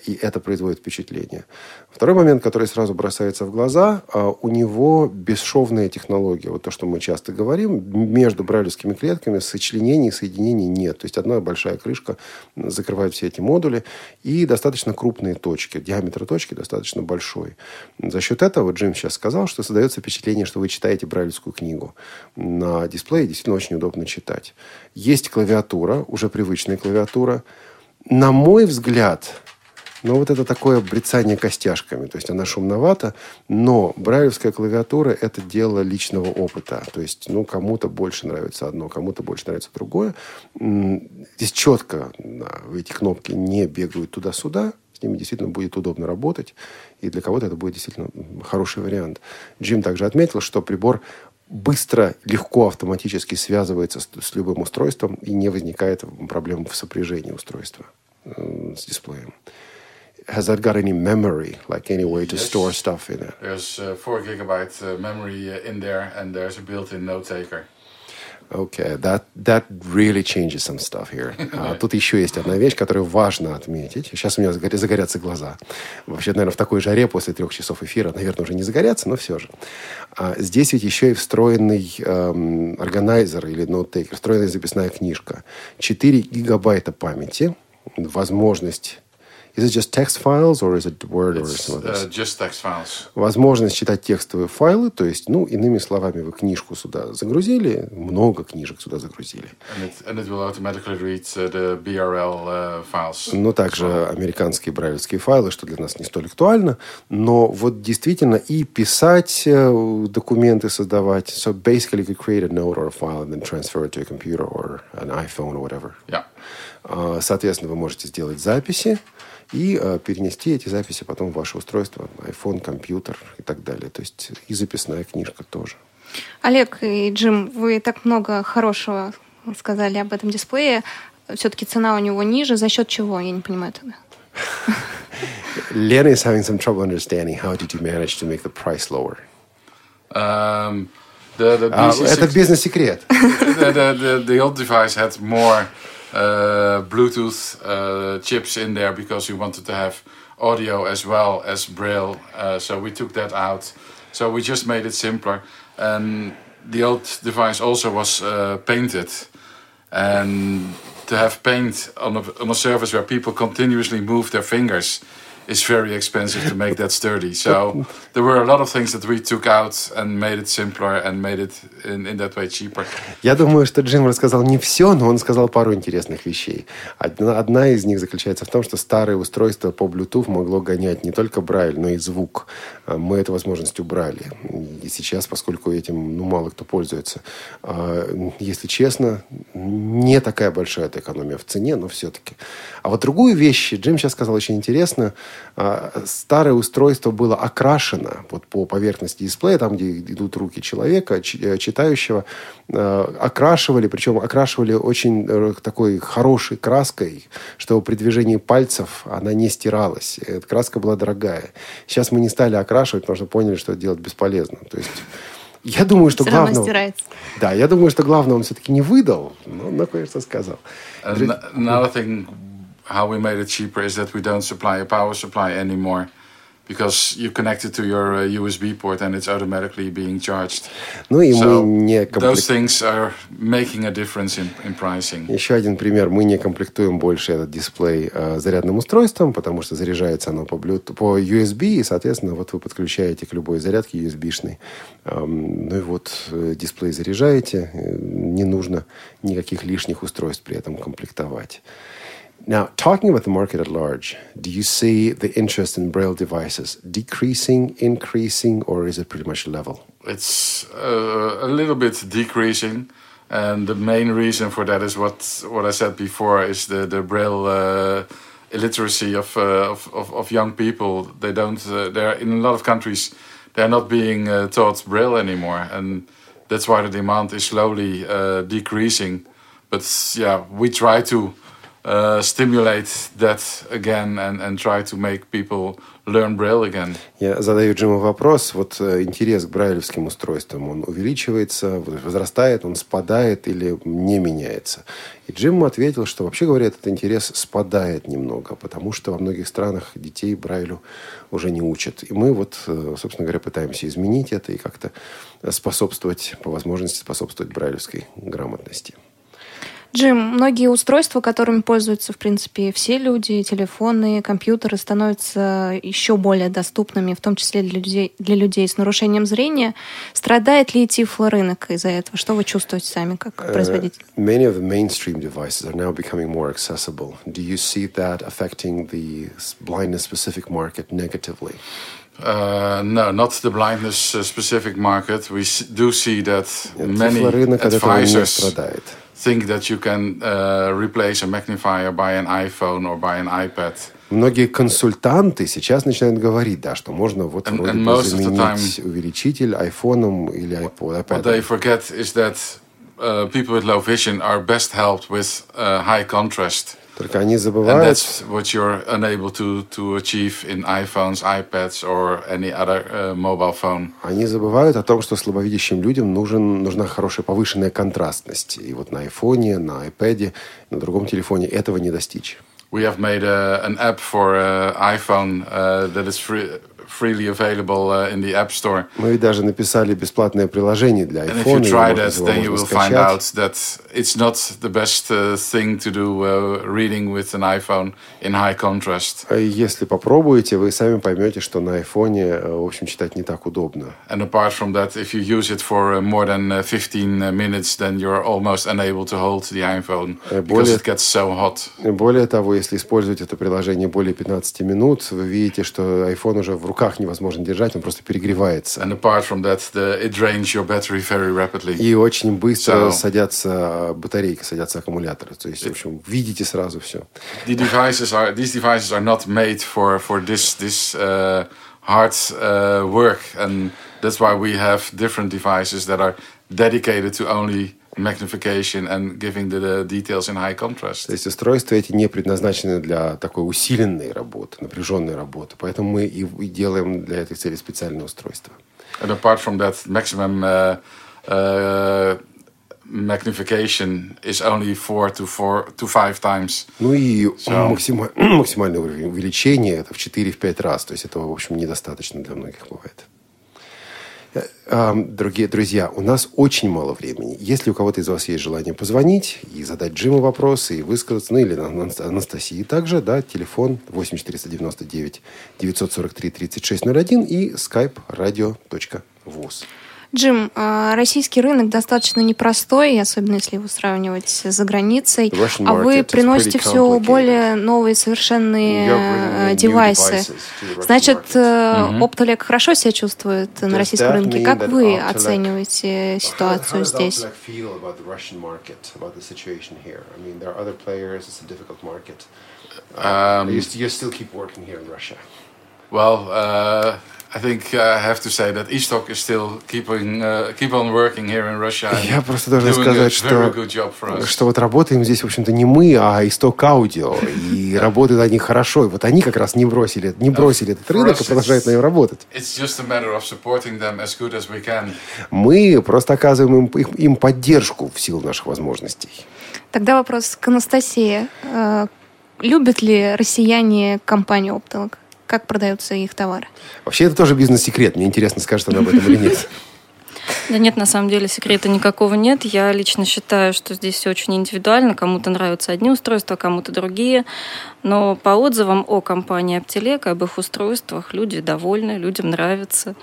и это производит впечатление. Второй момент, который сразу бросается в глаза, а, у него бесшовная технология. Вот то, что мы часто говорим, между брайлевскими клетками сочленений, соединений нет. То есть одна большая крышка закрывает все эти модули и достаточно крупные точки. Диаметр точки достаточно большой. За счет этого Джим сейчас сказал, что создается впечатление, что вы читаете брайлевскую книгу. На дисплее действительно очень удобно читать. Есть клавиатура, уже привычная клавиатура. На мой взгляд, но вот это такое брецание костяшками. То есть она шумновата, но брайлевская клавиатура – это дело личного опыта. То есть, ну, кому-то больше нравится одно, кому-то больше нравится другое. Здесь четко эти кнопки не бегают туда-сюда, с ними действительно будет удобно работать, и для кого-то это будет действительно хороший вариант. Джим также отметил, что прибор быстро, легко, автоматически связывается с, с любым устройством и не возникает проблем в сопряжении устройства э, с дисплеем. Has that got any memory, like any way to Yes. store stuff in it? There's uh, four gigabyte uh, memory uh, in there, and there's a built-in note taker. Okay, that, that really changes some stuff here. (laughs) А, тут еще есть одна вещь, которую важно отметить. Сейчас у меня загоря- загорятся глаза. Вообще, наверное, в такой жаре после трех часов эфира, наверное, уже не загорятся, но все же. А, здесь ведь еще и встроенный эм, органайзер или ноутейкер, встроенная записная книжка. 4 гигабайта памяти, возможность... Is it just text files or is it Word or It's something like uh, just text files. возможность читать текстовые файлы, то есть, ну, иными словами, вы книжку сюда загрузили, много книжек сюда загрузили. And it, and it will automatically read uh, the BRL uh, files. Но также американские брайлевские файлы, что для нас не столь актуально. Но вот действительно и писать э, документы, создавать. So basically you create a note or a file and then transfer it to a computer or an iPhone or whatever. Yeah. А, Соответственно, вы можете сделать записи и э, перенести эти записи потом в ваше устройство, iPhone, компьютер и так далее. То есть и записная книжка тоже. Олег и Джим, вы так много хорошего сказали об этом дисплее. Все-таки цена у него ниже. За счет чего? Я не понимаю тогда. (laughs) Lena is having some trouble understanding how did you manage to make the price lower. Um, the the BC6 это бизнес-секрет. (laughs) the, the, the, the old device had more uh, Bluetooth uh, chips in there because we wanted to have audio as well as Braille. Uh, so we took that out. So we just made it simpler. And the old device also was uh, painted. And to have paint on a, on a surface where people continuously move their fingers is very expensive to make that sturdy. So there were a lot of things that we took out and made it simpler and made it in, in that way cheaper. Я думаю, что Джим рассказал не все, но он сказал пару интересных вещей. Одна, одна из них заключается в том, что старое устройство по Bluetooth могло гонять не только Брайль, но и звук. А Мы эту возможность убрали. И сейчас, поскольку этим ну, мало кто пользуется, а, если честно, не такая большая эта экономия в цене, но все-таки. А вот другую вещь Джим сейчас сказал очень интересно. А, Старое устройство было окрашено вот по поверхности дисплея, там, где идут руки человека, э, читающего, э, окрашивали, причем окрашивали очень э, такой хорошей краской, что при движении пальцев она не стиралась. Эта краска была дорогая. Сейчас мы не стали окрашивать, потому что поняли, что это делать бесполезно. То есть я думаю, что главное... Да, я думаю, что главное он все-таки не выдал, но он кое-что сказал. And another thing, how we made it cheaper is that we don't supply a power supply anymore because you connect it to your uh, USB port and it's automatically being charged. Ну и so мы не those комплек- things are making a difference in, in pricing. Еще один пример. Мы не комплектуем больше этот дисплей э, зарядным устройством, потому что заряжается оно по, Bluetooth, по USB, и, соответственно, вот вы подключаете к любой зарядке USB-шной. Эм, ну и вот э, дисплей заряжаете, э, не нужно никаких лишних устройств при этом комплектовать. Now, talking about the market at large, do you see the interest in Braille devices decreasing, increasing, or is it pretty much level? It's uh, a little bit decreasing, and the main reason for that is what what I said before is the the braille uh, illiteracy of, uh, of, of of young people. They don't. Uh, they're in a lot of countries. They're not being uh, taught braille anymore, and that's why the demand is slowly uh, decreasing. But yeah, we try to uh, stimulate that again and, and try to make people learn braille again. Я задаю Джиму вопрос. Вот э, интерес к брайлевским устройствам, он увеличивается, возрастает, он спадает или не меняется? И Джим ответил, что вообще говоря, этот интерес спадает немного, потому что во многих странах детей Брайлю уже не учат. И мы вот, э, собственно говоря, пытаемся изменить это и как-то способствовать, по возможности способствовать брайлевской грамотности. Джим, многие устройства, которыми пользуются, в принципе, все люди, телефоны, компьютеры, становятся еще более доступными, в том числе для людей, для людей с нарушением зрения. Страдает ли тифлорынок из-за этого? Что вы чувствуете сами как Uh, производитель? many of the mainstream devices are now becoming more accessible. Do you see that affecting the blindness specific market negatively? Uh, no, not the blindness uh, specific market. We do see that many advisors. think that you can uh, replace a magnifier by an iPhone or by an iPad. Многие консультанты сейчас начинают говорить, да, что можно вот And- вроде and бы most of the заменить увеличитель айфоном или iPod. What they forget is that uh, people with low vision are best helped with uh, high contrast. Только они And забывают, that's what you're unable to, to achieve in iPhones, iPads, or any other uh, mobile phone. они забывают о том, что слабовидящим людям нужен, нужна хорошая повышенная контрастность. И вот на айфоне, на iPad, на другом телефоне этого не достичь. We have made a, an app for uh, iPhone uh, that is free, freely available uh, in the App Store. Мы даже написали бесплатное приложение для And if you iPhone. try that, then you will find out that it's not the best uh, thing to do uh, reading with an iPhone in high contrast. А Если попробуете, вы сами поймете, что на э, в общем, читать не так удобно. And apart from that, if you use it for uh, more than uh, 15 uh, minutes, then you're almost unable to hold the iPhone Э, because более- it gets so hot. Более того, если использовать это приложение более 15 минут, вы видите, что iPhone уже в руках невозможно держать, он просто перегревается. And apart from that, the, it drains your battery very rapidly. И очень быстро So- садятся батарейки, садятся аккумуляторы. То есть, в общем, видите сразу все. The devices are these devices are not made for for this this uh, hard uh, work, and that's why we have different devices that are dedicated to only magnification and giving the, the details in high contrast. То есть устройства эти не предназначены для такой усиленной работы, напряженной работы. Поэтому мы и, и делаем для этой цели специальное устройство. And apart from that, maximum uh, uh, magnification is only four to four to five times. Ну и So- максима- (clears throat) максимальное уровень увеличения это в 4-5 раз. То есть этого, в общем, недостаточно для многих бывает. Э, Дорогие друзья, у нас очень мало времени. Если у кого-то из вас есть желание позвонить и задать Джиму вопросы, и высказаться, ну или на- на Анастасии также, да, телефон 8499 943 3601 и skype radio.voz. Джим, а, российский рынок достаточно непростой, особенно если его сравнивать с границей. The Russian А вы приносите все более новые совершенные э, девайсы. Значит, э. Оптолек хорошо себя чувствует на российском рынке. Как вы оцениваете ситуацию здесь? Um, you, you still keep working here in Russia. Well, uh, I think uh, I have to say that Estock is still keeping uh, keep on working here in Russia. (laughs) and Я просто должен doing сказать, a что, very good job for us. что вот работаем здесь, в общем-то, не мы, а исток аудио. И (laughs) работают они хорошо. И вот они как раз не бросили, не бросили этот For рынок и us, продолжают на нем работать. It's just a matter of supporting them as good as we can. Мы просто оказываем им, им поддержку в силу наших возможностей. Тогда вопрос к Анастасии. Э, любят ли россияне компанию Optelog? Как продаются их товары? Вообще, это тоже бизнес-секрет. Мне интересно, скажет она об этом или нет. (laughs) Да нет, на самом деле секрета никакого нет. Я лично считаю, что здесь все очень индивидуально. Кому-то нравятся одни устройства, кому-то другие. Но по отзывам о компании Аптелек, об их устройствах, люди довольны, людям нравится.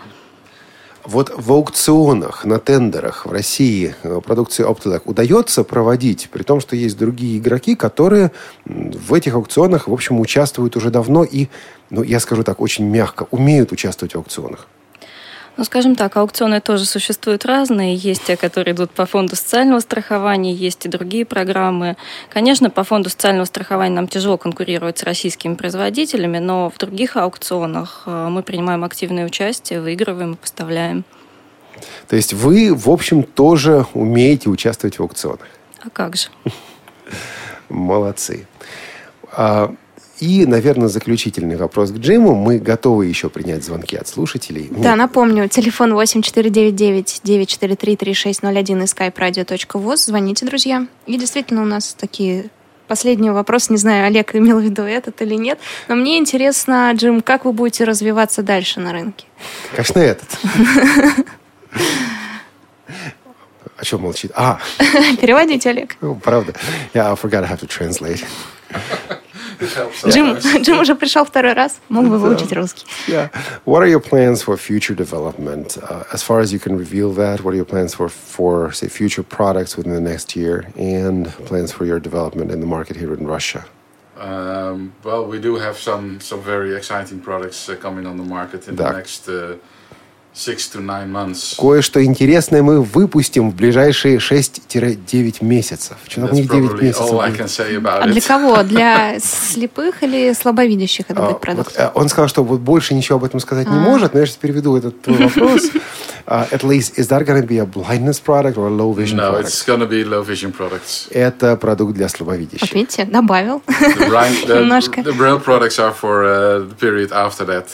Вот в аукционах, на тендерах в России э, продукции Optelec удается проводить, при том, что есть другие игроки, которые в этих аукционах, в общем, участвуют уже давно и, ну, я скажу так, очень мягко, умеют участвовать в аукционах. Ну, скажем так, аукционы тоже существуют разные. Есть те, которые идут по фонду социального страхования, есть и другие программы. Конечно, по фонду социального страхования нам тяжело конкурировать с российскими производителями, но в других аукционах э, мы принимаем активное участие, выигрываем и поставляем. То есть вы, в общем, тоже умеете участвовать в аукционах? А как же? (laughs) Молодцы. И, наверное, заключительный вопрос к Джиму. Мы готовы еще принять звонки от слушателей. Да, напомню, телефон 8499-943-3601 и skype-radio.voz. Звоните, друзья. И действительно у нас такие последний вопрос. Не знаю, Олег имел в виду этот или нет. Но мне интересно, Джим, как вы будете развиваться дальше на рынке? Конечно, этот. О чем молчит? А! (laughs) Переводите, Олег. Правда. Yeah, I forgot have to translate. (laughs) Джим, Джим уже пришел второй раз. Мог бы выучить русский. Yeah. What are your plans for future development? Uh, as far as you can reveal that, what are your plans for, for, say, future products within the next year and plans for your development in the market here in Russia? Um, well, we do have some, some very exciting products uh, coming on the market in Да. the next uh, Кое-что интересное мы выпустим в ближайшие 6-9 месяцев. Что у них 9 probably месяцев? будет? А для кого? (laughs) Для слепых или слабовидящих это будет А, продукт? вот, э, Он сказал, что больше ничего об этом сказать не А. может, но я сейчас переведу этот твой вопрос. (laughs) Uh, at least, is that going to be a blindness product or a low vision No, product? it's going to be low vision products. Это продукт для слабовидящих. Вот видите, добавил. Немножко. the real products are for uh, the period after that.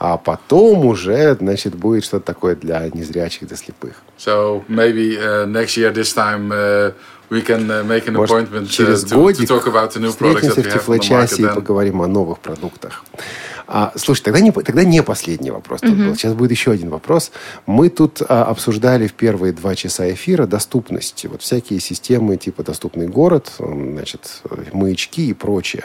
А потом уже, значит, будет что-то такое для незрячих, для слепых. So maybe uh, next year, this time, uh, we can uh, make an Может, appointment uh, to, to talk about the new products that we have on the Тифлочасе и market then. поговорим о новых продуктах. А, слушай, тогда не, тогда не последний вопрос Мгм. был. Сейчас будет еще один вопрос. Мы тут а, обсуждали в первые два часа эфира доступность. Вот всякие системы типа «Доступный город», значит, маячки и прочее.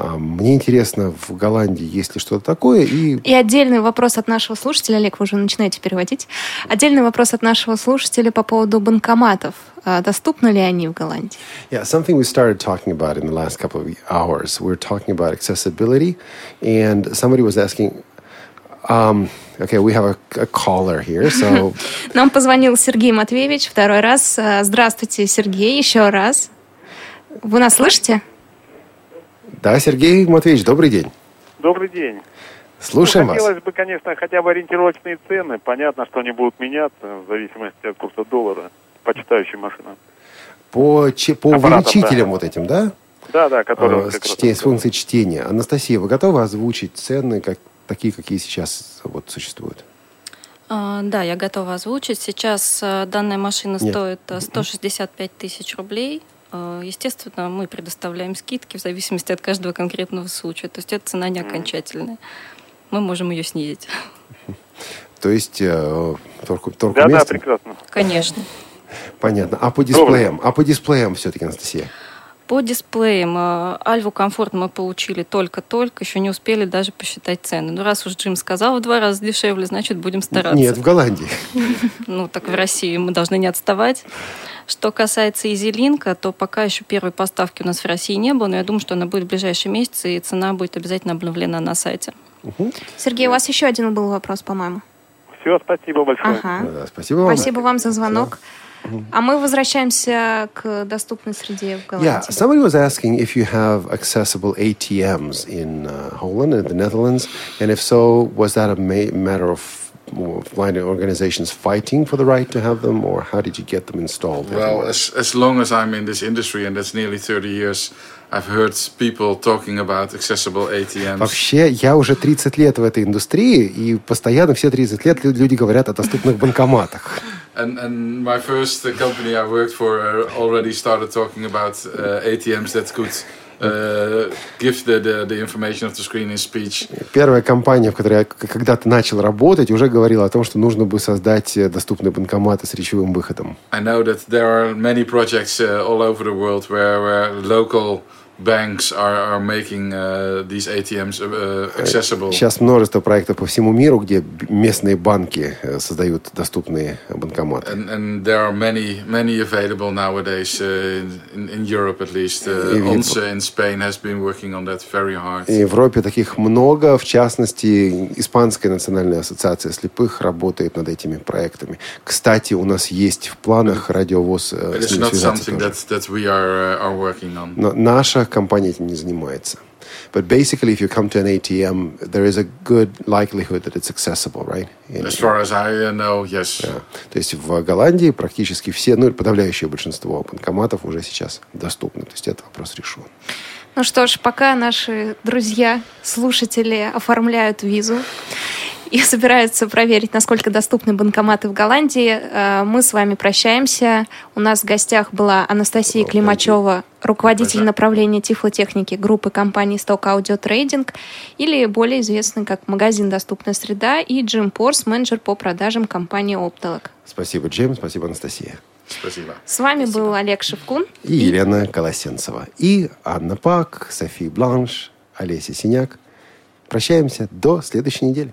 А, мне интересно, в Голландии есть ли что-то такое? И И отдельный вопрос от нашего слушателя. Олег, вы уже начинаете переводить. Отдельный вопрос от нашего слушателя по поводу банкоматов. А, Доступны ли они в Голландии? Yeah, something we started talking about in the last couple of hours. We were talking about accessibility, and somebody was asking. Um, okay, we have a, a caller here, so (laughs) Нам позвонил Сергей Матвеевич второй раз. А, Здравствуйте, Сергей, еще раз. Вы нас слышите? Да, Сергей Матвеевич, добрый день. Добрый день. Слушаем ну, вас. хотелось бы, конечно, хотя бы ориентировочные цены. Понятно, что они будут меняться в зависимости от курса доллара по читающим машинам. По, че- по увеличителям да. вот этим, да? Да, да, которые... А, с, чтения- с функцией чтения. Анастасия, вы готовы озвучить цены, как, такие, какие сейчас вот, существуют? А, Да, я готова озвучить. Сейчас э, данная машина Нет. стоит э, 165 тысяч рублей. Э, Естественно, мы предоставляем скидки в зависимости от каждого конкретного случая. То есть эта цена не окончательная. Мы можем ее снизить. (laughs) То есть э, торг, торг Да, да, уместен? прекрасно. Конечно. Понятно. А по дисплеям? А по дисплеям все-таки, Анастасия? По дисплеям э, Альву Комфорт мы получили только-только, еще не успели даже посчитать цены. Ну, раз уж Джим сказал в два раза дешевле, значит, будем стараться. Нет, в Голландии. (laughs) Ну, так в России мы должны не отставать. Что касается EasyLink, то пока еще первой поставки у нас в России не было, но я думаю, что она будет в ближайшие месяцы, и цена будет обязательно обновлена на сайте. Сергей, у вас еще один был вопрос, по-моему. Все, спасибо большое. Ага. Да, спасибо вам. Спасибо вам за звонок. А мы возвращаемся к доступной среде в Yeah, Голландии. somebody was asking if you have accessible ATMs in uh, Holland and the Netherlands, and if so, was that a ma- matter of blind organizations fighting for the right to have them, or how did you get them installed? Well, as, as long as I'm in this industry, and that's nearly 30 years, I've heard people talking about accessible ATMs. Вообще, я уже 30 лет в этой индустрии, и постоянно все 30 лет лю- люди говорят о доступных банкоматах. And, and my first uh, company I worked for uh, already started talking about uh, ATMs that could uh, give the, the, the information of the screen in speech. Первая компания, в которой я когда-то начал работать, уже говорила о том, что нужно бы создать э, доступные банкоматы с речевым выходом. I know that there are many projects uh, all over the world where, where local banks are, are making uh, these ATMs uh, accessible. Сейчас множество проектов по всему миру, где местные банки э, создают доступные банкоматы. And, and there are many, many available nowadays uh, in, in Europe at least. Uh, ONCE in Spain has been working on that very hard. В Европе таких много, в частности, Испанская национальная ассоциация слепых работает над этими проектами. Кстати, у нас есть в планах радиовоз э, It с is ними not something that, that we are, uh, are working on. Но наша компания этим не занимается. But basically, if you come to an ATM, there is a good likelihood that it's accessible, right? In- As far as I know, yes. То есть в Голландии практически все, ну, подавляющее большинство банкоматов уже сейчас доступны. То есть этот вопрос решен. Ну что ж, пока наши друзья, слушатели оформляют визу и собираются проверить, насколько доступны банкоматы в Голландии, э, мы с вами прощаемся. У нас в гостях была Анастасия Климачева, руководитель направления тифлотехники группы компании Stock Audio Trading, или более известный как магазин «Доступная среда», и Джим Порс, менеджер по продажам компании Optelec. Спасибо, Джеймс, спасибо, Анастасия. Спасибо. С вами был Олег Шевкун. И Елена Колосенцева. И Анна Пак, Софи Бланш, Олеся Синяк. Прощаемся до следующей недели.